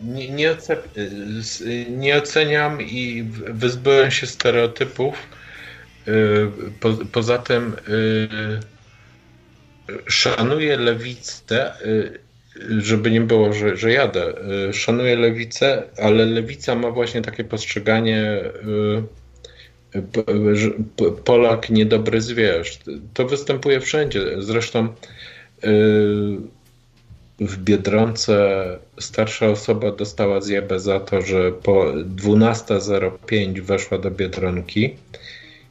Nie, nie, nie oceniam i wyzbyłem się stereotypów. Y, Po, poza tym y, szanuję lewicę, y, żeby nie było, że, że jadę. Y, Szanuję lewicę, ale lewica ma właśnie takie postrzeganie y, Polak niedobry zwierz. To występuje wszędzie. Zresztą y, w Biedronce starsza osoba dostała zjebę za to, że po 12.05 weszła do Biedronki.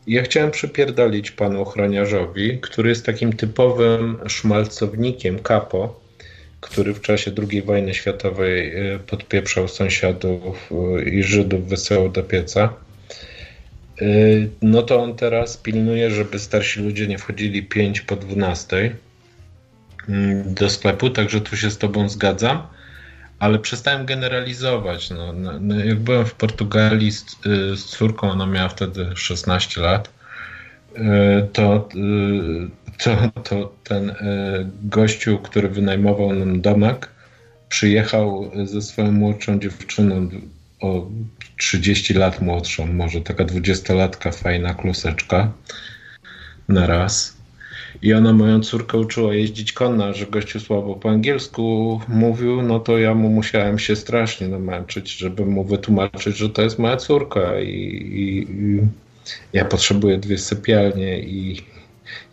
Ja chciałem przypierdolić panu ochroniarzowi, który jest takim typowym szmalcownikiem kapo, który w czasie II wojny światowej y, podpieprzał sąsiadów y, i Żydów wysyłał do pieca. Y, No to on teraz pilnuje, żeby starsi ludzie nie wchodzili 5 po 12 mm, do sklepu, także tu się z tobą zgadzam, ale przestałem generalizować. No, no, no, jak byłem w Portugalii z, z córką, ona miała wtedy 16 lat, to, to, to ten y, gościu, który wynajmował nam domek, przyjechał ze swoją młodszą dziewczyną o 30 lat młodszą, może taka dwudziestolatka, fajna kluseczka na raz. I ona moją córkę uczyła jeździć konna, że gościu słabo po angielsku mówił, no to ja mu musiałem się strasznie namęczyć, żeby mu wytłumaczyć, że to jest moja córka i, i, i ja potrzebuję dwie sypialnie i,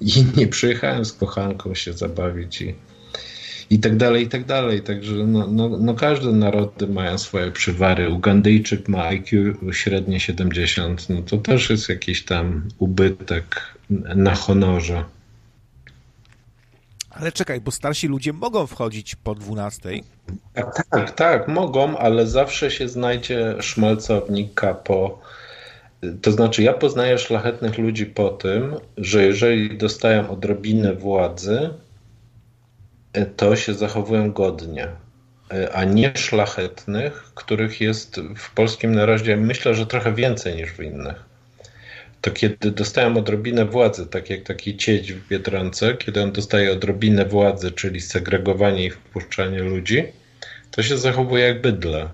i nie przyjechałem z kochanką się zabawić i, i tak dalej, i tak dalej. Także no, no, no każde narody mają swoje przywary. Ugandyjczyk ma IQ średnie 70, no to też jest jakiś tam ubytek na honorze. Ale czekaj, bo starsi ludzie mogą wchodzić po 12. Tak, tak, tak, mogą, ale zawsze się znajdzie szmalcownik kapo. To znaczy, ja poznaję szlachetnych ludzi po tym, że jeżeli dostają odrobinę władzy, to się zachowują godnie. A nie szlachetnych, których jest w polskim narodzie myślę, że trochę więcej niż w innych. To kiedy dostają odrobinę władzy, tak jak taki cieć w Biedronce, kiedy on dostaje odrobinę władzy, czyli segregowanie i wpuszczanie ludzi, to się zachowuje jak bydle.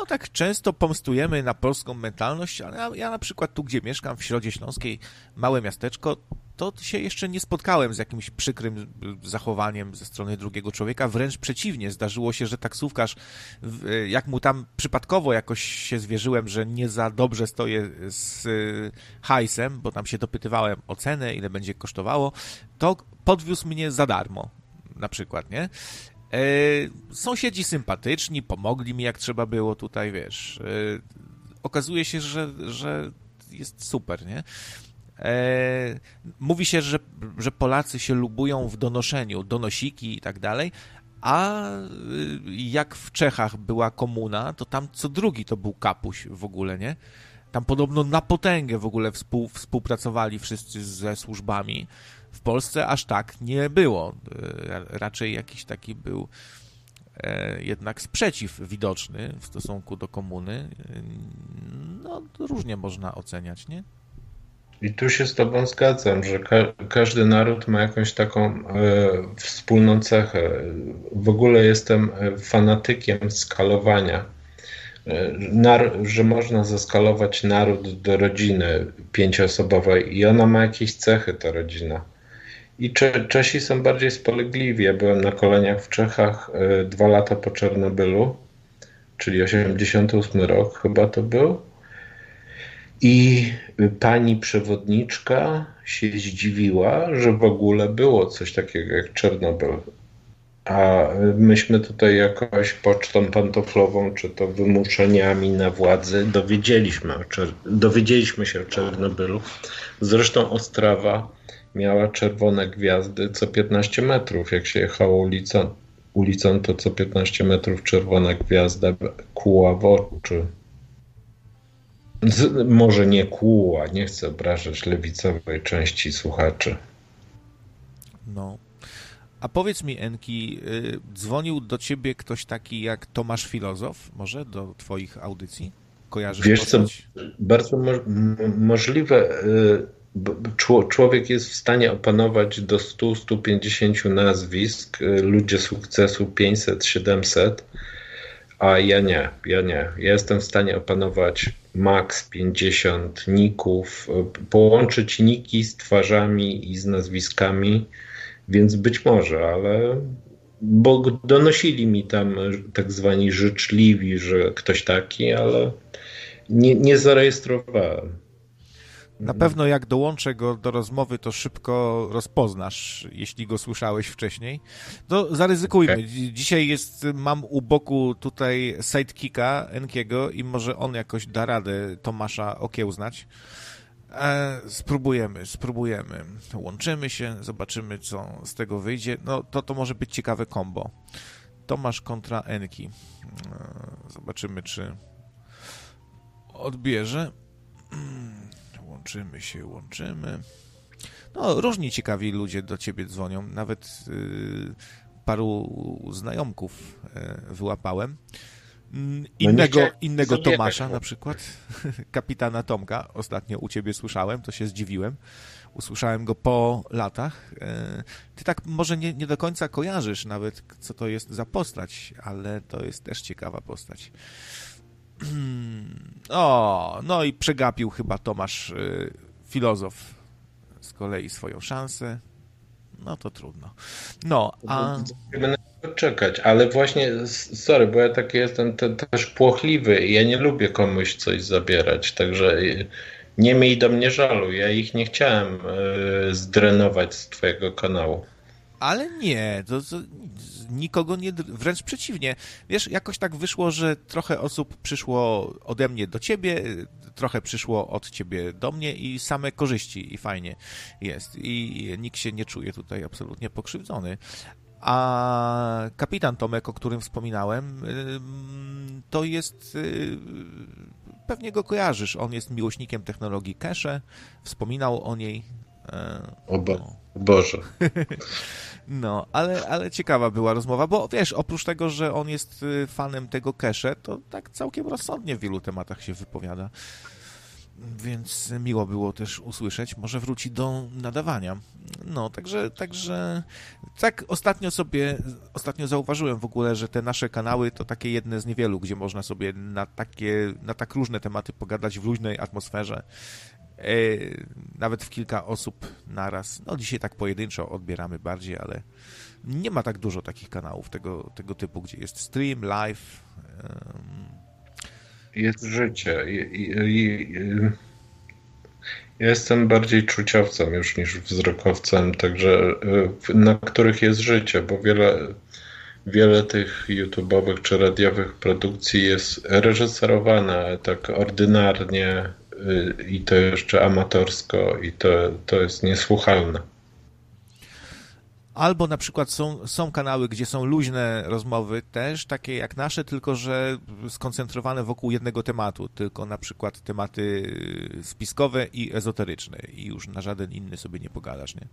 No tak często pomstujemy na polską mentalność, ale ja, na przykład tu, gdzie mieszkam, w Środzie Śląskiej, małe miasteczko, to się jeszcze nie spotkałem z jakimś przykrym zachowaniem ze strony drugiego człowieka. Wręcz przeciwnie, zdarzyło się, że taksówkarz, jak mu tam przypadkowo jakoś się zwierzyłem, że nie za dobrze stoję z y, hajsem, bo tam się dopytywałem o cenę, ile będzie kosztowało, to podwiózł mnie za darmo, na przykład, nie? E, sąsiedzi sympatyczni, pomogli mi jak trzeba było tutaj, wiesz. E, okazuje się, że, że jest super, nie? E, mówi się, że, że Polacy się lubują w donoszeniu, donosiki i tak dalej, a y, jak w Czechach była komuna, to tam co drugi to był kapuś w ogóle, nie? Tam podobno na potęgę w ogóle współ, współpracowali wszyscy ze służbami. W Polsce aż tak nie było. E, Raczej jakiś taki był e, jednak sprzeciw widoczny w stosunku do komuny. E, No, różnie można oceniać, nie? I tu się z Tobą zgadzam, że ka- każdy naród ma jakąś taką e, wspólną cechę. W ogóle jestem fanatykiem skalowania. E, Nar- że można zeskalować naród do rodziny pięcioosobowej i ona ma jakieś cechy, ta rodzina. I Cze- Czesi są bardziej spolegliwi. Ja byłem na koleniach w Czechach e, dwa lata po Czernobylu, czyli 88 rok chyba to był. I pani przewodniczka się zdziwiła, że w ogóle było coś takiego jak Czarnobyl. A myśmy tutaj jakoś pocztą pantoflową, czy to wymuszeniami na władzy dowiedzieliśmy, dowiedzieliśmy się o Czernobylu. Zresztą Ostrawa miała czerwone gwiazdy co 15 metrów. Jak się jechało ulicą, ulicą to co 15 metrów czerwona gwiazda kuła w oczy. Z, może nie kłuła, nie chcę obrażać lewicowej części słuchaczy. No. A powiedz mi, Enki, y, dzwonił do ciebie ktoś taki jak Tomasz Filozof, może do twoich audycji? Kojarzysz Wiesz co, postać? bardzo mo możliwe, y, człowiek jest w stanie opanować do 100-150 nazwisk, y, ludzie sukcesu 500-700, a ja nie, ja nie. Ja jestem w stanie opanować max 50 ników, y, połączyć niki z twarzami i z nazwiskami, więc być może, ale bo donosili mi tam tak zwani życzliwi, że ktoś taki, ale nie, nie zarejestrowałem. Na pewno jak dołączę go do rozmowy, to szybko rozpoznasz, jeśli go słyszałeś wcześniej. To zaryzykujmy. Dzi- Dzisiaj jest, mam u boku tutaj sidekicka Enkiego i może on jakoś da radę Tomasza okiełznać. E, spróbujemy, spróbujemy. Łączymy się, zobaczymy, co z tego wyjdzie. No, to to może być ciekawe kombo. Tomasz kontra Enki. E, zobaczymy, czy odbierze. Łączymy się, łączymy. No, różni ciekawi ludzie do ciebie dzwonią. Nawet y, paru znajomków y, wyłapałem. Mm, Innego, innego Tomasza na przykład, kapitana Tomka, ostatnio u ciebie słyszałem, to się zdziwiłem. Usłyszałem go po latach. E, Ty tak może nie, nie do końca kojarzysz nawet, co to jest za postać, ale to jest też ciekawa postać. O, no i przegapił chyba Tomasz y, filozof z kolei swoją szansę. No to trudno. No, a Będę czekać, ale właśnie, sorry, bo ja taki jestem te, też płochliwy i ja nie lubię komuś coś zabierać, także y, nie miej do mnie żalu. Ja ich nie chciałem y, zdrenować z twojego kanału. Ale nie, to, to nikogo nie, wręcz przeciwnie. Wiesz, jakoś tak wyszło, że trochę osób przyszło ode mnie do ciebie, trochę przyszło od ciebie do mnie i same korzyści i fajnie jest. I nikt się nie czuje tutaj absolutnie pokrzywdzony. A kapitan Tomek, o którym wspominałem, to jest. y, Pewnie go kojarzysz. On jest miłośnikiem technologii cache. Wspominał o niej. O Bo- no. Boże. No, ale, ale ciekawa była rozmowa, bo wiesz, oprócz tego, że on jest y, fanem tego cache, to tak całkiem rozsądnie w wielu tematach się wypowiada. Więc miło było też usłyszeć. Może wróci do nadawania. No, także, także tak ostatnio sobie, ostatnio zauważyłem w ogóle, że te nasze kanały to takie jedne z niewielu, gdzie można sobie na takie, na tak różne tematy pogadać w luźnej atmosferze. E, nawet w kilka osób naraz. No dzisiaj tak pojedynczo odbieramy bardziej, ale nie ma tak dużo takich kanałów tego, tego typu, gdzie jest stream, live. Jest życie. Ja jestem bardziej czuciowcem już niż wzrokowcem, także w- na których jest życie, bo wiele, wiele tych YouTube'owych czy radiowych produkcji jest reżyserowane tak ordynarnie i to jeszcze amatorsko i to, to jest niesłuchalne. Albo na przykład są, są kanały, gdzie są luźne rozmowy też, takie jak nasze, tylko że skoncentrowane wokół jednego tematu, tylko na przykład tematy spiskowe i ezoteryczne i już na żaden inny sobie nie pogadasz, nie?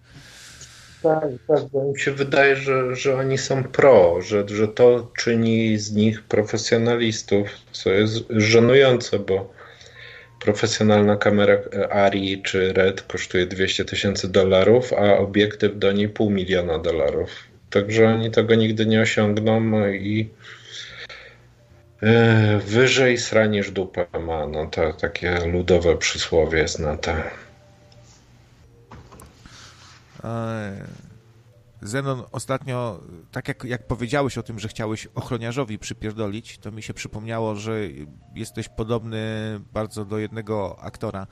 Tak, tak, bo mi się wydaje, że, że oni są pro, że, że to czyni z nich profesjonalistów, co jest żenujące, bo profesjonalna kamera ARRI czy RED kosztuje 200 tysięcy dolarów, a obiektyw do niej pół miliona dolarów. Także oni tego nigdy nie osiągną i e, wyżej sraniesz dupę ma, no to takie ludowe przysłowie jest na to. Zenon, ostatnio, tak jak, jak powiedziałeś o tym, że chciałeś ochroniarzowi przypierdolić, to mi się przypomniało, że jesteś podobny bardzo do jednego aktora,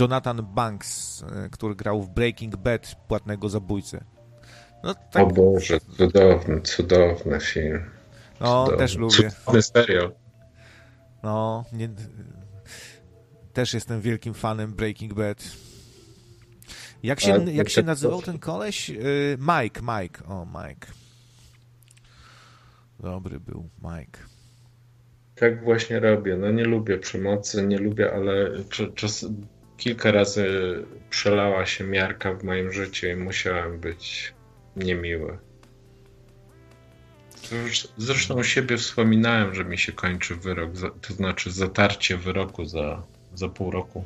Jonathan Banks, e, który grał w Breaking Bad płatnego zabójcę. No tak, O Boże, cudowny, cudowny film. no Cudowny. też lubię. Cudowny serial. No, nie, też jestem wielkim fanem Breaking Bad. Jak się, A, jak się nazywał ten koleś? Y, Mike, Mike, o Mike. Dobry był Mike. Tak właśnie robię. No nie lubię przemocy, nie lubię, ale cz- czas, kilka razy przelała się miarka w moim życiu i musiałem być niemiły. Zresz- Zresztą u siebie wspominałem, że mi się kończy wyrok, to znaczy zatarcie wyroku za, za pół roku.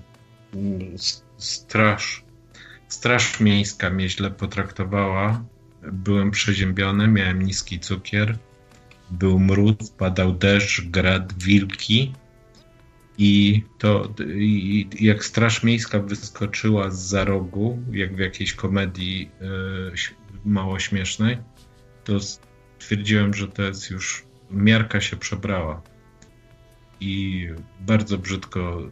Mm, s- Straż, miejska mnie źle potraktowała. Byłem przeziębiony, miałem niski cukier. Był mróz, padał deszcz, grad, wilki. I to i, jak Straż Miejska wyskoczyła z za rogu, jak w jakiejś komedii e, mało śmiesznej, to stwierdziłem, że to jest już miarka się przebrała. I bardzo brzydko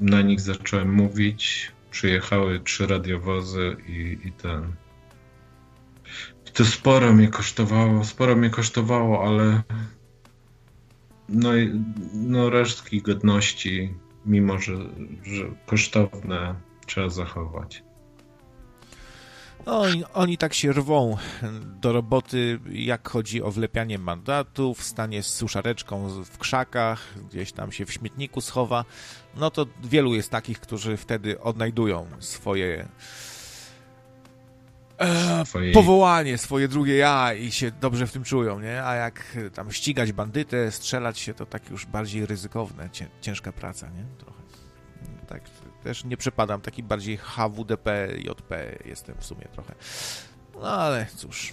na nich zacząłem mówić. Przyjechały trzy radiowozy i, i ten. I to sporo mnie kosztowało, sporo mnie kosztowało, ale no, no resztki godności, mimo że, że kosztowne, trzeba zachować. No, oni, oni tak się rwą do roboty, jak chodzi o wlepianie mandatów, stanie z suszareczką w krzakach, gdzieś tam się w śmietniku schowa. No to wielu jest takich, którzy wtedy odnajdują swoje e, Swojej- powołanie, swoje drugie ja i się dobrze w tym czują, nie? A jak tam ścigać bandytę, strzelać się, to tak już bardziej ryzykowne, cię, ciężka praca, nie? Trochę. Tak, też nie przepadam, taki bardziej HWDP, JP jestem w sumie trochę. No ale cóż.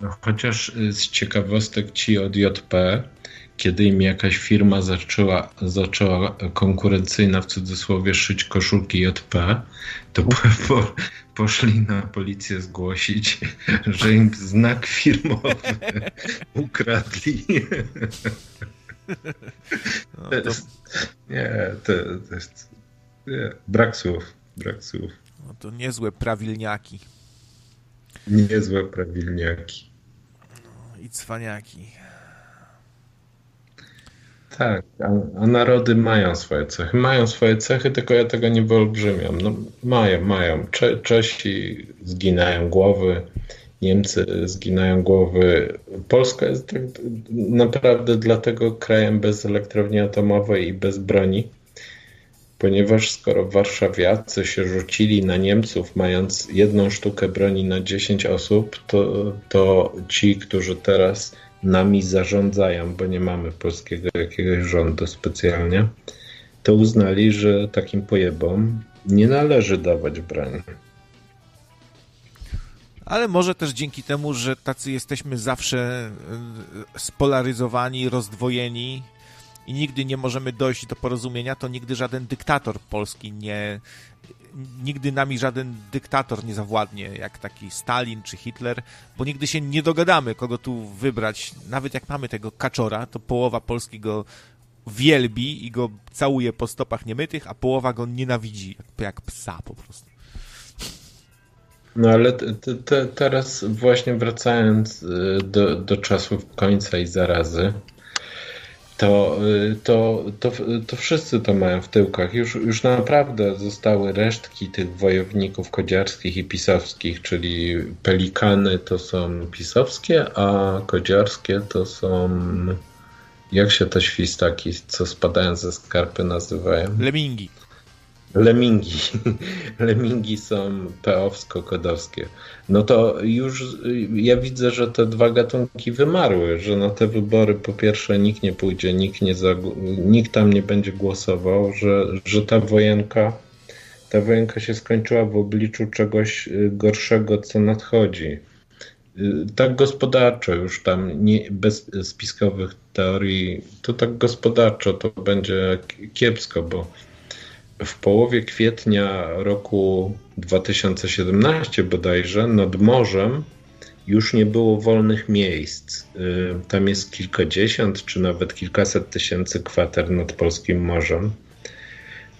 No, chociaż y, z ciekawostek ci od JP, kiedy im jakaś firma zaczęła, zaczęła konkurencyjna w cudzysłowie szyć koszulki JP, to po, po, poszli na policję zgłosić, że im znak firmowy ukradli. No, To nie, to, to jest nie, brak słów, brak słów. no to niezłe prawilniaki Niezłe prawilniaki. i cwaniaki. Tak, a, a narody mają swoje cechy. Mają swoje cechy, tylko ja tego nie wyolbrzymiam. No, mają, mają. Cze, Czesi zginają głowy, Niemcy zginają głowy. Polska jest tak naprawdę dlatego krajem bez elektrowni atomowej i bez broni, ponieważ skoro warszawiacy się rzucili na Niemców, mając jedną sztukę broni na 10 osób, to, to ci, którzy teraz nami zarządzają, bo nie mamy polskiego jakiegoś rządu specjalnie, to uznali, że takim pojebom nie należy dawać broni. Ale może też dzięki temu, że tacy jesteśmy zawsze y, spolaryzowani, rozdwojeni i nigdy nie możemy dojść do porozumienia, to nigdy żaden dyktator polski nie. Nigdy nami żaden dyktator nie zawładnie, jak taki Stalin czy Hitler, bo nigdy się nie dogadamy, kogo tu wybrać. Nawet jak mamy tego kaczora, to połowa Polski go wielbi i go całuje po stopach niemytych, a połowa go nienawidzi, jak, jak psa po prostu. No ale te, te, te, teraz właśnie wracając y, do, do czasów końca i zarazy, to, y, to, to, to wszyscy to mają w tyłkach. Już, już naprawdę zostały resztki tych wojowników kodziarskich i pisowskich, czyli pelikany to są pisowskie, a kodziarskie to są... Jak się te świstaki, co spadają ze skarpy nazywają? Lemingi. Lemingi. Lemingi są peowsko-kodowskie. No to już y, ja widzę, że te dwa gatunki wymarły, że na te wybory po pierwsze nikt nie pójdzie, nikt, nie nikt tam nie będzie głosował, że, że ta wojenka ta wojenka się skończyła w obliczu czegoś y, gorszego, co nadchodzi. Y, Tak gospodarczo już tam, nie, bez spiskowych teorii, to tak gospodarczo to będzie kiepsko, bo w połowie kwietnia roku 2017 bodajże nad morzem już nie było wolnych miejsc. Y, Tam jest kilkadziesiąt czy nawet kilkaset tysięcy kwater nad polskim morzem.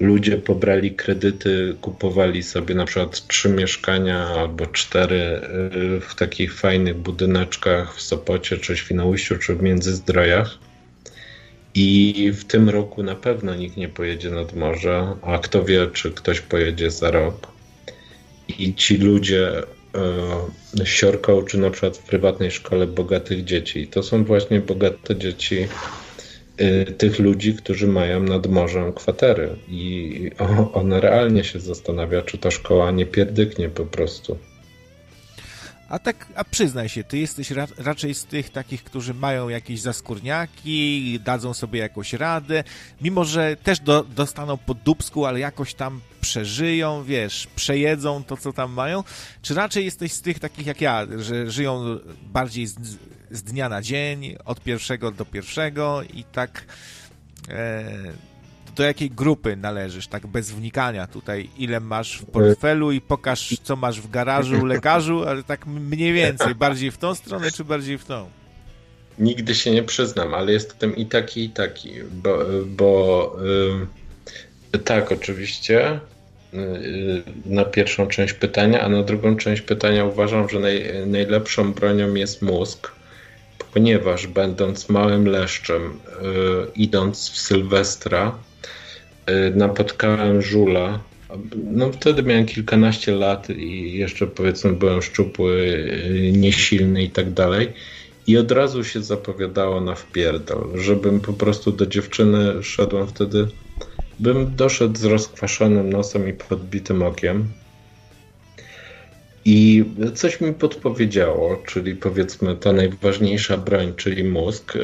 ludzie pobrali kredyty, kupowali sobie na przykład trzy mieszkania albo cztery y, w takich fajnych budyneczkach w Sopocie, czy Świnoujściu, czy w Międzyzdrojach. I w tym roku na pewno nikt nie pojedzie nad morze, a kto wie, czy ktoś pojedzie za rok. I ci ludzie e, siorką, czy na przykład w prywatnej szkole bogatych dzieci. To są właśnie bogate dzieci Y, tych ludzi, którzy mają nad morzem kwatery. I ona realnie się zastanawia, czy ta szkoła nie pierdyknie po prostu. A tak, a przyznaj się, ty jesteś ra raczej z tych takich, którzy mają jakieś zaskórniaki, dadzą sobie jakąś radę, mimo że też do, dostaną po dubsku, ale jakoś tam przeżyją, wiesz, przejedzą to, co tam mają? Czy raczej jesteś z tych takich jak ja, że żyją bardziej z, z dnia na dzień, od pierwszego do pierwszego i tak e, do jakiej grupy należysz, tak bez wnikania tutaj, ile masz w portfelu i pokaż, co masz w garażu, lekarzu, ale tak mniej więcej, bardziej w tą stronę, czy bardziej w tą? Nigdy się nie przyznam, ale jestem i taki, i taki, bo, bo yy, tak, oczywiście yy, na pierwszą część pytania, a na drugą część pytania uważam, że naj, najlepszą bronią jest mózg, ponieważ będąc małym leszczem, yy, idąc w Sylwestra, napotkałem żula. No wtedy miałem kilkanaście lat i jeszcze powiedzmy byłem szczupły, yy, niesilny i tak dalej. I od razu się zapowiadało na wpierdol, żebym po prostu do dziewczyny szedłem wtedy, bym doszedł z rozkwaszonym nosem i podbitym okiem, i coś mi podpowiedziało, czyli powiedzmy ta najważniejsza broń, czyli mózg. E,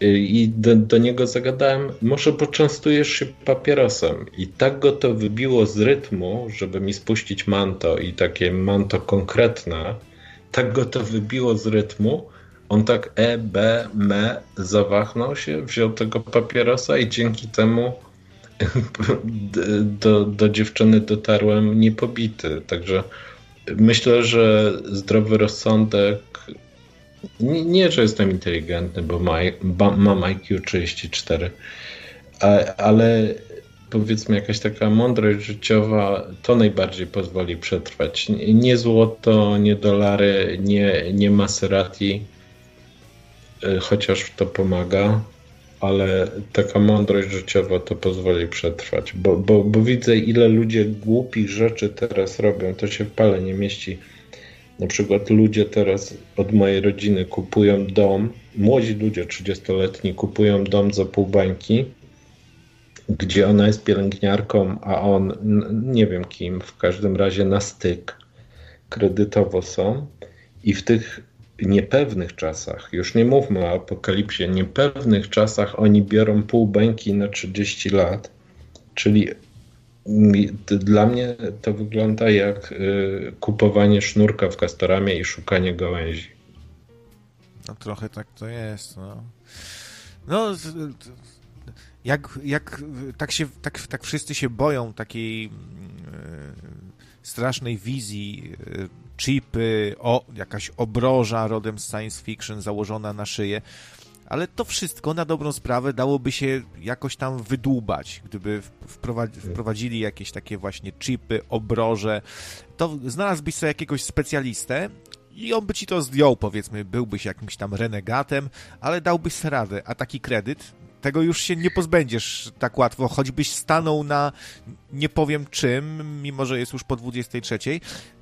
I do, do, niego zagadałem, może poczęstujesz się papierosem. I tak go to wybiło z rytmu, żeby mi spuścić manto i takie manto konkretne, tak go to wybiło z rytmu. On tak E, B, M zawachnął się, wziął tego papierosa i dzięki temu do, do dziewczyny dotarłem niepobity. Także myślę, że zdrowy rozsądek. Nie, że jestem inteligentny, bo ma, mam IQ 34, ale powiedzmy jakaś taka mądrość życiowa to najbardziej pozwoli przetrwać. Nie złoto, nie dolary, nie, nie Maserati, y, chociaż to pomaga ale taka mądrość życiowa to pozwoli przetrwać, bo, bo, bo widzę ile ludzie głupich rzeczy teraz robią, to się w pale nie mieści. Na przykład ludzie teraz od mojej rodziny kupują dom, młodzi ludzie 30-letni kupują dom za pół bańki, gdzie ona jest pielęgniarką, a on nie wiem kim, w każdym razie na styk kredytowo są. I w tych niepewnych czasach, już nie mówmy o apokalipsie, niepewnych czasach oni biorą pół bańki na 30 lat, czyli dla mnie to wygląda jak y, kupowanie sznurka w kastoramie i szukanie gałęzi. No trochę tak to jest, no. No, jak, jak tak, się, tak, tak wszyscy się boją takiej yy, strasznej wizji yy, chipy, o, jakaś obroża rodem science fiction założona na szyję, ale to wszystko na dobrą sprawę dałoby się jakoś tam wydłubać, gdyby wprowadzili jakieś takie właśnie chipy, obroże, to znalazłbyś sobie jakiegoś specjalistę i on by ci to zdjął, powiedzmy, byłbyś jakimś tam renegatem, ale dałbyś radę, a taki kredyt, tego już się nie pozbędziesz tak łatwo, choćbyś stanął na nie powiem czym, mimo że jest już po 23,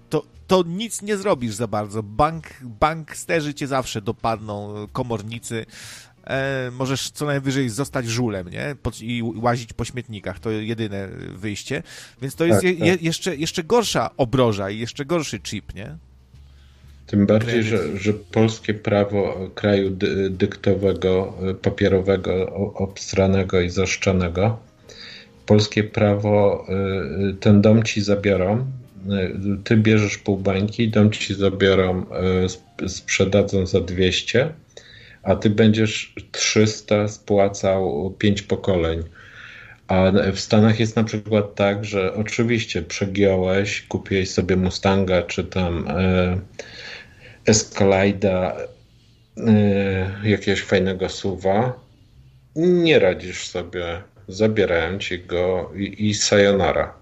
to, to nic nie zrobisz za bardzo. Bank, banksterzy cię zawsze dopadną, komornicy. E, możesz co najwyżej zostać żulem, nie? I łazić po śmietnikach. To jedyne wyjście. Więc to jest tak, je, tak. jeszcze, jeszcze gorsza obroża i jeszcze gorszy chip, nie? Tym bardziej, że, że polskie prawo kraju dy, dyktowego, papierowego, obstranego i zaszczanego, polskie prawo y, ten dom ci zabiorą, ty bierzesz pół bańki, dom ci zabiorą, e, sprzedadzą za 200, a ty będziesz 300 spłacał 5 pokoleń. A w Stanach jest na przykład tak, że oczywiście przegiąłeś, kupiłeś sobie Mustanga czy tam e, Escalade'a, e, jakiegoś fajnego suwa, nie radzisz sobie zabierają ci go i, i sayonara.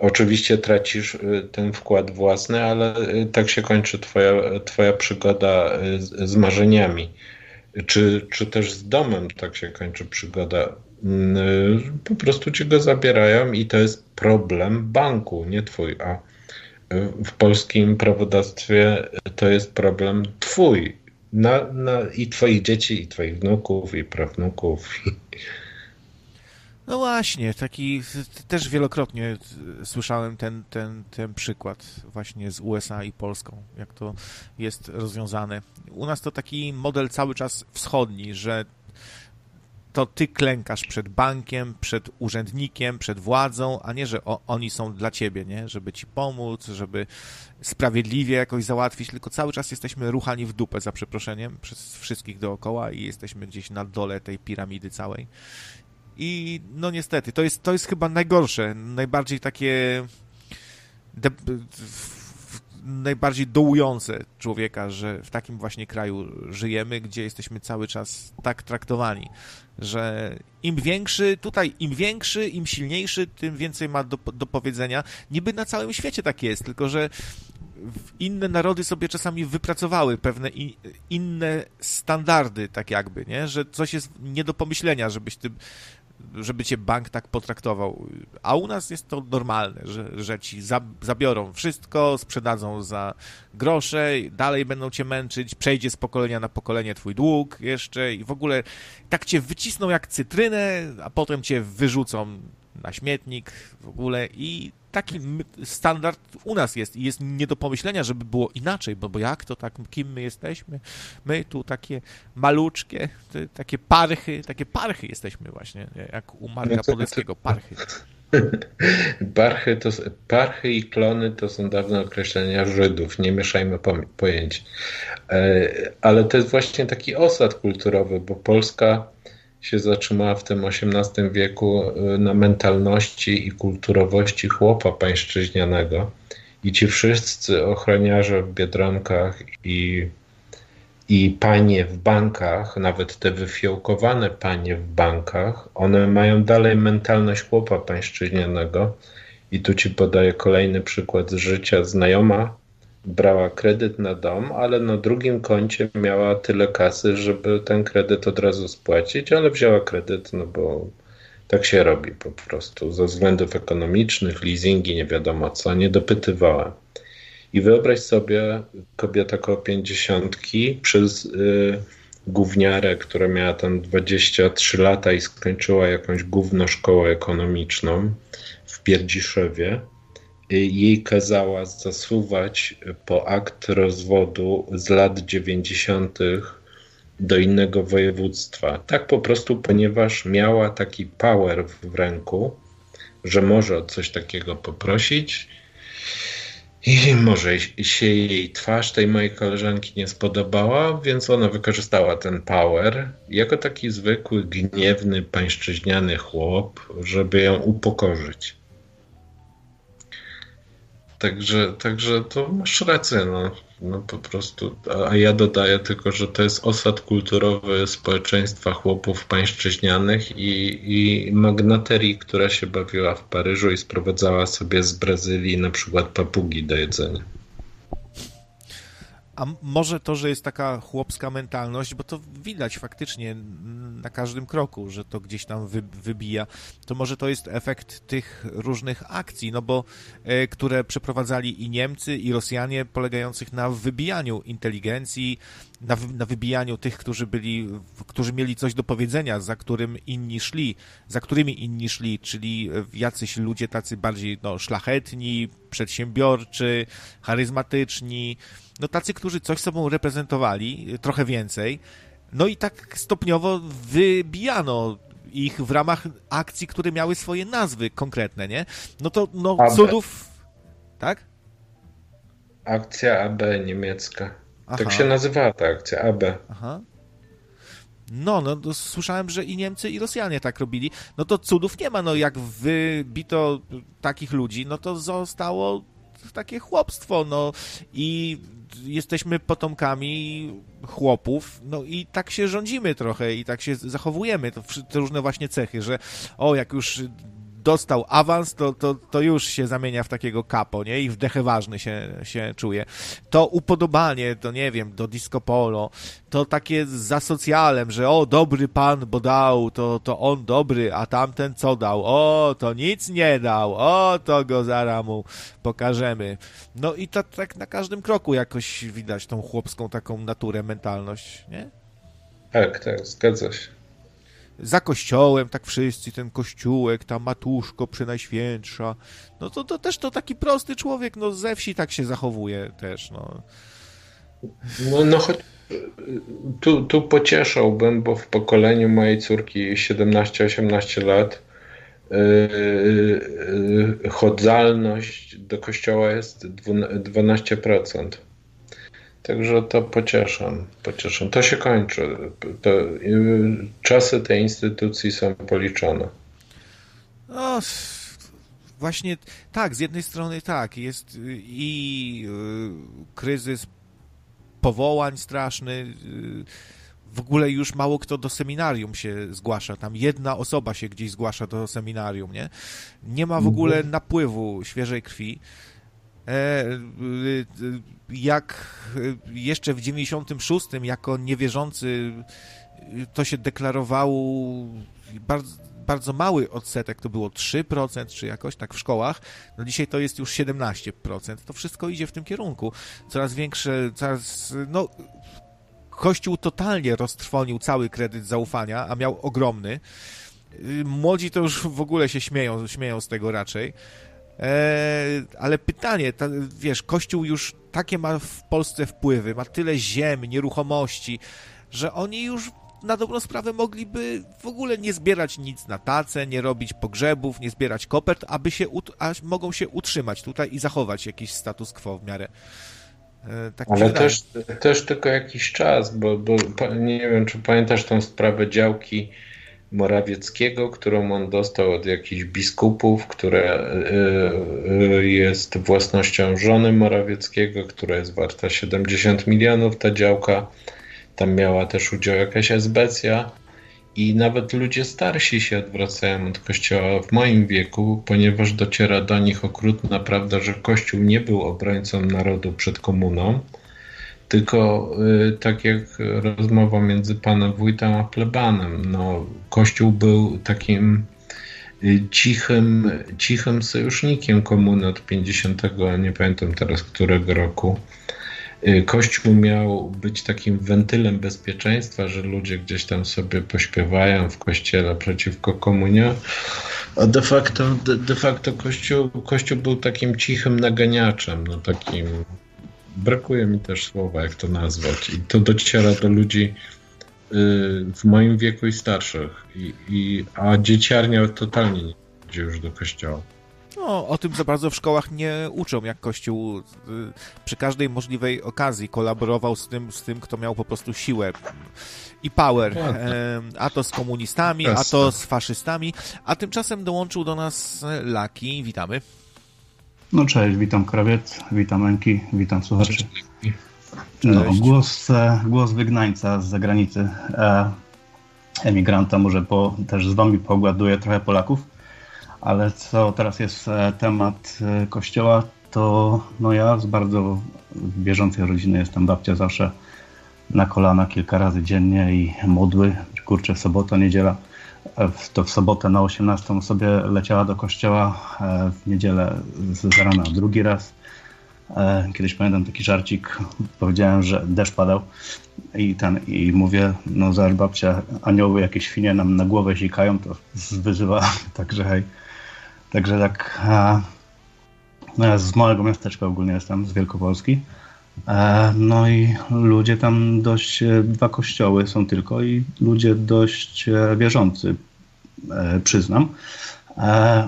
Oczywiście tracisz y, ten wkład własny, ale y, tak się kończy twoja, twoja przygoda y, z, z marzeniami. Czy, czy też z domem tak się kończy przygoda. Mm, Po prostu ci go zabierają i to jest problem banku, nie twój. A w polskim prawodawstwie to jest problem twój. Na, na, I twoich dzieci, i twoich wnuków, i prawnuków. No właśnie, taki też wielokrotnie słyszałem ten, ten, ten przykład właśnie z USA i Polską, jak to jest rozwiązane. U nas to taki model cały czas wschodni, że to ty klękasz przed bankiem, przed urzędnikiem, przed władzą, a nie, że o, oni są dla ciebie, nie? Żeby ci pomóc, żeby sprawiedliwie jakoś załatwić, tylko cały czas jesteśmy ruchani w dupę, za przeproszeniem, przez wszystkich dookoła i jesteśmy gdzieś na dole tej piramidy całej. I no niestety, to jest, to jest chyba najgorsze, najbardziej takie de, najbardziej dołujące człowieka, że w takim właśnie kraju żyjemy, gdzie jesteśmy cały czas tak traktowani, że im większy, tutaj im większy, im silniejszy, tym więcej ma do, do powiedzenia. Niby na całym świecie tak jest, tylko że inne narody sobie czasami wypracowały pewne inne standardy, tak jakby, nie? Że coś jest nie do pomyślenia, żebyś ty żeby cię bank tak potraktował. A u nas jest to normalne, że, że ci zabiorą wszystko, sprzedadzą za grosze, dalej będą cię męczyć, przejdzie z pokolenia na pokolenie twój dług jeszcze i w ogóle tak cię wycisną jak cytrynę, a potem cię wyrzucą na śmietnik w ogóle i taki standard u nas jest i jest nie do pomyślenia, żeby było inaczej, bo, bo jak to tak, kim my jesteśmy? My tu takie maluczkie, takie parchy, takie parchy jesteśmy właśnie, jak u Marka no parchy. Parchy, to, parchy i klony to są dawne określenia Żydów, nie mieszajmy pojęć. E, ale to jest właśnie taki osad kulturowy, bo Polska się zatrzymała w tym XVIII wieku y, na mentalności i kulturowości chłopa pańszczyźnianego. I ci wszyscy ochroniarze w biedronkach i, i panie w bankach, nawet te wyfiołkowane panie w bankach, one mają dalej mentalność chłopa pańszczyźnianego. I tu ci podaję kolejny przykład z życia. Znajoma brała kredyt na dom, ale na drugim koncie miała tyle kasy, żeby ten kredyt od razu spłacić, ale wzięła kredyt, no bo tak się robi po prostu. Ze względów ekonomicznych, leasingi, nie wiadomo co, nie dopytywała. I wyobraź sobie, kobieta koło pięćdziesiątki przez y, gówniarę, która miała tam 23 lata i skończyła jakąś gówno szkołę ekonomiczną w Pierdziszewie, jej kazała zasuwać po akt rozwodu z lat 90. do innego województwa. Tak po prostu, ponieważ miała taki power w ręku, że może o coś takiego poprosić. I może się jej twarz tej mojej koleżanki nie spodobała, więc ona wykorzystała ten power jako taki zwykły, gniewny, pańszczyźniany chłop, żeby ją upokorzyć. Także, także to masz rację, no, no po prostu. A ja dodaję tylko, że to jest osad kulturowy społeczeństwa chłopów pańszczyźnianych i, i magnaterii, która się bawiła w Paryżu i sprowadzała sobie z Brazylii na przykład papugi do jedzenia. A może to, że jest taka chłopska mentalność, bo to widać faktycznie na każdym kroku, że to gdzieś tam wy, wybija, to może to jest efekt tych różnych akcji, no bo e, które przeprowadzali i Niemcy, i Rosjanie, polegających na wybijaniu inteligencji, na, na wybijaniu tych, którzy byli, którzy mieli coś do powiedzenia, za którym inni szli, za którymi inni szli, czyli jacyś ludzie tacy bardziej no, szlachetni, przedsiębiorczy, charyzmatyczni, no tacy, którzy coś sobą reprezentowali, trochę więcej, no i tak stopniowo wybijano ich w ramach akcji, które miały swoje nazwy konkretne, nie? No to, no, AB. cudów... Tak? Akcja AB niemiecka. Aha. Tak się nazywała ta akcja, AB. Aha. No, no, słyszałem, że i Niemcy, i Rosjanie tak robili. No to cudów nie ma, no jak wybito takich ludzi, no to zostało takie chłopstwo, no. I jesteśmy potomkami chłopów, no i tak się rządzimy trochę i tak się zachowujemy, to, te różne właśnie cechy, że o, jak już dostał awans, to, to, to już się zamienia w takiego kapo, nie? I w dechę ważny się, się czuje. To upodobanie, to nie wiem, do disco polo, to takie za socjalem, że o, dobry pan, bo dał, to, to on dobry, a tamten co dał? O, to nic nie dał, o, to go zaraz mu pokażemy. No i to tak na każdym kroku jakoś widać tą chłopską taką naturę, mentalność, nie? Tak, tak, zgadza się za kościołem, tak wszyscy, ten kościółek, ta matuszko przenajświętsza, no to, to też to taki prosty człowiek, no ze wsi tak się zachowuje też, no. No, no choć tu, tu pocieszałbym, bo w pokoleniu mojej córki 17-18 lat yy, chodzalność do kościoła jest 12%. Także to pocieszam, pocieszam. To się kończy. To, y, czasy tej instytucji są policzone. No, właśnie tak, z jednej strony tak, jest i y, kryzys powołań straszny, y, w ogóle już mało kto do seminarium się zgłasza. Tam jedna osoba się gdzieś zgłasza do seminarium, nie? Nie ma w ogóle mhm. napływu świeżej krwi. E, jak jeszcze w 96 jako niewierzący to się deklarowało bardzo, bardzo mały odsetek, to było 3% czy jakoś tak w szkołach, no dzisiaj to jest już 17%. To wszystko idzie w tym kierunku. Coraz większe, coraz, no Kościół totalnie roztrwonił cały kredyt zaufania, a miał ogromny. Młodzi to już w ogóle się śmieją, śmieją z tego raczej. E, ale pytanie, ta, wiesz, Kościół już takie ma w Polsce wpływy, ma tyle ziem, nieruchomości, że oni już na dobrą sprawę mogliby w ogóle nie zbierać nic na tacę, nie robić pogrzebów, nie zbierać kopert, aby się, a mogą się utrzymać tutaj i zachować jakiś status quo w miarę. E, tak Ale też, też tylko jakiś czas, bo, bo nie wiem, czy pamiętasz tą sprawę działki Morawieckiego, którą on dostał od jakichś biskupów, które y, y, jest własnością żony Morawieckiego, która jest warta 70 milionów, ta działka. Tam miała też udział jakaś esbecja. I nawet ludzie starsi się odwracają od kościoła w moim wieku, ponieważ dociera do nich okrutna prawda, że kościół nie był obrońcą narodu przed komuną, tylko y, tak jak rozmowa między panem wójtem a plebanem, no, Kościół był takim y, cichym, cichym sojusznikiem komuny od 50, nie pamiętam teraz którego roku. Y, Kościół miał być takim wentylem bezpieczeństwa, że ludzie gdzieś tam sobie pośpiewają w kościele przeciwko komunie, a de facto, de, de facto kościół, kościół był takim cichym naganiaczem, no takim brakuje mi też słowa, jak to nazwać. I to dociera do ludzi y, w moim wieku i starszych. I, i, a dzieciarnia totalnie nie idzie już do kościoła. No, o tym za bardzo w szkołach nie uczą, jak Kościół y, przy każdej możliwej okazji kolaborował z tym, z tym kto miał po prostu siłę i power. A to z komunistami, a to z faszystami. A tymczasem dołączył do nas Laki. Witamy. No cześć, witam Krawiec, witam Enki, witam słuchaczy. No, głos, e, głos wygnańca z zagranicy, e, emigranta, może po, też z wami pogładuję trochę Polaków, ale co teraz jest e, temat kościoła, to no ja z bardzo bieżącej rodziny jestem, babcia zawsze na kolana kilka razy dziennie i modły, kurczę, sobota, niedziela to w sobotę na 18 sobie leciała do kościoła, e, w niedzielę z rana drugi raz. E, kiedyś pamiętam taki żarcik, powiedziałem, że deszcz padał i ten, i mówię, no zaraz babcia, anioły jakieś świnie nam na głowę zikają, to wyzywa, także hej. Także tak, no ja z małego miasteczka ogólnie jestem, z Wielkopolski. E, no i ludzie tam dość, e, dwa kościoły są tylko i ludzie dość e, wierzący, przyznam.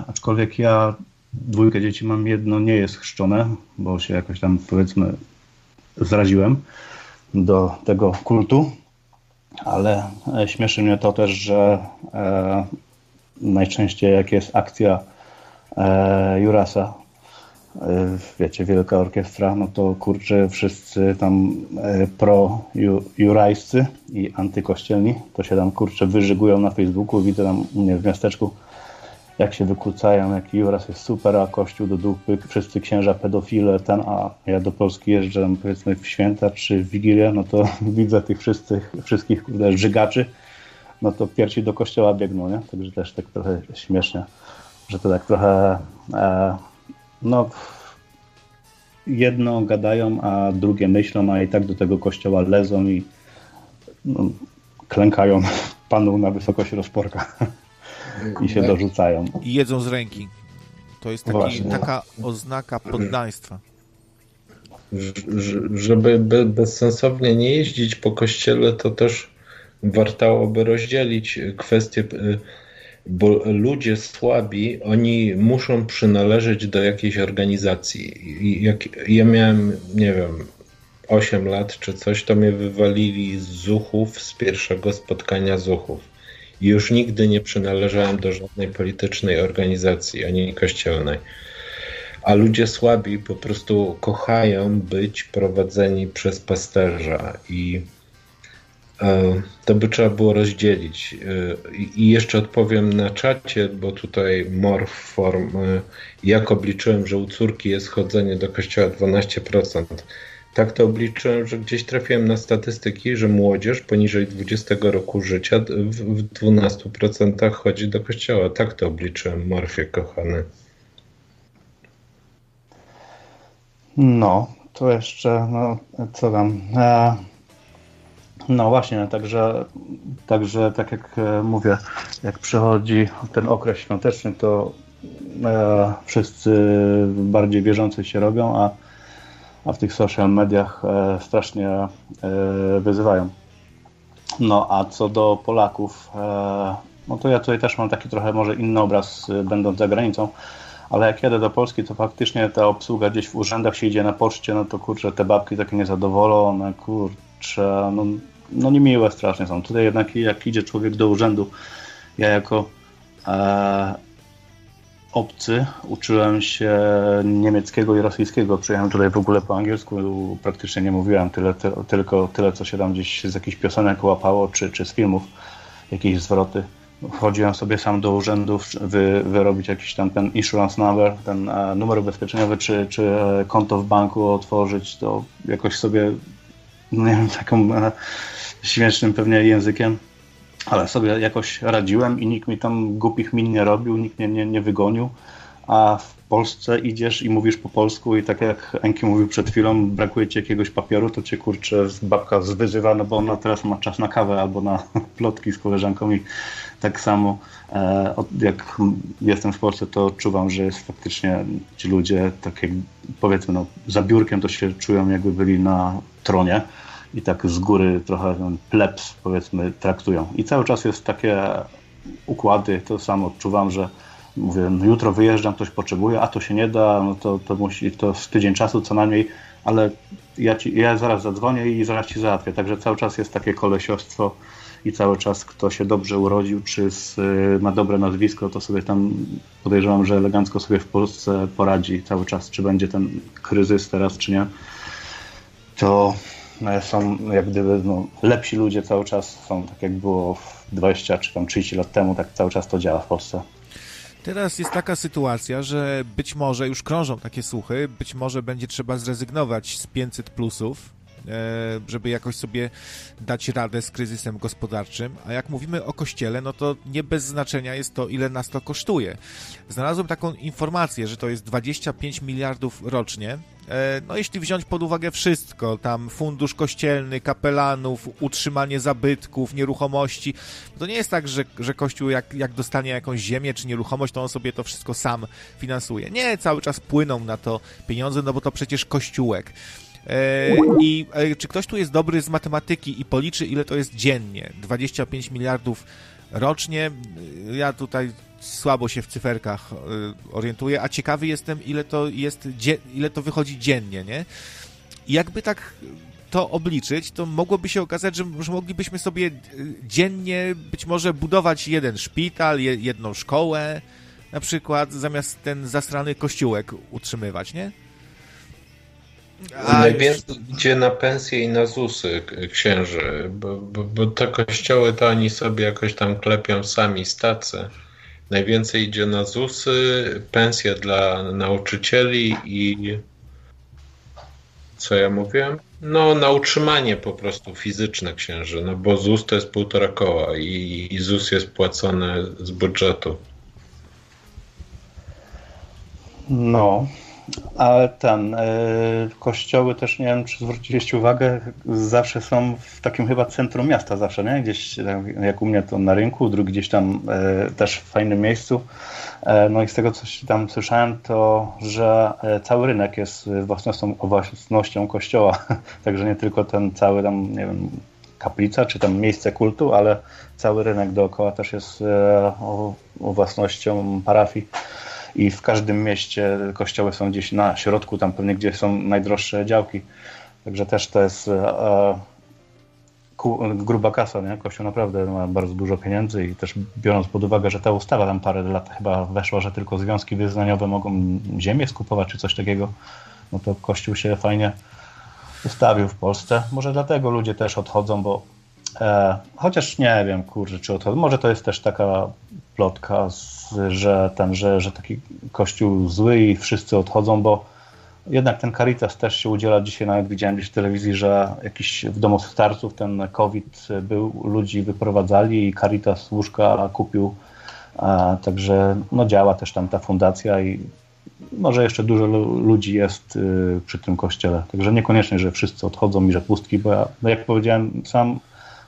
Aczkolwiek ja dwójkę dzieci mam, jedno nie jest chrzczone, bo się jakoś tam powiedzmy zraziłem do tego kultu, ale śmieszy mnie to też, że najczęściej jak jest akcja Jurasa wiecie, wielka orkiestra, no to kurczę, wszyscy tam pro-jurajscy i antykościelni, to się tam kurczę wyżygują na Facebooku, widzę tam u mnie w miasteczku, jak się wykłócają, jaki Juras jest super, a Kościół do dupy, wszyscy księża pedofile, ten, a ja do Polski jeżdżę powiedzmy w święta czy w Wigilię, no to widzę tych wszystkich, wszystkich kurde, żygaczy, no to pierwsi do kościoła biegną, nie? Także też tak trochę śmiesznie, że to tak trochę e, no jedno gadają, a drugie myślą, a i tak do tego kościoła lezą i no, klękają panu na wysokość rozporka i się dorzucają. I jedzą z ręki. To jest taki, taka oznaka poddaństwa. Żeby bezsensownie nie jeździć po kościele, to też wartałoby rozdzielić kwestię, y, bo ludzie słabi, oni muszą przynależeć do jakiejś organizacji. Jak ja miałem, nie wiem, 8 lat czy coś, to mnie wywalili z zuchów z pierwszego spotkania zuchów. I już nigdy nie przynależałem do żadnej politycznej organizacji, ani kościelnej. A ludzie słabi po prostu kochają być prowadzeni przez pasterza i to by trzeba było rozdzielić. E, I jeszcze odpowiem na czacie, bo tutaj morf form, e, jak obliczyłem, że u córki jest chodzenie do kościoła 12%. Tak to obliczyłem, że gdzieś trafiłem na statystyki, że młodzież poniżej 20 roku życia w 12% chodzi do kościoła. Tak to obliczyłem, Morfie kochany. No, to jeszcze, no, co tam. E no właśnie, także, także tak jak e, mówię, jak przychodzi ten okres świąteczny, to e, wszyscy bardziej wierzący się robią, a, a w tych social mediach e, strasznie e, wyzywają. No a co do Polaków, e, no to ja tutaj też mam taki trochę może inny obraz, e, będąc za granicą, ale jak jadę do Polski, to faktycznie ta obsługa gdzieś w urzędach się idzie na poczcie, no to kurczę, te babki takie niezadowolone, kurczę, no no niemiłe strasznie są. Tutaj jednak jak idzie człowiek do urzędu, ja jako e, obcy uczyłem się niemieckiego i rosyjskiego. Przyjechałem tutaj w ogóle po angielsku, praktycznie nie mówiłem tyle, ty, tylko tyle, co się tam gdzieś z jakichś piosenek łapało, czy, czy z filmów, jakieś zwroty. Chodziłem sobie sam do urzędu wy, wyrobić jakiś tam ten insurance number, ten e, numer ubezpieczeniowy, czy, czy e, konto w banku otworzyć, to jakoś sobie, no nie wiem, taką e, śmiesznym pewnie językiem, ale sobie jakoś radziłem i nikt mi tam głupich min nie robił, nikt mnie nie, nie wygonił, a w Polsce idziesz i mówisz po polsku i tak jak Enki mówił przed chwilą, brakuje ci jakiegoś papieru, to cię kurczę babka zwyzywa, no bo ona teraz ma czas na kawę albo na plotki z koleżanką i tak samo e, jak jestem w Polsce, to odczuwam, że jest faktycznie ci ludzie, tak jak powiedzmy, no, za biurkiem to się czują jakby byli na tronie, i tak z góry trochę ten plebs powiedzmy traktują. I cały czas jest takie układy, to samo odczuwam, że mówię, no jutro wyjeżdżam, ktoś potrzebuje, a to się nie da, no to, to musi, to z tydzień czasu co najmniej, ale ja, ci, ja zaraz zadzwonię i zaraz ci załatwię. Także cały czas jest takie kolesiostwo i cały czas kto się dobrze urodził, czy z, ma dobre nazwisko, to sobie tam podejrzewam, że elegancko sobie w Polsce poradzi cały czas, czy będzie ten kryzys teraz, czy nie. To są jak gdyby no, lepsi ludzie cały czas są, tak jak było 20 czy tam 30 lat temu, tak cały czas to działa w Polsce. Teraz jest taka sytuacja, że być może już krążą takie słuchy, być może będzie trzeba zrezygnować z 500 plusów, żeby jakoś sobie dać radę z kryzysem gospodarczym. A jak mówimy o kościele, no to nie bez znaczenia jest to, ile nas to kosztuje. Znalazłem taką informację, że to jest 25 miliardów rocznie E, no jeśli wziąć pod uwagę wszystko, tam fundusz kościelny, kapelanów, utrzymanie zabytków, nieruchomości, to nie jest tak, że, że Kościół jak, jak dostanie jakąś ziemię czy nieruchomość, to on sobie to wszystko sam finansuje. Nie, cały czas płyną na to pieniądze, no bo to przecież Kościółek. E, I e, czy ktoś tu jest dobry z matematyki i policzy, ile to jest dziennie? 25 miliardów rocznie. Ja tutaj słabo się w cyferkach orientuję, a ciekawy jestem, ile to jest, ile to wychodzi dziennie, nie? Jakby tak to obliczyć, to mogłoby się okazać, że, moglibyśmy sobie dziennie być może budować jeden szpital, jedną szkołę, na przykład zamiast ten zasrany kościółek utrzymywać, nie? A Najwięcej idzie na pensje i na ZUSy księży, bo, bo, bo te kościoły to oni sobie jakoś tam klepią sami stacy. Najwięcej idzie na ZUSy, pensje dla nauczycieli i co ja mówiłem? No, na utrzymanie po prostu fizyczne księży, no bo ZUS to jest półtora koła i, i ZUS jest płacony z budżetu. No, ale ten, y, kościoły też, nie wiem, czy zwróciliście uwagę, zawsze są w takim chyba centrum miasta zawsze, nie? Gdzieś, jak u mnie to na rynku, drugi gdzieś tam y, też w fajnym miejscu. Y, no i z tego, co tam słyszałem, to, że cały rynek jest własnością, własnością kościoła, także nie tylko ten cały tam, nie wiem, kaplica, czy tam miejsce kultu, ale cały rynek dookoła też jest własnością parafii i w każdym mieście kościoły są gdzieś na środku, tam pewnie gdzie są najdroższe działki. Także też to jest e, e gruba kasa, nie? Kościół naprawdę ma bardzo dużo pieniędzy i też biorąc pod uwagę, że ta ustawa tam parę lat chyba weszła, że tylko związki wyznaniowe mogą ziemię skupować czy coś takiego, no to Kościół się fajnie ustawił w Polsce. Może dlatego ludzie też odchodzą, bo e, chociaż nie wiem, kurczę, czy odchodzą. Może to jest też taka plotka z że ten, że, że taki kościół zły i wszyscy odchodzą, bo jednak ten Caritas też się udziela dzisiaj, nawet widziałem gdzieś w telewizji, że jakiś w domu starców ten COVID był, ludzi wyprowadzali i Caritas łóżka kupił, a, także no działa też tam ta fundacja i może jeszcze dużo ludzi jest y, przy tym kościele, także niekoniecznie, że wszyscy odchodzą i że pustki, bo ja, no jak powiedziałem sam,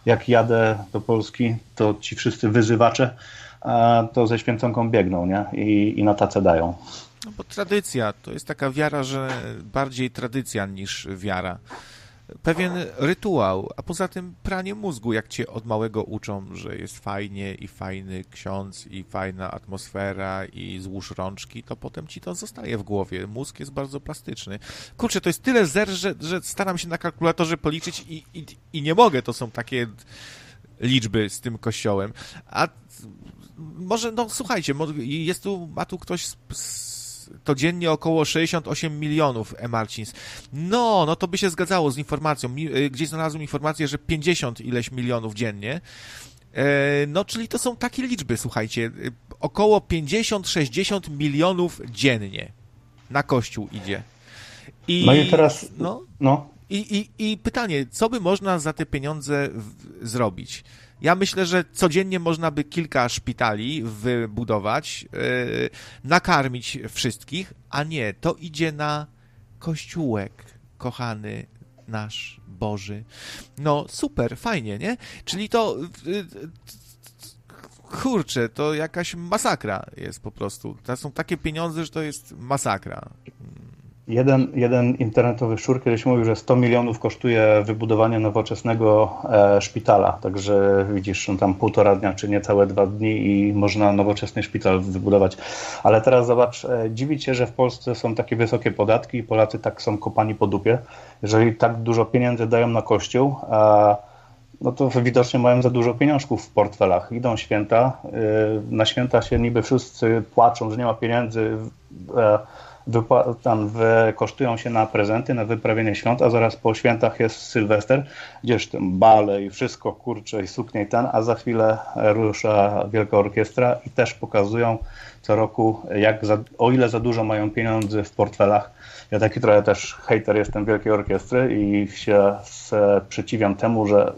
jak jadę do Polski, to ci wszyscy wyzywacze to ze święconką biegną, nie? I, i na tacę dają. No bo tradycja, to jest taka wiara, że bardziej tradycja niż wiara. Pewien rytuał, a poza tym pranie mózgu, jak cię od małego uczą, że jest fajnie i fajny ksiądz i fajna atmosfera i złóż rączki, to potem ci to zostaje w głowie. Mózg jest bardzo plastyczny. Kurczę, to jest tyle zer, że, że staram się na kalkulatorze policzyć i, i, i nie mogę, to są takie liczby z tym kościołem. A może, no słuchajcie, jest tu, ma tu ktoś z, z, to dziennie około 68 milionów e-Marcins. No, no to by się zgadzało z informacją. Y, gdzieś znalazłem informację, że 50 ileś milionów dziennie. E, no, czyli to są takie liczby, słuchajcie. Y, około 50-60 milionów dziennie na kościół idzie. I, no i teraz. No, no. I, i, I pytanie, co by można za te pieniądze w, zrobić? Ja myślę, że codziennie można by kilka szpitali wybudować, yy, nakarmić wszystkich, a nie, to idzie na kościółek, kochany nasz Boży. No super, fajnie, nie? Czyli to yy, kurczę, to jakaś masakra jest po prostu. To są takie pieniądze, że to jest masakra. Jeden, jeden internetowy szur kiedyś mówił, że 100 milionów kosztuje wybudowanie nowoczesnego e, szpitala. Także widzisz, no tam półtora dnia, czy niecałe dwa dni i można nowoczesny szpital wybudować. Ale teraz zobacz, e, dziwić się, że w Polsce są takie wysokie podatki i Polacy tak są kopani po dupie. Jeżeli tak dużo pieniędzy dają na kościół, no to widocznie mają za dużo pieniążków w portfelach. Idą święta, e, na święta się niby wszyscy płaczą, że nie ma pieniędzy, e, tam kosztują się na prezenty, na wyprawienie świąt, a zaraz po świętach jest Sylwester, gdzież tam bale i wszystko, kurcze i suknie i ten, a za chwilę rusza Wielka Orkiestra i też pokazują co roku, jak za, o ile za dużo mają pieniędzy w portfelach. Ja taki trochę też hater jestem Wielkiej Orkiestry i się sprzeciwiam temu, że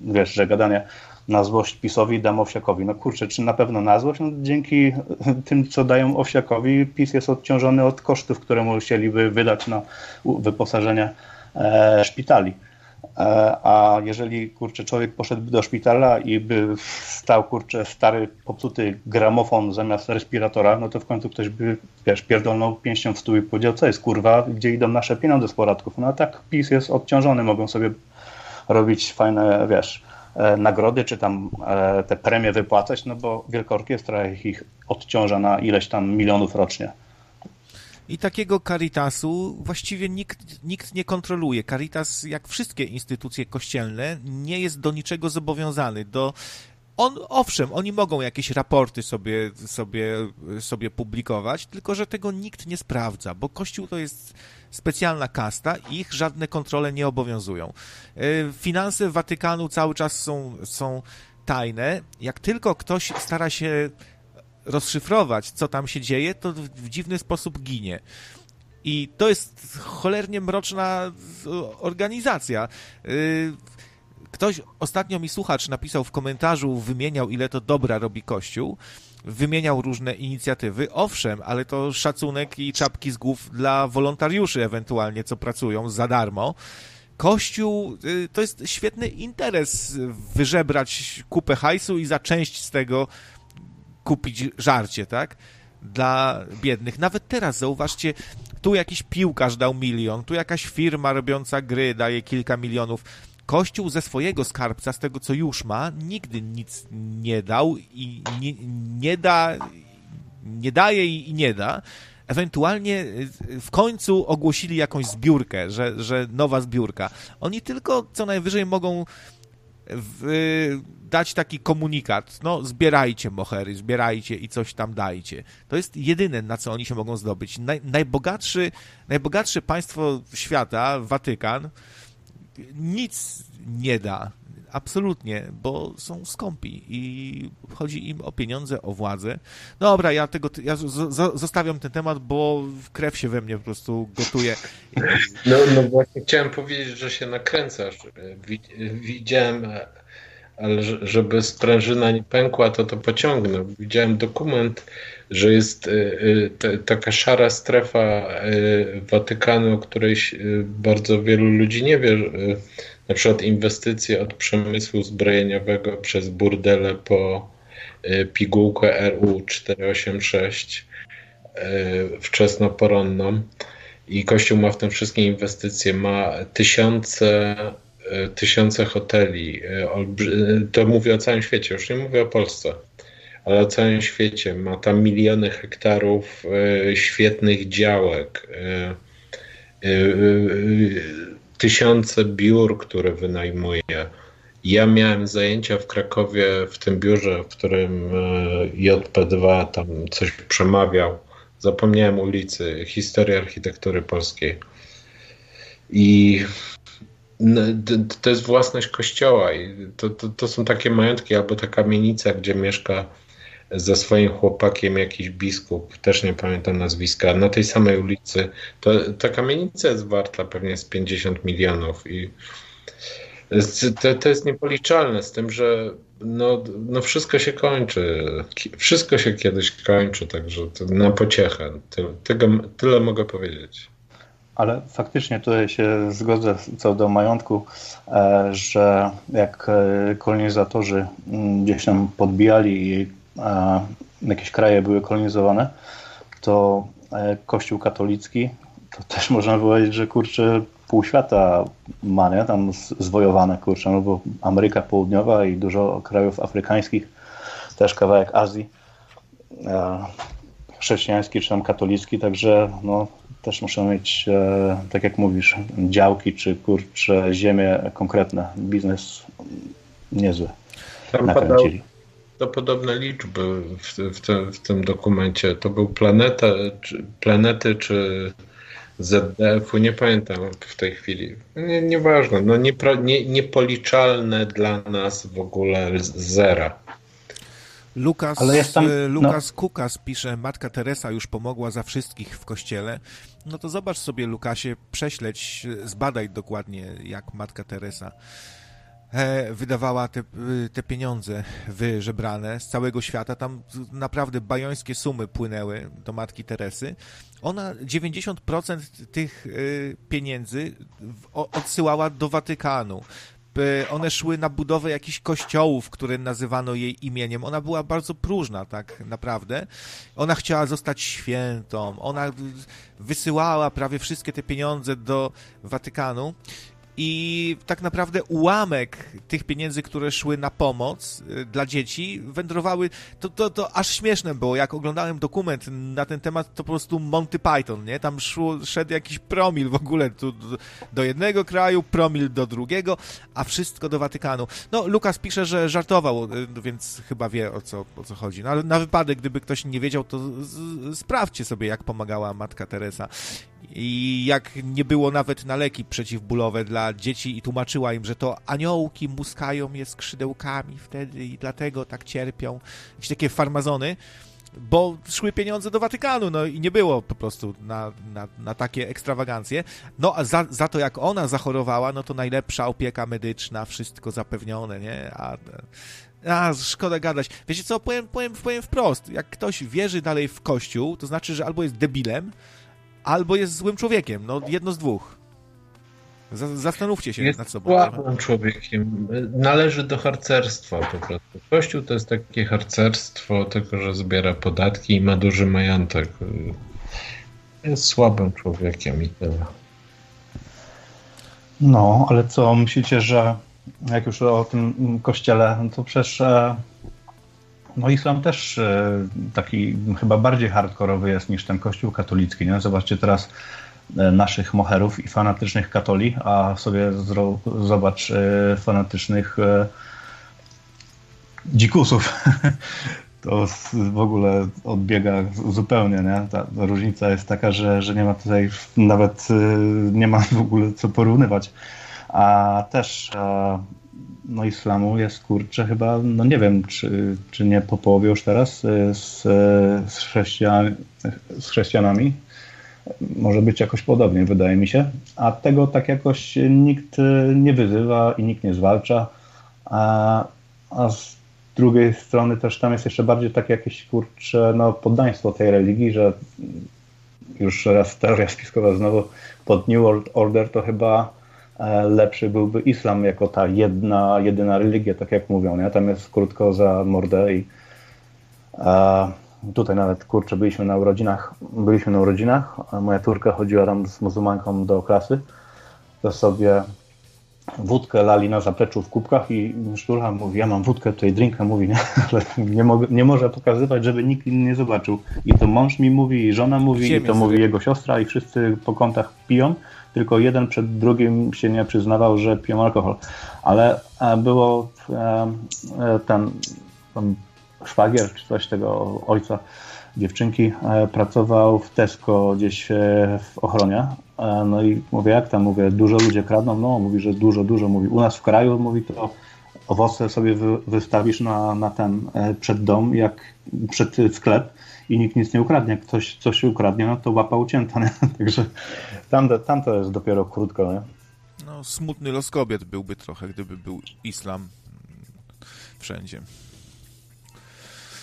wiesz, że gadanie na złość PiSowi dam Owsiakowi. No kurczę, czy na pewno na złość? No, dzięki tym, co dają Owsiakowi, PiS jest odciążony od kosztów, które musieliby wydać na wyposażenie e, szpitali. E, a jeżeli kurczę, człowiek poszedłby do szpitala i by stał kurczę stary, popsuty gramofon zamiast respiratora, no to w końcu ktoś by wiesz, pierdolnął pięścią w stół i powiedział, co jest kurwa, gdzie idą nasze pieniądze z podatków. No a tak PiS jest odciążony, mogą sobie robić fajne, wiesz, nagrody, czy tam e, te premie wypłacać, no bo Wielka Orkiestra ich odciąża na ileś tam milionów rocznie. I takiego Caritasu właściwie nikt, nikt nie kontroluje. Caritas, jak wszystkie instytucje kościelne, nie jest do niczego zobowiązany. Do On, owszem, oni mogą jakieś raporty sobie, sobie, sobie publikować, tylko że tego nikt nie sprawdza, bo Kościół to jest specjalna kasta ich żadne kontrole nie obowiązują. Y, Finanse Watykanu cały czas są, są tajne. Jak tylko ktoś stara się rozszyfrować, co tam się dzieje, to w, w dziwny sposób ginie. I to jest cholernie mroczna organizacja. Ktoś, ostatnio mi słuchacz napisał w komentarzu, wymieniał ile to dobra robi Kościół, wymieniał różne inicjatywy, owszem, ale to szacunek i czapki z głów dla wolontariuszy ewentualnie, co pracują za darmo. Kościół y, to jest świetny interes wyżebrać kupę hajsu i za część z tego kupić żarcie, tak? Dla biednych. Nawet teraz zauważcie, tu jakiś piłkarz dał milion, tu jakaś firma robiąca gry daje kilka milionów. Kościół ze swojego skarbca, z tego co już ma, nigdy nic nie dał i nie, nie da, nie daje i nie da. Ewentualnie y, w końcu ogłosili jakąś zbiórkę, że, że nowa zbiórka. Oni tylko co najwyżej mogą w, dać taki komunikat, no zbierajcie mohery, zbierajcie i coś tam dajcie. To jest jedyne, na co oni się mogą zdobyć. Naj, najbogatszy, najbogatsze państwo świata, Watykan, nic nie da. Absolutnie, bo są skąpi i chodzi im o pieniądze, o władzę. Dobra, ja tego, ja zostawiam ten temat, bo krew się we mnie po prostu gotuje. No, no właśnie chciałem powiedzieć, że się nakręcasz. Widziałem, ale żeby sprężyna nie pękła, to to pociągnę. Widziałem dokument, że jest y, y, taka szara strefa y, Watykanu, o której bardzo wielu ludzi nie wie na przykład inwestycje od przemysłu zbrojeniowego przez burdele po pigułkę RU 486 e, wczesnoporonną. I Kościół ma w tym wszystkie inwestycje, ma tysiące, tysiące hoteli, to mówię o całym świecie, już nie mówię o Polsce, ale o całym świecie, ma tam miliony hektarów świetnych działek, tysiące biur, które wynajmuje. Ja miałem zajęcia w Krakowie w tym biurze, w którym e, JP2 tam coś przemawiał. Zapomniałem ulicy, historii architektury polskiej. I to jest własność kościoła i to, to, to są takie majątki albo ta kamienica, gdzie mieszka ze swoim chłopakiem jakiś biskup, też nie pamiętam nazwiska, na tej samej ulicy. To, ta kamienica jest warta pewnie z 50 milionów i to, to jest niepoliczalne z tym, że no, no wszystko się kończy. Wszystko się kiedyś kończy, także na pociechę. Tyle, tego, tyle mogę powiedzieć. Ale faktycznie tutaj się zgodzę co do majątku, e, że jak e, kolonizatorzy mm, gdzieś tam podbijali jakieś kraje były kolonizowane, to e, Kościół katolicki, to też można powiedzieć, że kurczę, pół świata ma, nie? Tam zwojowane, kurczę, no bo Ameryka Południowa i dużo krajów afrykańskich, też kawałek Azji, chrześcijański czy tam katolicki, także no, też muszą mieć, e, tak jak mówisz, działki czy kurcze ziemie konkretne. Biznes niezły. Tam nakręcili to podobne liczby w, w, tym, w tym dokumencie. To był planeta, czy, planety czy ZDF-u, nie pamiętam w tej chwili. Nie, nieważne, no nie, nie, niepoliczalne dla nas w ogóle zera. Lukas, Ale jestem, y, Lukas no. Kukas pisze, Matka Teresa już pomogła za wszystkich w kościele. No to zobacz sobie, Lukasie, prześleć, zbadaj dokładnie, jak Matka Teresa wydawała te, y, te pieniądze wyżebrane z całego świata. Tam naprawdę bajońskie sumy płynęły do matki Teresy. Ona 90% tych y, pieniędzy odsyłała do Watykanu. One szły na budowę jakichś kościołów, które nazywano jej imieniem. Ona była bardzo próżna, tak naprawdę. Ona chciała zostać świętą. Ona wysyłała prawie wszystkie te pieniądze do Watykanu i tak naprawdę ułamek tych pieniędzy, które szły na pomoc y, dla dzieci, wędrowały. To, to, to aż śmieszne było. Jak oglądałem dokument na ten temat, to po prostu Monty Python, nie? Tam szło, szedł jakiś promil w ogóle tu, do jednego kraju, promil do drugiego, a wszystko do Watykanu. No, Lukas pisze, że żartował, y, więc chyba wie o co, o co chodzi. No, ale na wypadek, gdyby ktoś nie wiedział, to z, sprawdźcie sobie, jak pomagała matka Teresa i jak nie było nawet na leki przeciwbólowe dla dzieci i tłumaczyła im, że to aniołki muskają je skrzydełkami wtedy i dlatego tak cierpią. Jakieś takie farmazony, bo szły pieniądze do Watykanu, no i nie było po prostu na, na, na takie ekstrawagancje. No a za, za to jak ona zachorowała, no to najlepsza opieka medyczna, wszystko zapewnione, nie? A, a, szkoda gadać. Wiecie co, powiem, powiem, powiem wprost. Jak ktoś wierzy dalej w Kościół, to znaczy, że albo jest debilem, albo jest złym człowiekiem. No, jedno z dwóch. Zastanówcie się jest nad sobą. Słabym człowiekiem. Należy do harcerstwa po prostu. Kościół to jest takie harcerstwo, tylko że zbiera podatki i ma duży majątek. Jest słabym człowiekiem i tyle. No, ale co myślicie, że jak już o tym kościele, no to przecież e, no islam też e, taki chyba bardziej hardkorowy jest niż ten kościół katolicki. Nie? Zobaczcie teraz e, naszych moherów i fanatycznych katoli, a sobie zobacz e, fanatycznych dzikusów. To w ogóle odbiega zupełnie, nie? Ta różnica jest taka, że, że nie ma tutaj nawet nie ma w ogóle co porównywać. A też no islamu jest kurczę chyba, no nie wiem, czy, czy nie po połowie już teraz y, z, z, chrześcijan, z chrześcijanami. Może być jakoś podobnie, wydaje mi się. A tego tak jakoś nikt nie wyzywa i nikt nie zwalcza. A, a z drugiej strony też tam jest jeszcze bardziej takie jakieś kurcze no, poddaństwo tej religii, że już raz teoria spiskowa znowu pod New World Order to chyba E, lepszy byłby islam jako ta jedna, jedyna religia, tak jak mówią, nie? Tam jest krótko za mordę i a, e, tutaj nawet, kurczę, byliśmy na urodzinach, byliśmy na urodzinach, moja córka chodziła tam z muzułmanką do klasy, to sobie wódkę lali na zapleczu w kubkach i sztulha mówi, ja mam wódkę, tutaj drinka, mówi, nie, ale nie, mogę, nie może pokazywać, żeby nikt inny nie zobaczył. I to mąż mi mówi, i żona mówi, i to mówi jego siostra i wszyscy po kątach piją tylko jeden przed drugim się nie przyznawał, że piją alkohol. Ale e, było e, e, ten, ten szwagier czy coś tego ojca dziewczynki pracował w Tesco gdzieś w ochronie. No i mówię, jak tam? Mówię, dużo ludzie kradną? No, mówi, że dużo, dużo. Mówi, u nas w kraju, mówi, to owoce sobie wy, wystawisz na, na ten przed dom, jak przed sklep i nikt nic nie ukradnie. Jak ktoś coś ukradnie, no to łapa ucięta, nie? Także tam, tam to jest dopiero krótko, nie? No, smutny los kobiet byłby trochę, gdyby był islam wszędzie.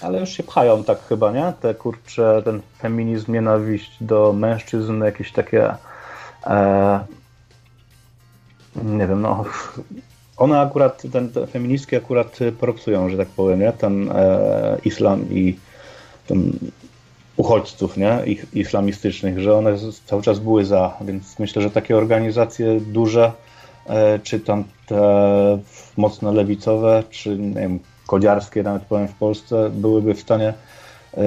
Ale już się pchają tak chyba, nie? Te kurcze, ten feminizm, nienawiść do mężczyzn, jakieś takie e, nie wiem, no one akurat, ten, te feministki akurat propsują, że tak powiem, nie? Ten e, islam i ten uchodźców nie? Ich, islamistycznych, że one cały czas były za, więc myślę, że takie organizacje duże, e, czy tam te mocno lewicowe, czy nie wiem, kodziarskie nawet powiem w Polsce, byłyby w stanie e,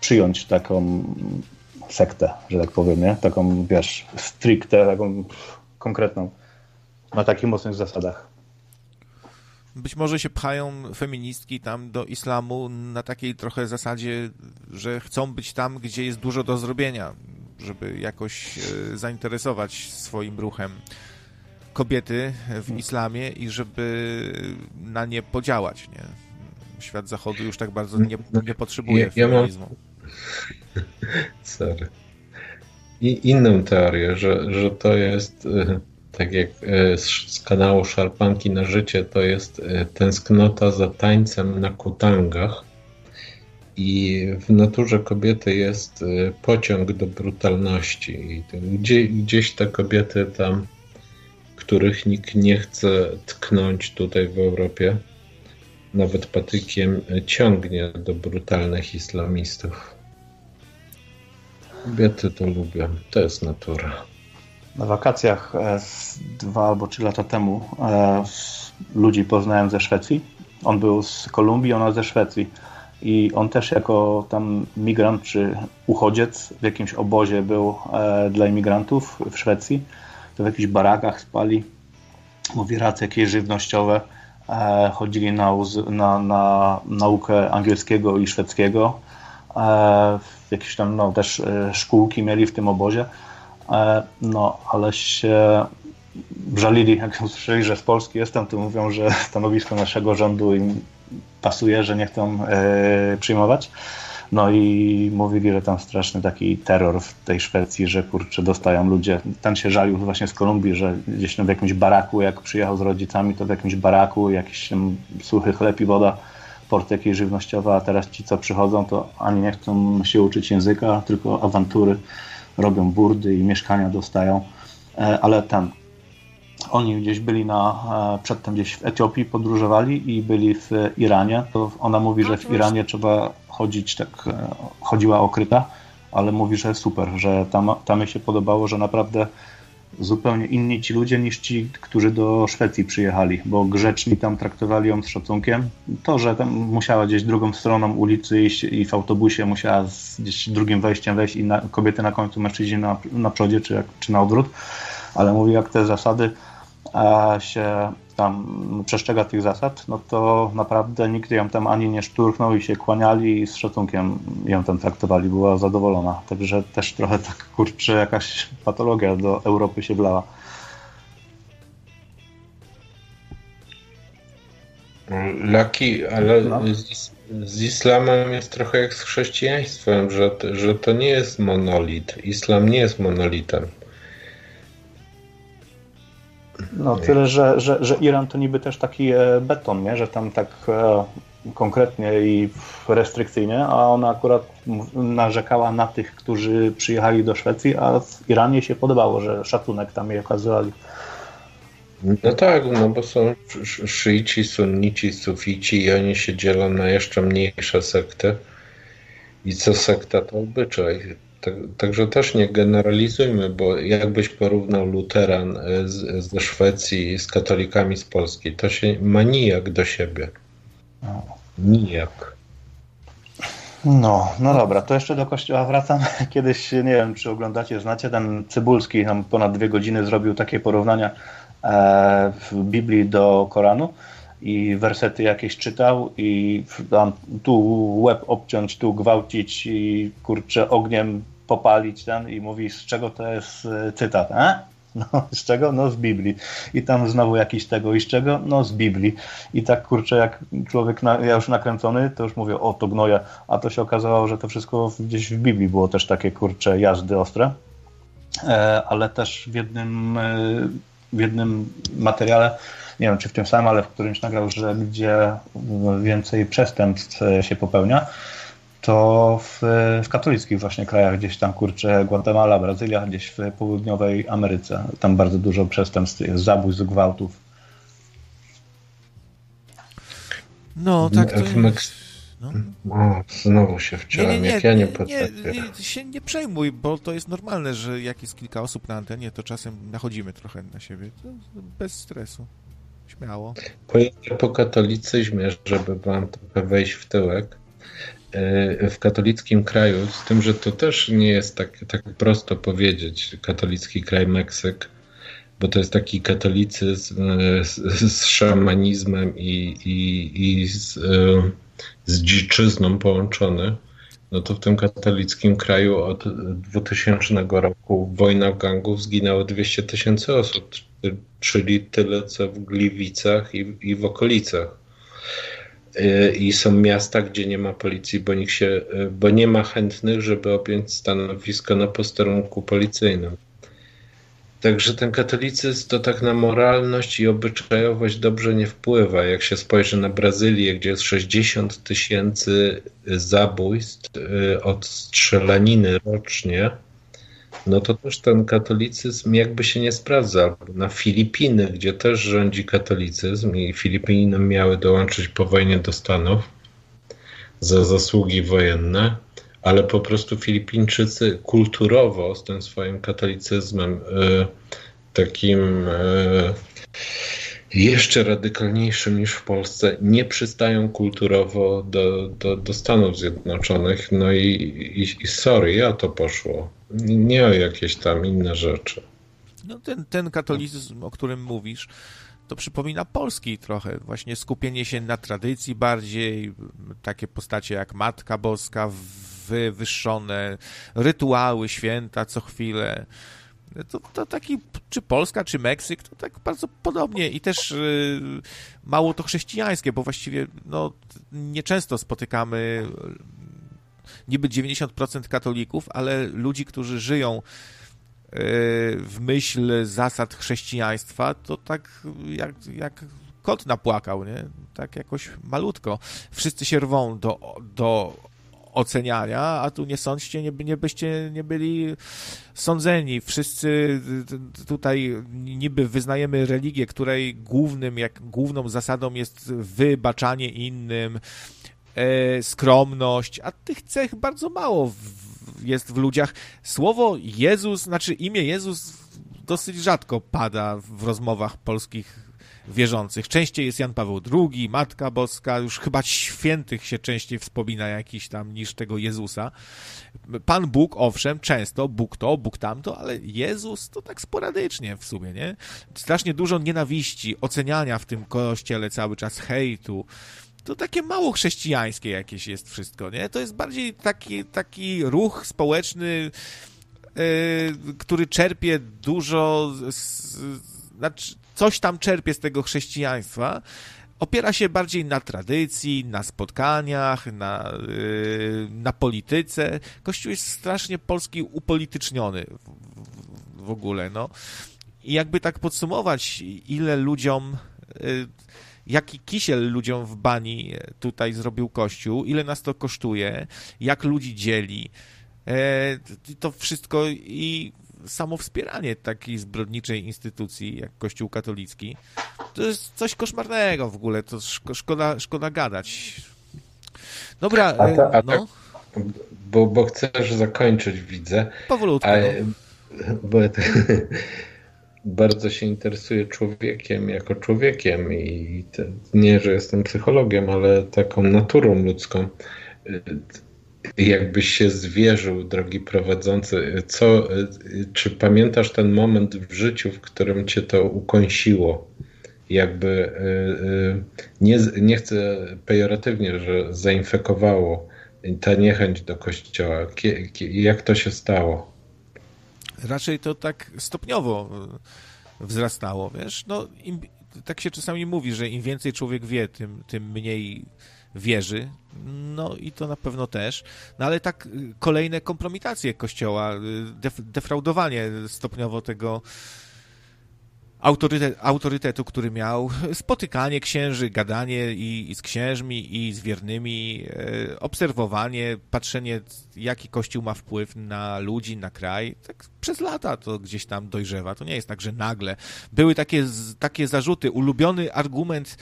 przyjąć taką sektę, że tak powiem, nie? taką wiesz, stricte, taką konkretną, na takich mocnych zasadach. Być może się pchają feministki tam do islamu na takiej trochę zasadzie, że chcą być tam, gdzie jest dużo do zrobienia, żeby jakoś e, zainteresować swoim ruchem kobiety w islamie i żeby na nie podziałać. Nie? Świat zachodu już tak bardzo nie, nie potrzebuje ja, ja feminizmu. Mam... Sorry. I inną teorię, że, że to jest e, tak jak e, z, kanału Szarpanki na życie, to jest e, tęsknota za tańcem na kutangach. I w naturze kobiety jest e, pociąg do brutalności. I gdzie, gdzieś te kobiety tam, których nikt nie chce tknąć tutaj w Europie, nawet patykiem, ciągnie do brutalnych islamistów. Kobiety to lubią. To jest natura. Na wakacjach e, z dwa albo trzy lata temu e, ludzi poznałem ze Szwecji. On był z Kolumbii, ona ze Szwecji. I on też jako tam migrant czy uchodziec w jakimś obozie był e, dla imigrantów w Szwecji. To w jakichś barakach spali. Mówi racje jakieś żywnościowe. E, chodzili na, na, na naukę angielskiego i szwedzkiego. E, jakieś tam no, też e, szkółki mieli w tym obozie. E, no, ale się żalili, jak usłyszeli, że z Polski jestem, to mówią, że stanowisko naszego rządu im pasuje, że nie chcą e, przyjmować. No i mówili, że tam straszny taki terror w tej Szwecji, że kurczę, dostają ludzie. Ten się żalił właśnie z Kolumbii, że gdzieś tam w jakimś baraku, jak przyjechał z rodzicami, to w jakimś baraku jakiś tam suchy chleb i woda, port jakieś żywnościowe, a teraz ci, co przychodzą, to ani nie chcą się uczyć języka, tylko awantury, robią burdy i mieszkania dostają. E, ale tam oni gdzieś byli na, e, przedtem gdzieś w Etiopii podróżowali i byli w Iranie, to ona mówi, że w Iranie trzeba chodzić tak, e, chodziła okryta, ale mówi, że super, że tam, tam jej się podobało, że naprawdę zupełnie inni ci ludzie niż ci, którzy do Szwecji przyjechali, bo grzeczni tam traktowali ją z szacunkiem. To, że tam musiała gdzieś drugą stroną ulicy iść i w autobusie musiała gdzieś drugim wejściem wejść i na, kobiety na końcu, mężczyźni na, na przodzie, czy, czy na odwrót, ale mówi, jak te zasady się tam przestrzega tych zasad, no to naprawdę nikt ją tam ani nie szturchnął i się kłaniali i z szacunkiem ją tam traktowali, była zadowolona. Także też trochę tak, kurczę, jakaś patologia do Europy się wlała. Laki, ale no. z, z, islamem jest trochę jak z chrześcijaństwem, że, że to nie jest monolit. Islam nie jest monolitem. No tyle, że, że, że Iran to niby też taki e, beton, nie? że tam tak e, konkretnie i restrykcyjnie, a ona akurat narzekała na tych, którzy przyjechali do Szwecji, a w Iranie się podobało, że szacunek tam jej okazywali. No tak, no bo są szyici, sunnici, sufici i oni się dzielą na jeszcze mniejsze sekty. I co sekta to obyczaj. Tak, także też nie generalizujmy, bo jakbyś porównał luteran e, z, ze Szwecji z katolikami z Polski, to się ma nijak do siebie. Nijak. No, no dobra, to jeszcze do kościoła wracam. Kiedyś, nie wiem, czy oglądacie, znacie, ten Cybulski tam ponad dwie godziny zrobił takie porównania e, w Biblii do Koranu i wersety jakieś czytał i tam tu łeb obciąć, tu gwałcić i kurczę ogniem popalić ten i mówi z czego to jest e, cytat, a? No, z czego? No z Biblii. I tam znowu jakiś tego i z czego? No z Biblii. I tak kurczę, jak człowiek, na, ja już nakręcony, to już mówię, o to gnoja, a to się okazało, że to wszystko gdzieś w Biblii było też takie kurcze jazdy ostre. E, ale też w jednym, e, w jednym materiale nie wiem czy w tym samym, ale w którymś nagrał, że gdzie więcej przestępstw się popełnia, to w, w katolickich właśnie krajach, gdzieś tam kurczę, Guatemala, Brazylia, gdzieś w południowej Ameryce. Tam bardzo dużo przestępstw jest, zabójstw, gwałtów. No, tak to jest. No. O, znowu się wciąłem, nie, nie, jak ja nie potrafię. Nie, nie, się nie przejmuj, bo to jest normalne, że jak jest kilka osób na antenie, to czasem nachodzimy trochę na siebie. Bez stresu. Śmiało. Pojadę po katolicyzmie, żeby wam trochę wejść w tyłek w katolickim kraju, z tym, że to też nie jest tak, tak prosto powiedzieć, katolicki kraj Meksyk, bo to jest taki katolicyzm z, z szamanizmem i, i, i z, z dziczyzną połączony, no to w tym katolickim kraju od 2000 roku wojna gangów zginęło 200 tysięcy osób, czyli tyle co w Gliwicach i, i w okolicach i są miasta, gdzie nie ma policji, bo, nikt się, bo nie ma chętnych, żeby objąć stanowisko na posterunku policyjnym. Także ten katolicyzm to tak na moralność i obyczajowość dobrze nie wpływa. Jak się spojrzy na Brazylię, gdzie jest 60 tysięcy zabójstw y, od strzelaniny rocznie, no to też ten katolicyzm jakby się nie sprawdza. Na Filipiny, gdzie też rządzi katolicyzm i Filipiny miały dołączyć po wojnie do Stanów za zasługi wojenne, ale po prostu Filipińczycy kulturowo z tym swoim katolicyzmem y, takim y, jeszcze radykalniejszym niż w Polsce, nie przystają kulturowo do, do, do Stanów Zjednoczonych. No i, i, i sorry, o to poszło. Nie o jakieś tam inne rzeczy. No ten, ten katolicyzm, o którym mówisz, to przypomina polski trochę. Właśnie skupienie się na tradycji bardziej, takie postacie jak Matka Boska, wywyższone, rytuały, święta co chwilę. To, to taki, czy Polska, czy Meksyk, to tak bardzo podobnie i też y, mało to chrześcijańskie, bo właściwie no, nieczęsto spotykamy niby 90% katolików, ale ludzi, którzy żyją y, w myśl zasad chrześcijaństwa, to tak jak, jak kot napłakał, nie? Tak jakoś malutko. Wszyscy się rwą do, do oceniania, a tu nie sądźcie, nie, nie byście nie byli sądzeni. Wszyscy tutaj niby wyznajemy religię, której głównym, jak główną zasadą jest wybaczanie innym, e, skromność, a tych cech bardzo mało w, jest w ludziach. Słowo Jezus, znaczy imię Jezus dosyć rzadko pada w rozmowach polskich wierzących. Częściej jest Jan Paweł II, Matka Boska, już chyba świętych się częściej wspomina jakiś tam niż tego Jezusa. Pan Bóg, owszem, często, Bóg to, Bóg tamto, ale Jezus to tak sporadycznie w sumie, nie? Strasznie dużo nienawiści, oceniania w tym kościele cały czas, hejtu, to takie mało chrześcijańskie jakieś jest wszystko, nie? To jest bardziej taki, taki ruch społeczny, yy, który czerpie dużo, znaczy coś tam czerpie z tego chrześcijaństwa, opiera się bardziej na tradycji, na spotkaniach, na, yy, na polityce. Kościół jest strasznie polski upolityczniony w, w, w ogóle, no. I jakby tak podsumować, ile ludziom, yy, jaki kisiel ludziom w bani tutaj zrobił Kościół, ile nas to kosztuje, jak ludzi dzieli, yy, to wszystko i samo wspieranie takiej zbrodniczej instytucji jak Kościół katolicki to jest coś koszmarnego w ogóle, to szkoda, szkoda gadać. Dobra, a ta, a no. bo, bo chcesz zakończyć, widzę. Powolutku. A, no. bo, bardzo się interesuję człowiekiem jako człowiekiem i te, nie, że jestem psychologiem, ale taką naturą ludzką jakbyś się zwierzył, drogi prowadzący, co, czy pamiętasz ten moment w życiu, w którym cię to ukąsiło? Jakby y, y, nie, nie chcę pejoratywnie, że zainfekowało ta niechęć do kościoła. Jak to się stało? Raczej to tak stopniowo y, wzrastało, wiesz? No, im, tak się czasami mówi, że im więcej człowiek wie, tym, tym mniej wierzy, no i to na pewno też, no ale tak y, kolejne kompromitacje Kościoła, y, def, defraudowanie stopniowo tego autorytet, autorytetu, który miał, spotykanie księży, gadanie i, i z księżmi, i z wiernymi, e, obserwowanie, patrzenie, jaki Kościół ma wpływ na ludzi, na kraj. Tak przez lata to gdzieś tam dojrzewa. To nie jest tak, że nagle. Były takie, takie zarzuty. Ulubiony argument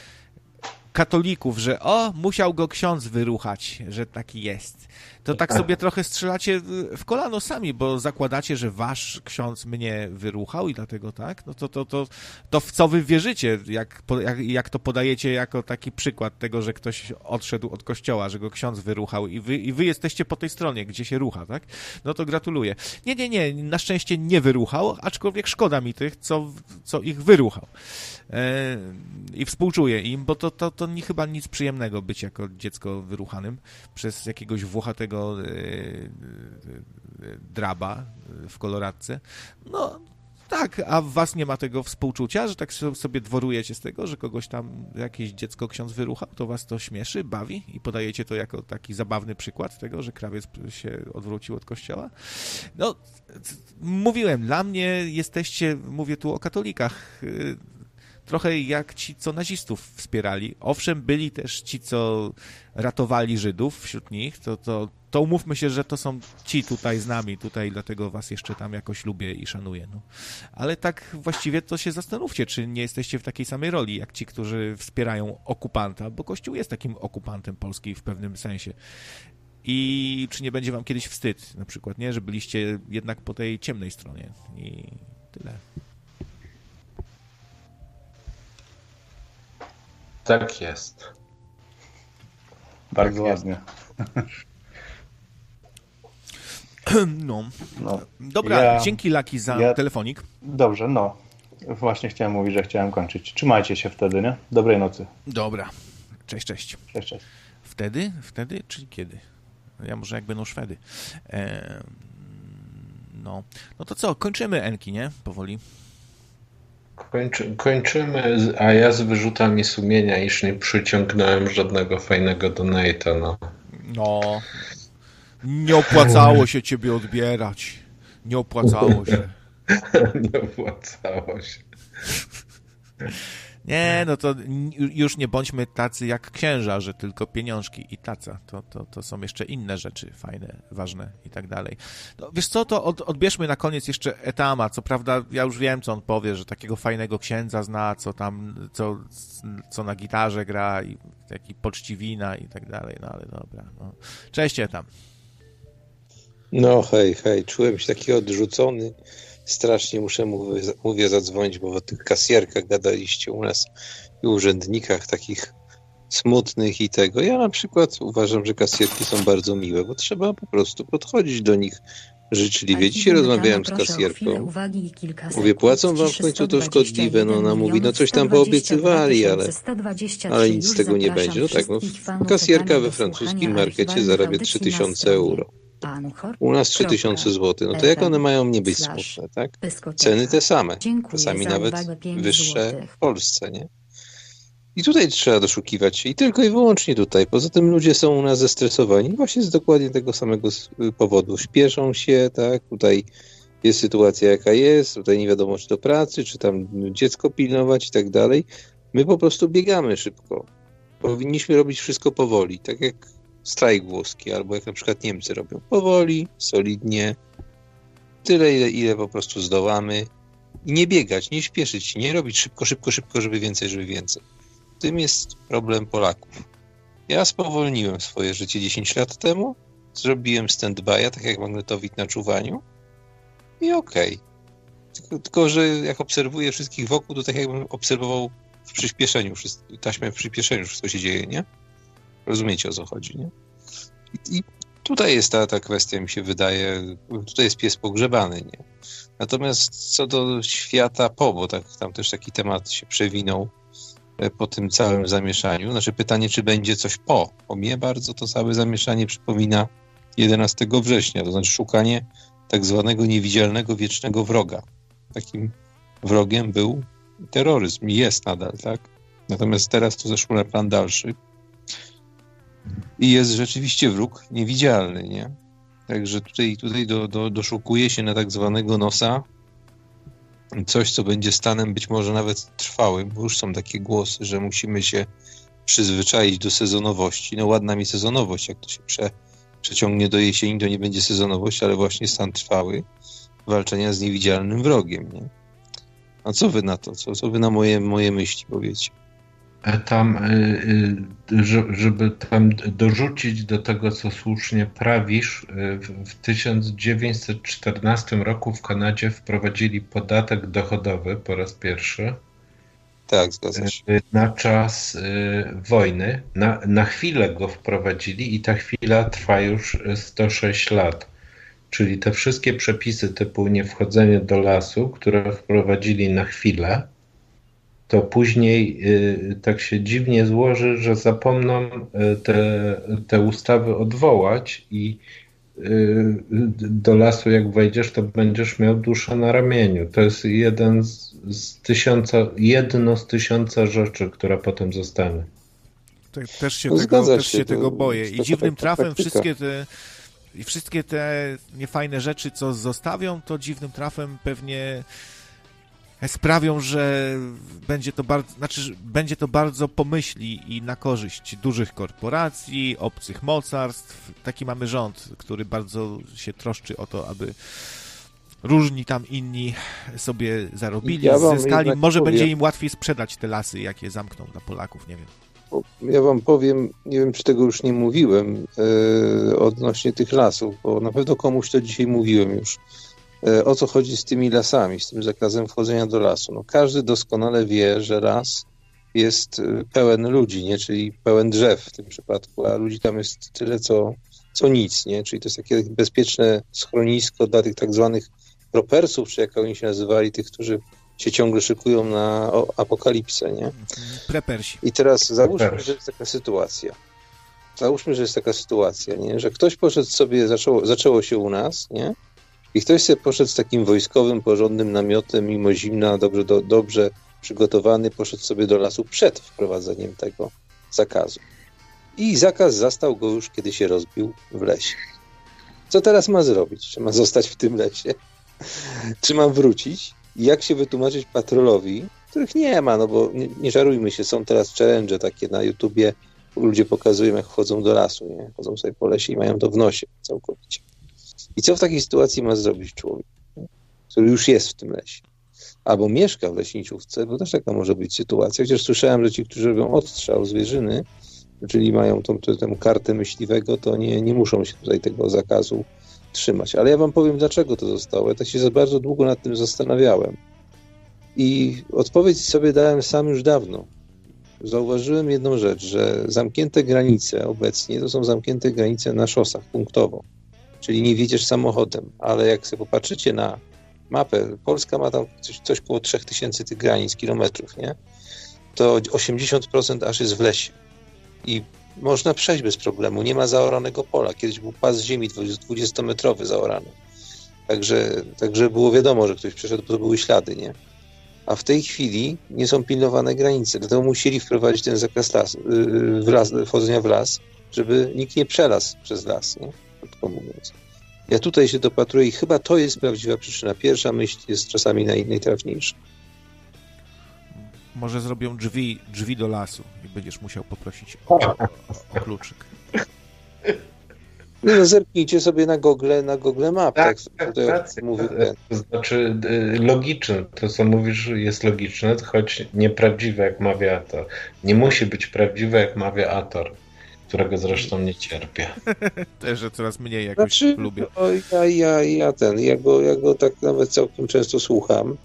katolików, że o, musiał go ksiądz wyruchać, że taki jest. To tak sobie trochę strzelacie w kolano sami, bo zakładacie, że wasz ksiądz mnie wyruchał i dlatego tak, no to, to, to, to w co wy wierzycie, jak, jak, jak to podajecie jako taki przykład tego, że ktoś odszedł od kościoła, że go ksiądz wyruchał i wy, i wy jesteście po tej stronie, gdzie się rucha, tak? No to gratuluję. Nie, nie, nie, na szczęście nie wyruchał, aczkolwiek szkoda mi tych, co, co ich wyruchał. E, I współczuję im, bo to, to, to nie chyba nic przyjemnego być jako dziecko wyruchanym przez jakiegoś włochatego e, e, draba w koloradce. No, tak, a w was nie ma tego współczucia, że tak sobie dworujecie z tego, że kogoś tam jakieś dziecko ksiądz wyruchał, to was to śmieszy, bawi i podajecie to jako taki zabawny przykład tego, że krawiec się odwrócił od kościoła. No, mówiłem, dla mnie jesteście, mówię tu o katolikach, trochę jak ci, co nazistów wspierali. Owszem, byli też ci, co ratowali Żydów wśród nich, to, to, to umówmy się, że to są ci tutaj z nami, tutaj dlatego was jeszcze tam jakoś lubię i szanuję. No. Ale tak właściwie to się zastanówcie, czy nie jesteście w takiej samej roli, jak ci, którzy wspierają okupanta, bo Kościół jest takim okupantem Polski w pewnym sensie. i czy nie będzie wam kiedyś wstyd, na przykład, nie, że byliście jednak po tej ciemnej stronie i tyle. Tak jest. Bardzo Tak ładnie. No. No, Dobra, Ja- dzięki Laki za ja- telefonik. dobrze, no. Właśnie chciałem mówić, że chciałem kończyć. Trzymajcie się wtedy, nie? Dobrej nocy. Dobra. Cześć, cześć. Cześć, cześć. Wtedy? Wtedy? Czy kiedy? Ja może jak będą Szwedy. Em, no. no to co, kończymy Enki, nie? Powoli. Kończy, kończymy, a ja z wyrzutami sumienia, iż nie przyciągnąłem żadnego fajnego donate'a, no. No. Nie opłacało się ciebie odbierać. Nie opłacało się. nie opłacało się. Nie, no to już nie bądźmy tacy jak księża, że tylko pieniążki i taca. To, to, to są jeszcze inne rzeczy fajne, ważne i tak dalej. No, wiesz co, to od, odbierzmy na koniec jeszcze Etama. Co prawda, ja już wiem, co on powie, że takiego fajnego księdza zna, co tam, co, co na gitarze gra i taki poczciwina i tak dalej, no ale dobra. No. Cześć Etam. No hej, hej, czułem się taki odrzucony. Strasznie muszę, mówię, mówię zadzwonić, bo o tych kasjerkach gadaliście u nas i urzędnikach takich smutnych i tego. Ja na przykład uważam, że kasjerki są bardzo miłe, bo trzeba po prostu podchodzić do nich życzliwie. Dzisiaj rozmawiałem z kasjerką. Mówię, płacą wam w końcu to szkodliwe. No ona mówi, no coś tam poobiecywali, ale, ale nic z tego nie będzie. No tak, no kasjerka we francuskim markecie zarabia 3000 euro. U nas 3000 zł. No to jak one mają nie być smutne, tak? Ceny te same. Czasami nawet wyższe w Polsce, nie? I tutaj trzeba doszukiwać się i tylko i wyłącznie tutaj. Poza tym ludzie są u nas zestresowani właśnie z dokładnie tego samego s- powodu. Śpieszą się, tak? Tutaj jest sytuacja jaka jest, tutaj nie wiadomo czy do pracy, czy tam dziecko pilnować i tak dalej. My po prostu biegamy szybko. Powinniśmy robić wszystko powoli, tak jak strajk włoski, albo jak na przykład Niemcy robią. Powoli, solidnie, tyle ile, ile po prostu zdołamy. I nie biegać, nie śpieszyć się, nie robić szybko, szybko, szybko, żeby więcej, żeby więcej. Tym jest problem Polaków. Ja spowolniłem swoje życie 10 lat temu, zrobiłem stand-by'a, tak jak magnetowid na czuwaniu i okej. Tylko, tylko, że jak obserwuję wszystkich wokół, to tak jakbym obserwował w przyspieszeniu, taśmę w przyspieszeniu wszystko się dzieje, nie? Rozumiecie o co chodzi, nie? I, tutaj jest ta, ta kwestia, mi się wydaje, tutaj jest pies pogrzebany, nie? Natomiast co do świata po, bo tak, tam też taki temat się przewinął e, po tym całym zamieszaniu. Znaczy pytanie, czy będzie coś po. Bo mnie bardzo to całe zamieszanie przypomina 11 września, to znaczy szukanie tak zwanego niewidzialnego wiecznego wroga. Takim wrogiem był terroryzm i jest nadal, tak? Natomiast teraz to zeszło na plan dalszy i jest rzeczywiście wróg niewidzialny, nie? Także tutaj, tutaj do, do, doszukuje się na tak zwanego nosa coś, co będzie stanem być może nawet trwałym, bo już są takie głosy, że musimy się przyzwyczaić do sezonowości. No ładna mi sezonowość, jak to się prze, przeciągnie do jesieni, to nie będzie sezonowość, ale właśnie stan trwały walczenia z niewidzialnym wrogiem, nie? A co wy na to? Co, co wy na moje, moje myśli powiecie? Tam, y, y, że- żeby tam dorzucić do tego, co słusznie prawisz, y, w- w 1914 roku w Kanadzie wprowadzili podatek dochodowy po raz pierwszy Tak, zgadza się. na czas wojny. Na, na chwilę go wprowadzili i ta chwila trwa już y, 106 lat. Czyli te wszystkie przepisy typu niewchodzenie do lasu, które wprowadzili na chwilę, to później y, tak się dziwnie złoży, że zapomną y, te, te ustawy odwołać i y, do lasu jak wejdziesz, to będziesz miał duszę na ramieniu. To jest jeden z, z tysiąca, jedno z tysiąca rzeczy, która potem zostanie. Te- Też się, No tego, też się, to tego boję. I dziwnym trafem praktyka. wszystkie te i wszystkie te niefajne rzeczy, co zostawią, to dziwnym trafem pewnie sprawią, że będzie to bardzo, znaczy, będzie to bardzo pomyśli i na korzyść dużych korporacji, obcych mocarstw. Taki mamy rząd, który bardzo się troszczy o to, aby różni tam inni sobie zarobili, Ja zyskali. Może powiem- będzie im łatwiej sprzedać te lasy, jak je zamkną dla Polaków, nie wiem. ja wam powiem, nie wiem czy tego już nie mówiłem e, odnośnie tych lasów, bo na pewno komuś to dzisiaj mówiłem już. E, o co chodzi z tymi lasami, z tym zakazem wchodzenia do lasu? No, każdy doskonale wie, że las jest e, pełen ludzi, nie? czyli pełen drzew w tym przypadku, a ludzi tam jest tyle co, co nic, nie? czyli to jest takie bezpieczne schronisko dla tych tak zwanych propersów, czy jak oni się nazywali, tych, którzy się ciągle szykują na apokalipsę, nie? Prepersi. I teraz załóżmy, że jest taka sytuacja. Załóżmy, że jest taka sytuacja, nie? że ktoś poszedł sobie, zaczęło, zaczęło się u nas, nie? I ktoś sobie poszedł z takim wojskowym, porządnym namiotem, mimo zimna, dobrze, do, dobrze przygotowany, poszedł sobie do lasu przed wprowadzeniem tego zakazu. I zakaz zastał go już, kiedy się rozbił w lesie. Co teraz ma zrobić? Czy ma zostać w tym lesie? Czy ma wrócić? I jak się wytłumaczyć patrolowi, których nie ma, no bo nie, nie żarujmy się, są teraz challenge takie na YouTubie, ludzie pokazują, jak wchodzą do lasu, nie? Chodzą sobie po lesie i mają to w nosie całkowicie. I co w takiej sytuacji ma zrobić człowiek, który już jest w tym lesie? Albo mieszka w leśniczówce, bo też taka może być sytuacja. Chociaż słyszałem, że ci, którzy robią odstrzał zwierzyny, czyli mają tą, tą, tę kartę myśliwego, to nie, nie muszą się tutaj tego zakazu trzymać. Ale ja wam powiem, dlaczego to zostało. Ja tak się za bardzo długo nad tym zastanawiałem. I odpowiedź sobie dałem sam już dawno. Zauważyłem jedną rzecz, że zamknięte granice obecnie to są zamknięte granice na szosach punktowo. Czyli nie wiedziesz samochodem, ale jak sobie popatrzycie na mapę, Polska ma tam coś, coś około 3000 tych granic, kilometrów, nie? To 80% aż jest w lesie. I można przejść bez problemu, nie ma zaoranego pola. Kiedyś był pas ziemi 20-metrowy zaorany. Także, także było wiadomo, że ktoś przeszedł, bo to były ślady, nie? A w tej chwili nie są pilnowane granice, dlatego musieli wprowadzić ten zakaz las, yy, w las, wchodzenia w las, żeby nikt nie przelazł przez las, nie? Krótko mówiąc. Ja tutaj się dopatruję i chyba to jest prawdziwa przyczyna. Pierwsza myśl jest czasami naj, najtrafniejsza. Może zrobią drzwi, drzwi do lasu i będziesz musiał poprosić o, o, o kluczyk. Nie no, zerknijcie sobie na Google, na Google Map, tak, tak, tak, tak mówi ten. To znaczy y, logiczne, to co mówisz jest logiczne, choć nieprawdziwe jak mawia Ator. Nie musi być prawdziwe jak mawia Ator, którego zresztą nie cierpię. Też, że coraz mniej jakoś znaczy, lubię. No, ja, ja, ja ten, ja go, ja go tak nawet całkiem często słucham.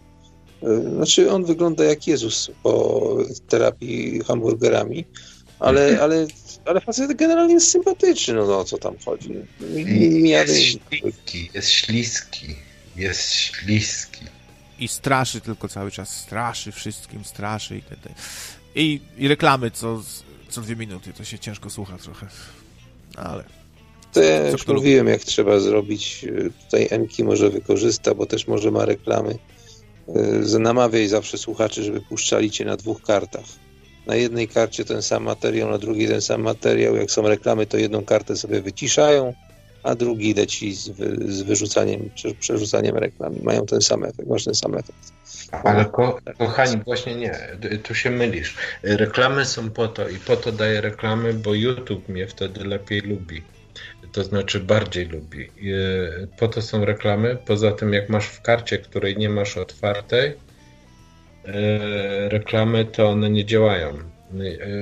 Znaczy on wygląda jak Jezus po terapii hamburgerami, ale, ale, ale facet generalnie jest sympatyczny, no, no o co tam chodzi. Jest śliski, jest śliski, jest śliski. I straszy tylko cały czas, straszy wszystkim, straszy i tak I, i reklamy co, co dwie minuty, to się ciężko słucha trochę, ale... To ja już mówiłem, jak trzeba zrobić. Tutaj Emki może wykorzysta, bo też może ma reklamy. Namawiaj zawsze słuchaczy, żeby puszczali cię na dwóch kartach. Na jednej karcie ten sam materiał, na drugiej ten sam materiał. Jak są reklamy, to jedną kartę sobie wyciszają, a drugi leci z, wy, z wyrzucaniem, czy przerzucaniem reklam. Mają ten sam efekt, masz ten sam efekt. Ale ko kochani, właśnie nie, tu się mylisz. Reklamy są po to i po to daję reklamy, bo YouTube mnie wtedy lepiej lubi. To znaczy bardziej lubi. Po to są reklamy. Poza tym, jak masz w karcie, której nie masz otwartej, reklamy, to one nie działają.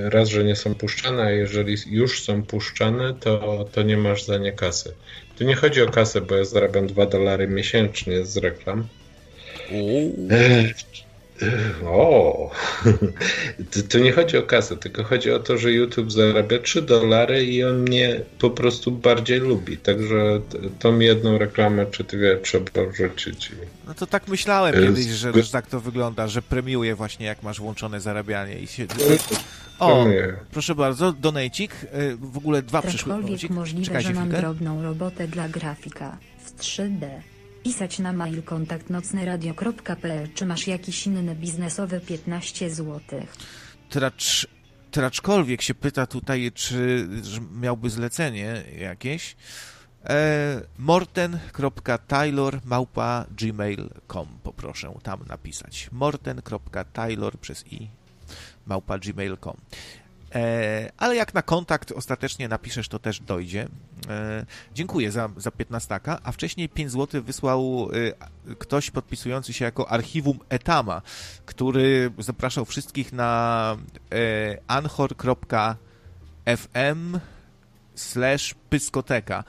Raz, że nie są puszczane, a jeżeli już są puszczane, to, to nie masz za nie kasy. Tu nie chodzi o kasę, bo ja zarabiam 2 dolary miesięcznie z reklam. O, to, nie chodzi o kasę, tylko chodzi o to, że YouTube zarabia 3 dolary i on mnie po prostu bardziej lubi. Także tą jedną reklamę czy dwie trzeba wrzucić. No to tak myślałem kiedyś, że, że tak to wygląda, że premiuje właśnie jak masz włączone zarabianie i się... O, proszę bardzo, donejcik. W ogóle dwa przyszły. możliwe, Czekajcie że mam drobną robotę dla grafika w 3D. Pisać na mail kontakt nocneradio.pl Czy masz jakiś inny biznesowy 15 zł? Tracz, traczkolwiek się pyta tutaj, czy miałby zlecenie jakieś. E, poproszę tam napisać. morten.taylor przez i ale jak na kontakt ostatecznie napiszesz, to też dojdzie. E, dziękuję za, za 15, a wcześniej 5 zł wysłał e, ktoś podpisujący się jako archiwum Etama, który zapraszał wszystkich na e, anchor.fm slash pyskoteka.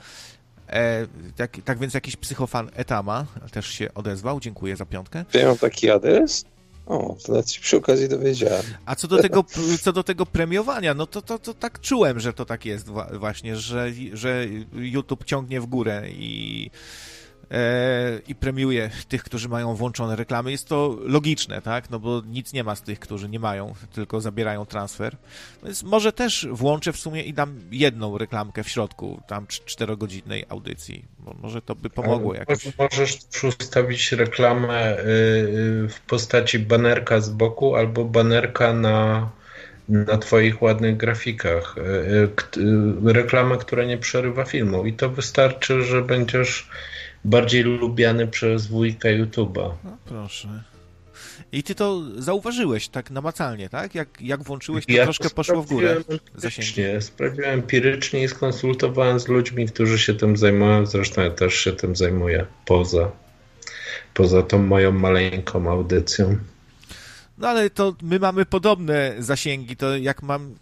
E, tak, tak więc jakiś psychofan Etama też się odezwał. Dziękuję za piątkę. Ja mam taki adres? O, to nawet się przy okazji dowiedziałem. A co do tego, co do tego premiowania, no to, to, to tak czułem, że to tak jest właśnie, że, że YouTube ciągnie w górę i i premiuje tych, którzy mają włączone reklamy. Jest to logiczne, tak? No bo nic nie ma z tych, którzy nie mają, tylko zabierają transfer. Więc może też włączę w sumie i dam jedną reklamkę w środku, tam czterogodzinnej audycji. Może to by pomogło jakoś. Możesz też ustawić reklamę y, y, w postaci banerka z boku albo banerka na na Twoich ładnych grafikach. Y, reklamę, która nie przerywa filmu. I to wystarczy, że będziesz bardziej lubiany przez wujka YouTube'a. No proszę. I ty to zauważyłeś tak namacalnie, tak? Jak, jak włączyłeś, to ja troszkę poszło w górę zasięgi. Sprawdziłem empirycznie i skonsultowałem z ludźmi, którzy się tym zajmują. Zresztą ja też się tym zajmuję poza, poza tą moją maleńką audycją. No ale to my mamy podobne zasięgi, to jak mam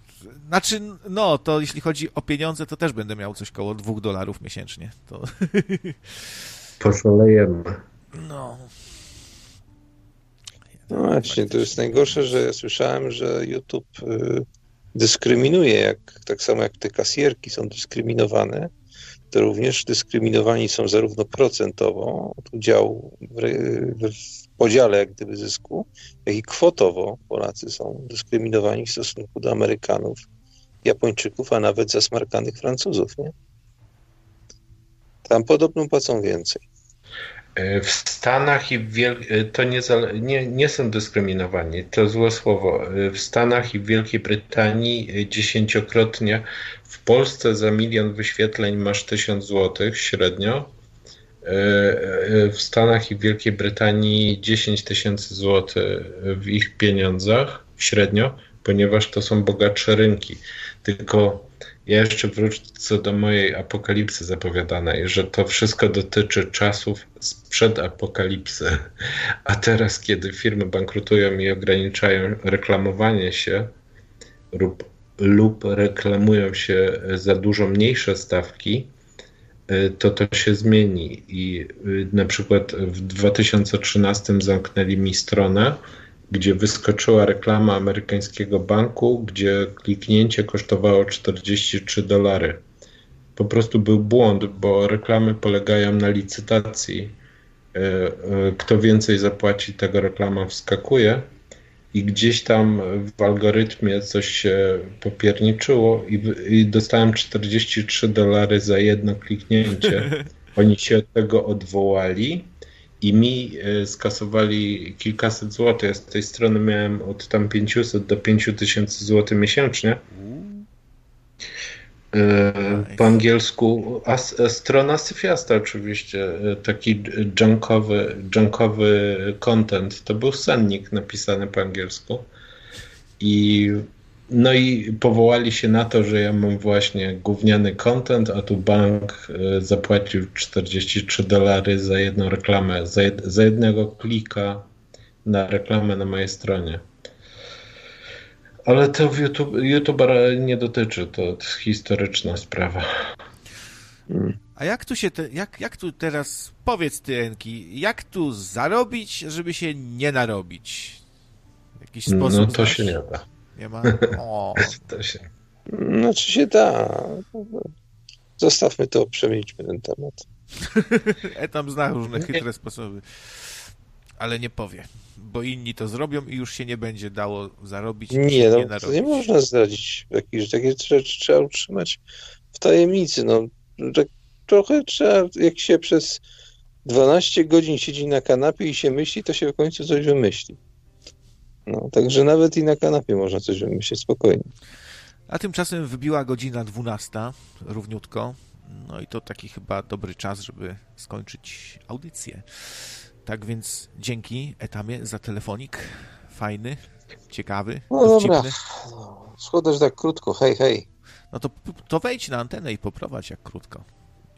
znaczy, no, to jeśli chodzi o pieniądze, to też będę miał coś koło dwóch dolarów miesięcznie. To... Poszalejemy. No. No właśnie, to jest najgorsze, że ja słyszałem, że YouTube y, dyskryminuje, jak, tak samo jak te kasjerki są dyskryminowane, to również dyskryminowani są zarówno procentowo od udziału w, w podziale jak gdyby zysku, jak i kwotowo Polacy są dyskryminowani w stosunku do Amerykanów, Japończyków, a nawet zasmarkanych Francuzów. Nie? Tam podobno płacą więcej. E, w Stanach i w Wiel... E, to nie, nie, nie są dyskryminowani, to złe słowo. E, w Stanach i w Wielkiej Brytanii dziesięciokrotnie, w Polsce za milion wyświetleń masz tysiąc złotych średnio, w Stanach i Wielkiej Brytanii 10 tysięcy złotych w ich pieniądzach średnio, ponieważ to są bogatsze rynki. Tylko ja jeszcze wrócę do mojej apokalipsy zapowiadanej, że to wszystko dotyczy czasów sprzed apokalipsy. A teraz, kiedy firmy bankrutują i ograniczają reklamowanie się lub, lub reklamują się za dużo mniejsze stawki, to to się zmieni. I y, na przykład w 2013 zamknęli mi stronę, gdzie wyskoczyła reklama amerykańskiego banku, gdzie kliknięcie kosztowało 43 dolary. Po prostu był błąd, bo reklamy polegają na licytacji. E, e, kto więcej zapłaci, tego reklama wskakuje i gdzieś tam w algorytmie coś się popierniczyło i, i dostałem 43 dolary za jedno kliknięcie. Oni się od tego odwołali i mi e, skasowali kilkaset złotych. Ja z tej strony miałem od tam 500 do 5000 złotych miesięcznie. Po angielsku, a, a strona syfiasta oczywiście, e, taki junkowy, junkowy content, to był sennik napisany po angielsku. I no i powołali się na to, że ja mam właśnie gówniany content, a tu bank e, zapłacił 43 dolary za jedną reklamę, za, jed, za jednego klika na reklamę na mojej stronie. Ale to w YouTube, nie dotyczy, to historyczna sprawa. A jak tu się, te, jak, jak tu teraz, powiedz ty Enki, jak tu zarobić, żeby się nie narobić? Jakiś sposób No to znasz? się nie da. Nie ma? O. To się... Znaczy się da. Zostawmy to, przemilczmy ten temat. Etam zna różne chytre sposoby. Ale nie powie, bo inni to zrobią i już się nie będzie dało zarobić. Nie, no, nie, to nie można zdradzić jakieś takie rzeczy trzeba utrzymać w tajemnicy. No, tak trochę trzeba, jak się przez 12 godzin siedzi na kanapie i się myśli, to się w końcu coś wymyśli. No, także nawet i na kanapie można coś wymyślić spokojnie. A tymczasem wybiła godzina 12, równiutko. No i to taki chyba dobry czas, żeby skończyć audycję. Tak więc dzięki Etamie za telefonik. fajny, ciekawy, No dobra. dowcipny. Szkoda, że tak krótko. Hej, hej. No to, to wejdź na antenę i poprowadź jak krótko.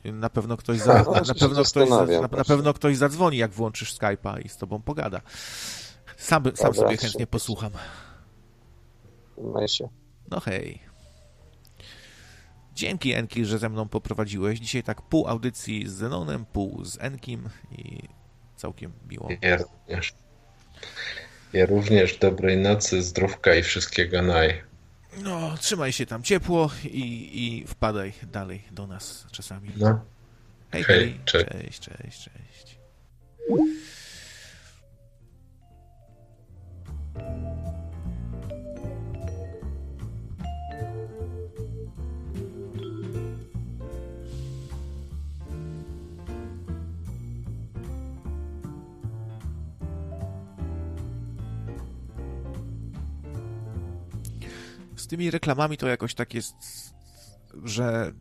Na pewno ktoś, za, na, właśnie na, się pewno ktoś, za, na, na pewno ktoś zadzwoni, jak włączysz Skype'a i z tobą pogada. Sam, sam Dobra, sobie chętnie super. posłucham. Trzymaj się. No hej. Dzięki Enki, że ze mną poprowadziłeś. Dzisiaj tak pół audycji z Zenonem, pół z Enkim i całkiem miło. Ja również. Ja również. Dobrej nocy, zdrówka i wszystkiego naj. No, trzymaj się tam ciepło i, i wpadaj dalej do nas czasami. No. Hej, Hej, hej. cześć. Cześć, cześć, cześć. Z tymi reklamami to jakoś tak jest, że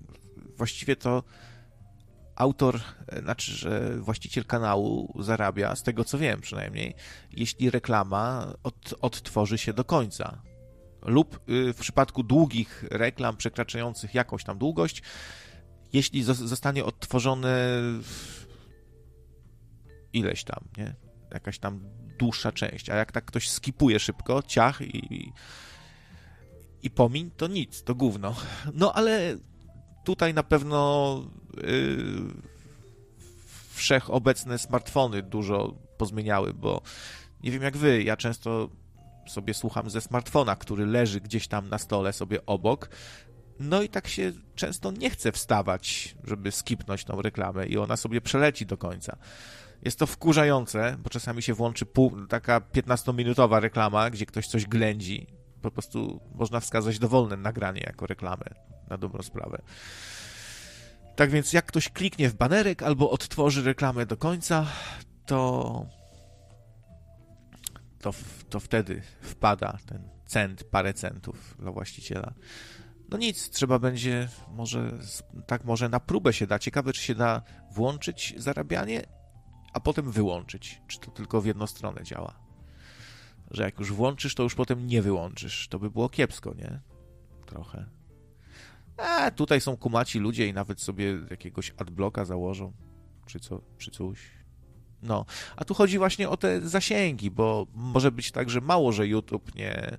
właściwie to autor, e, znaczy, że właściciel kanału zarabia, z tego co wiem przynajmniej, jeśli reklama od, odtworzy się do końca. Lub y, w przypadku długich reklam przekraczających jakąś tam długość, jeśli zos- zostanie odtworzone w- ileś tam, nie? Jakaś tam dłuższa część. A jak tak ktoś skipuje szybko, ciach i, i pomiń, to nic, to gówno. No ale tutaj na pewno yy, wszechobecne smartfony dużo pozmieniały, bo nie wiem jak wy, ja często sobie słucham ze smartfona, który leży gdzieś tam na stole sobie obok. No i tak się często nie chce wstawać, żeby skipnąć tą reklamę i ona sobie przeleci do końca. Jest to wkurzające, bo czasami się włączy pół, taka 15-minutowa reklama, gdzie ktoś coś ględzi. Po prostu można wskazać dowolne nagranie jako reklamę, na dobrą sprawę. Tak więc jak ktoś kliknie w banerek albo odtworzy reklamę do końca, to to, to wtedy wpada ten cent, parę centów dla właściciela. No nic, trzeba będzie może tak może na próbę się da. Ciekawe, czy się da włączyć zarabianie, a potem wyłączyć. Czy to tylko w jedną stronę działa? Że jak już włączysz, to już potem nie wyłączysz. To by było kiepsko, nie? Trochę. A tutaj są kumaci ludzie i nawet sobie jakiegoś adblocka założą, czy, co, czy coś. No, a tu chodzi właśnie o te zasięgi, bo może być tak, że mało, że YouTube nie,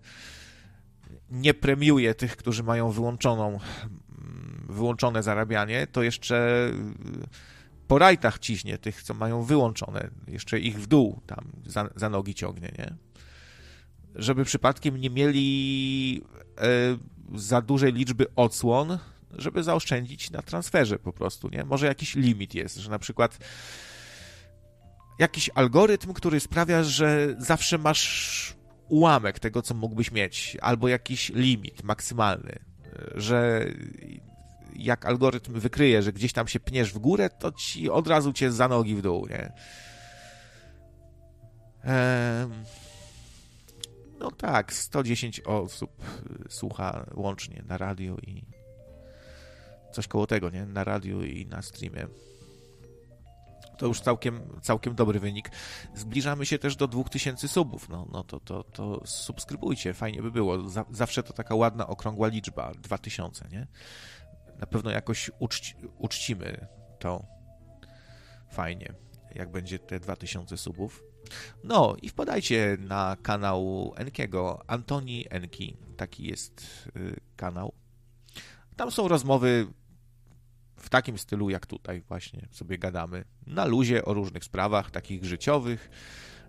nie premiuje tych, którzy mają wyłączoną, wyłączone zarabianie, to jeszcze po rajtach ciśnie tych, co mają wyłączone, jeszcze ich w dół tam za, za nogi ciągnie, nie? Żeby przypadkiem nie mieli e, za dużej liczby odsłon, żeby zaoszczędzić na transferze po prostu, nie? Może jakiś limit jest, że na przykład jakiś algorytm, który sprawia, że zawsze masz ułamek tego, co mógłbyś mieć, albo jakiś limit maksymalny, że jak algorytm wykryje, że gdzieś tam się pniesz w górę, to ci od razu cię za nogi w dół, nie? Em, No tak, 110 osób y, słucha łącznie na radiu i coś koło tego, nie? Na radiu i na streamie. To już całkiem, całkiem dobry wynik. Zbliżamy się też do 2000 subów. No, no to, to, to subskrybujcie, fajnie by było. Za, zawsze to taka ładna, okrągła liczba 2000, nie? Na pewno jakoś uczci, uczcimy to fajnie, jak będzie te 2000 subów. No i wpadajcie na kanał Enkiego, Antoni Enki, taki jest y, kanał. Tam są rozmowy w takim stylu jak tutaj właśnie sobie gadamy. Na luzie o różnych sprawach takich życiowych,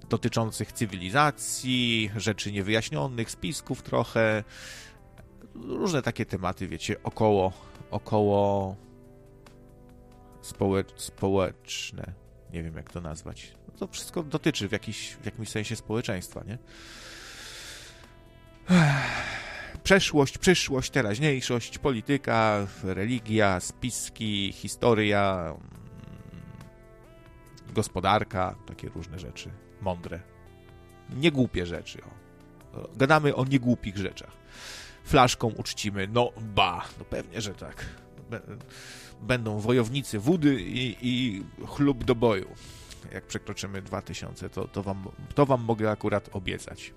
dotyczących cywilizacji, rzeczy niewyjaśnionych, spisków trochę. Różne takie tematy, wiecie, około, około społecz, społeczne. Nie wiem jak to nazwać. To wszystko dotyczy w, jakiś, w jakimś sensie społeczeństwa, nie? przeszłość, przyszłość, teraźniejszość, polityka, religia, spiski, historia, gospodarka, takie różne rzeczy mądre. Niegłupie rzeczy. O. Gadamy o niegłupich rzeczach. Flaszką uczcimy, no ba, no pewnie, że tak. Będą wojownicy wody i, i chlub do boju. Jak przekroczymy 2000, to, to, wam, to wam mogę akurat obiecać.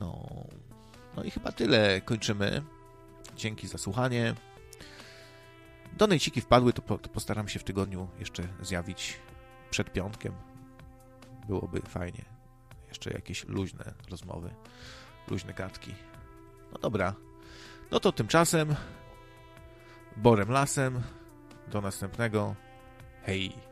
No. No i chyba tyle. Kończymy. Dzięki za słuchanie. Donejciki wpadły, to, po, to postaram się w tygodniu jeszcze zjawić przed piątkiem. Byłoby fajnie. Jeszcze jakieś luźne rozmowy, luźne gadki. No dobra. No to tymczasem Borem Lasem. Do następnego. Hej.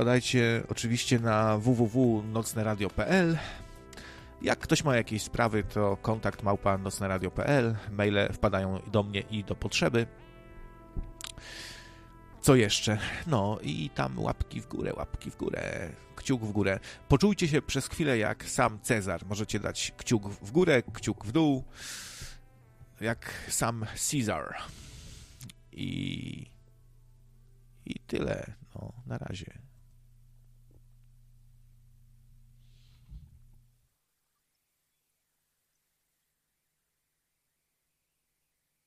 Wpadajcie oczywiście na www.nocneradio.pl. Jak ktoś ma jakieś sprawy, to kontakt małpa nocneradio.pl. Maile wpadają do mnie i do potrzeby. Co jeszcze? No i tam łapki w górę, łapki w górę, kciuk w górę. Poczujcie się przez chwilę jak sam Cezar. Możecie dać kciuk w górę, kciuk w dół. Jak sam Caesar. I... I tyle. No, na razie.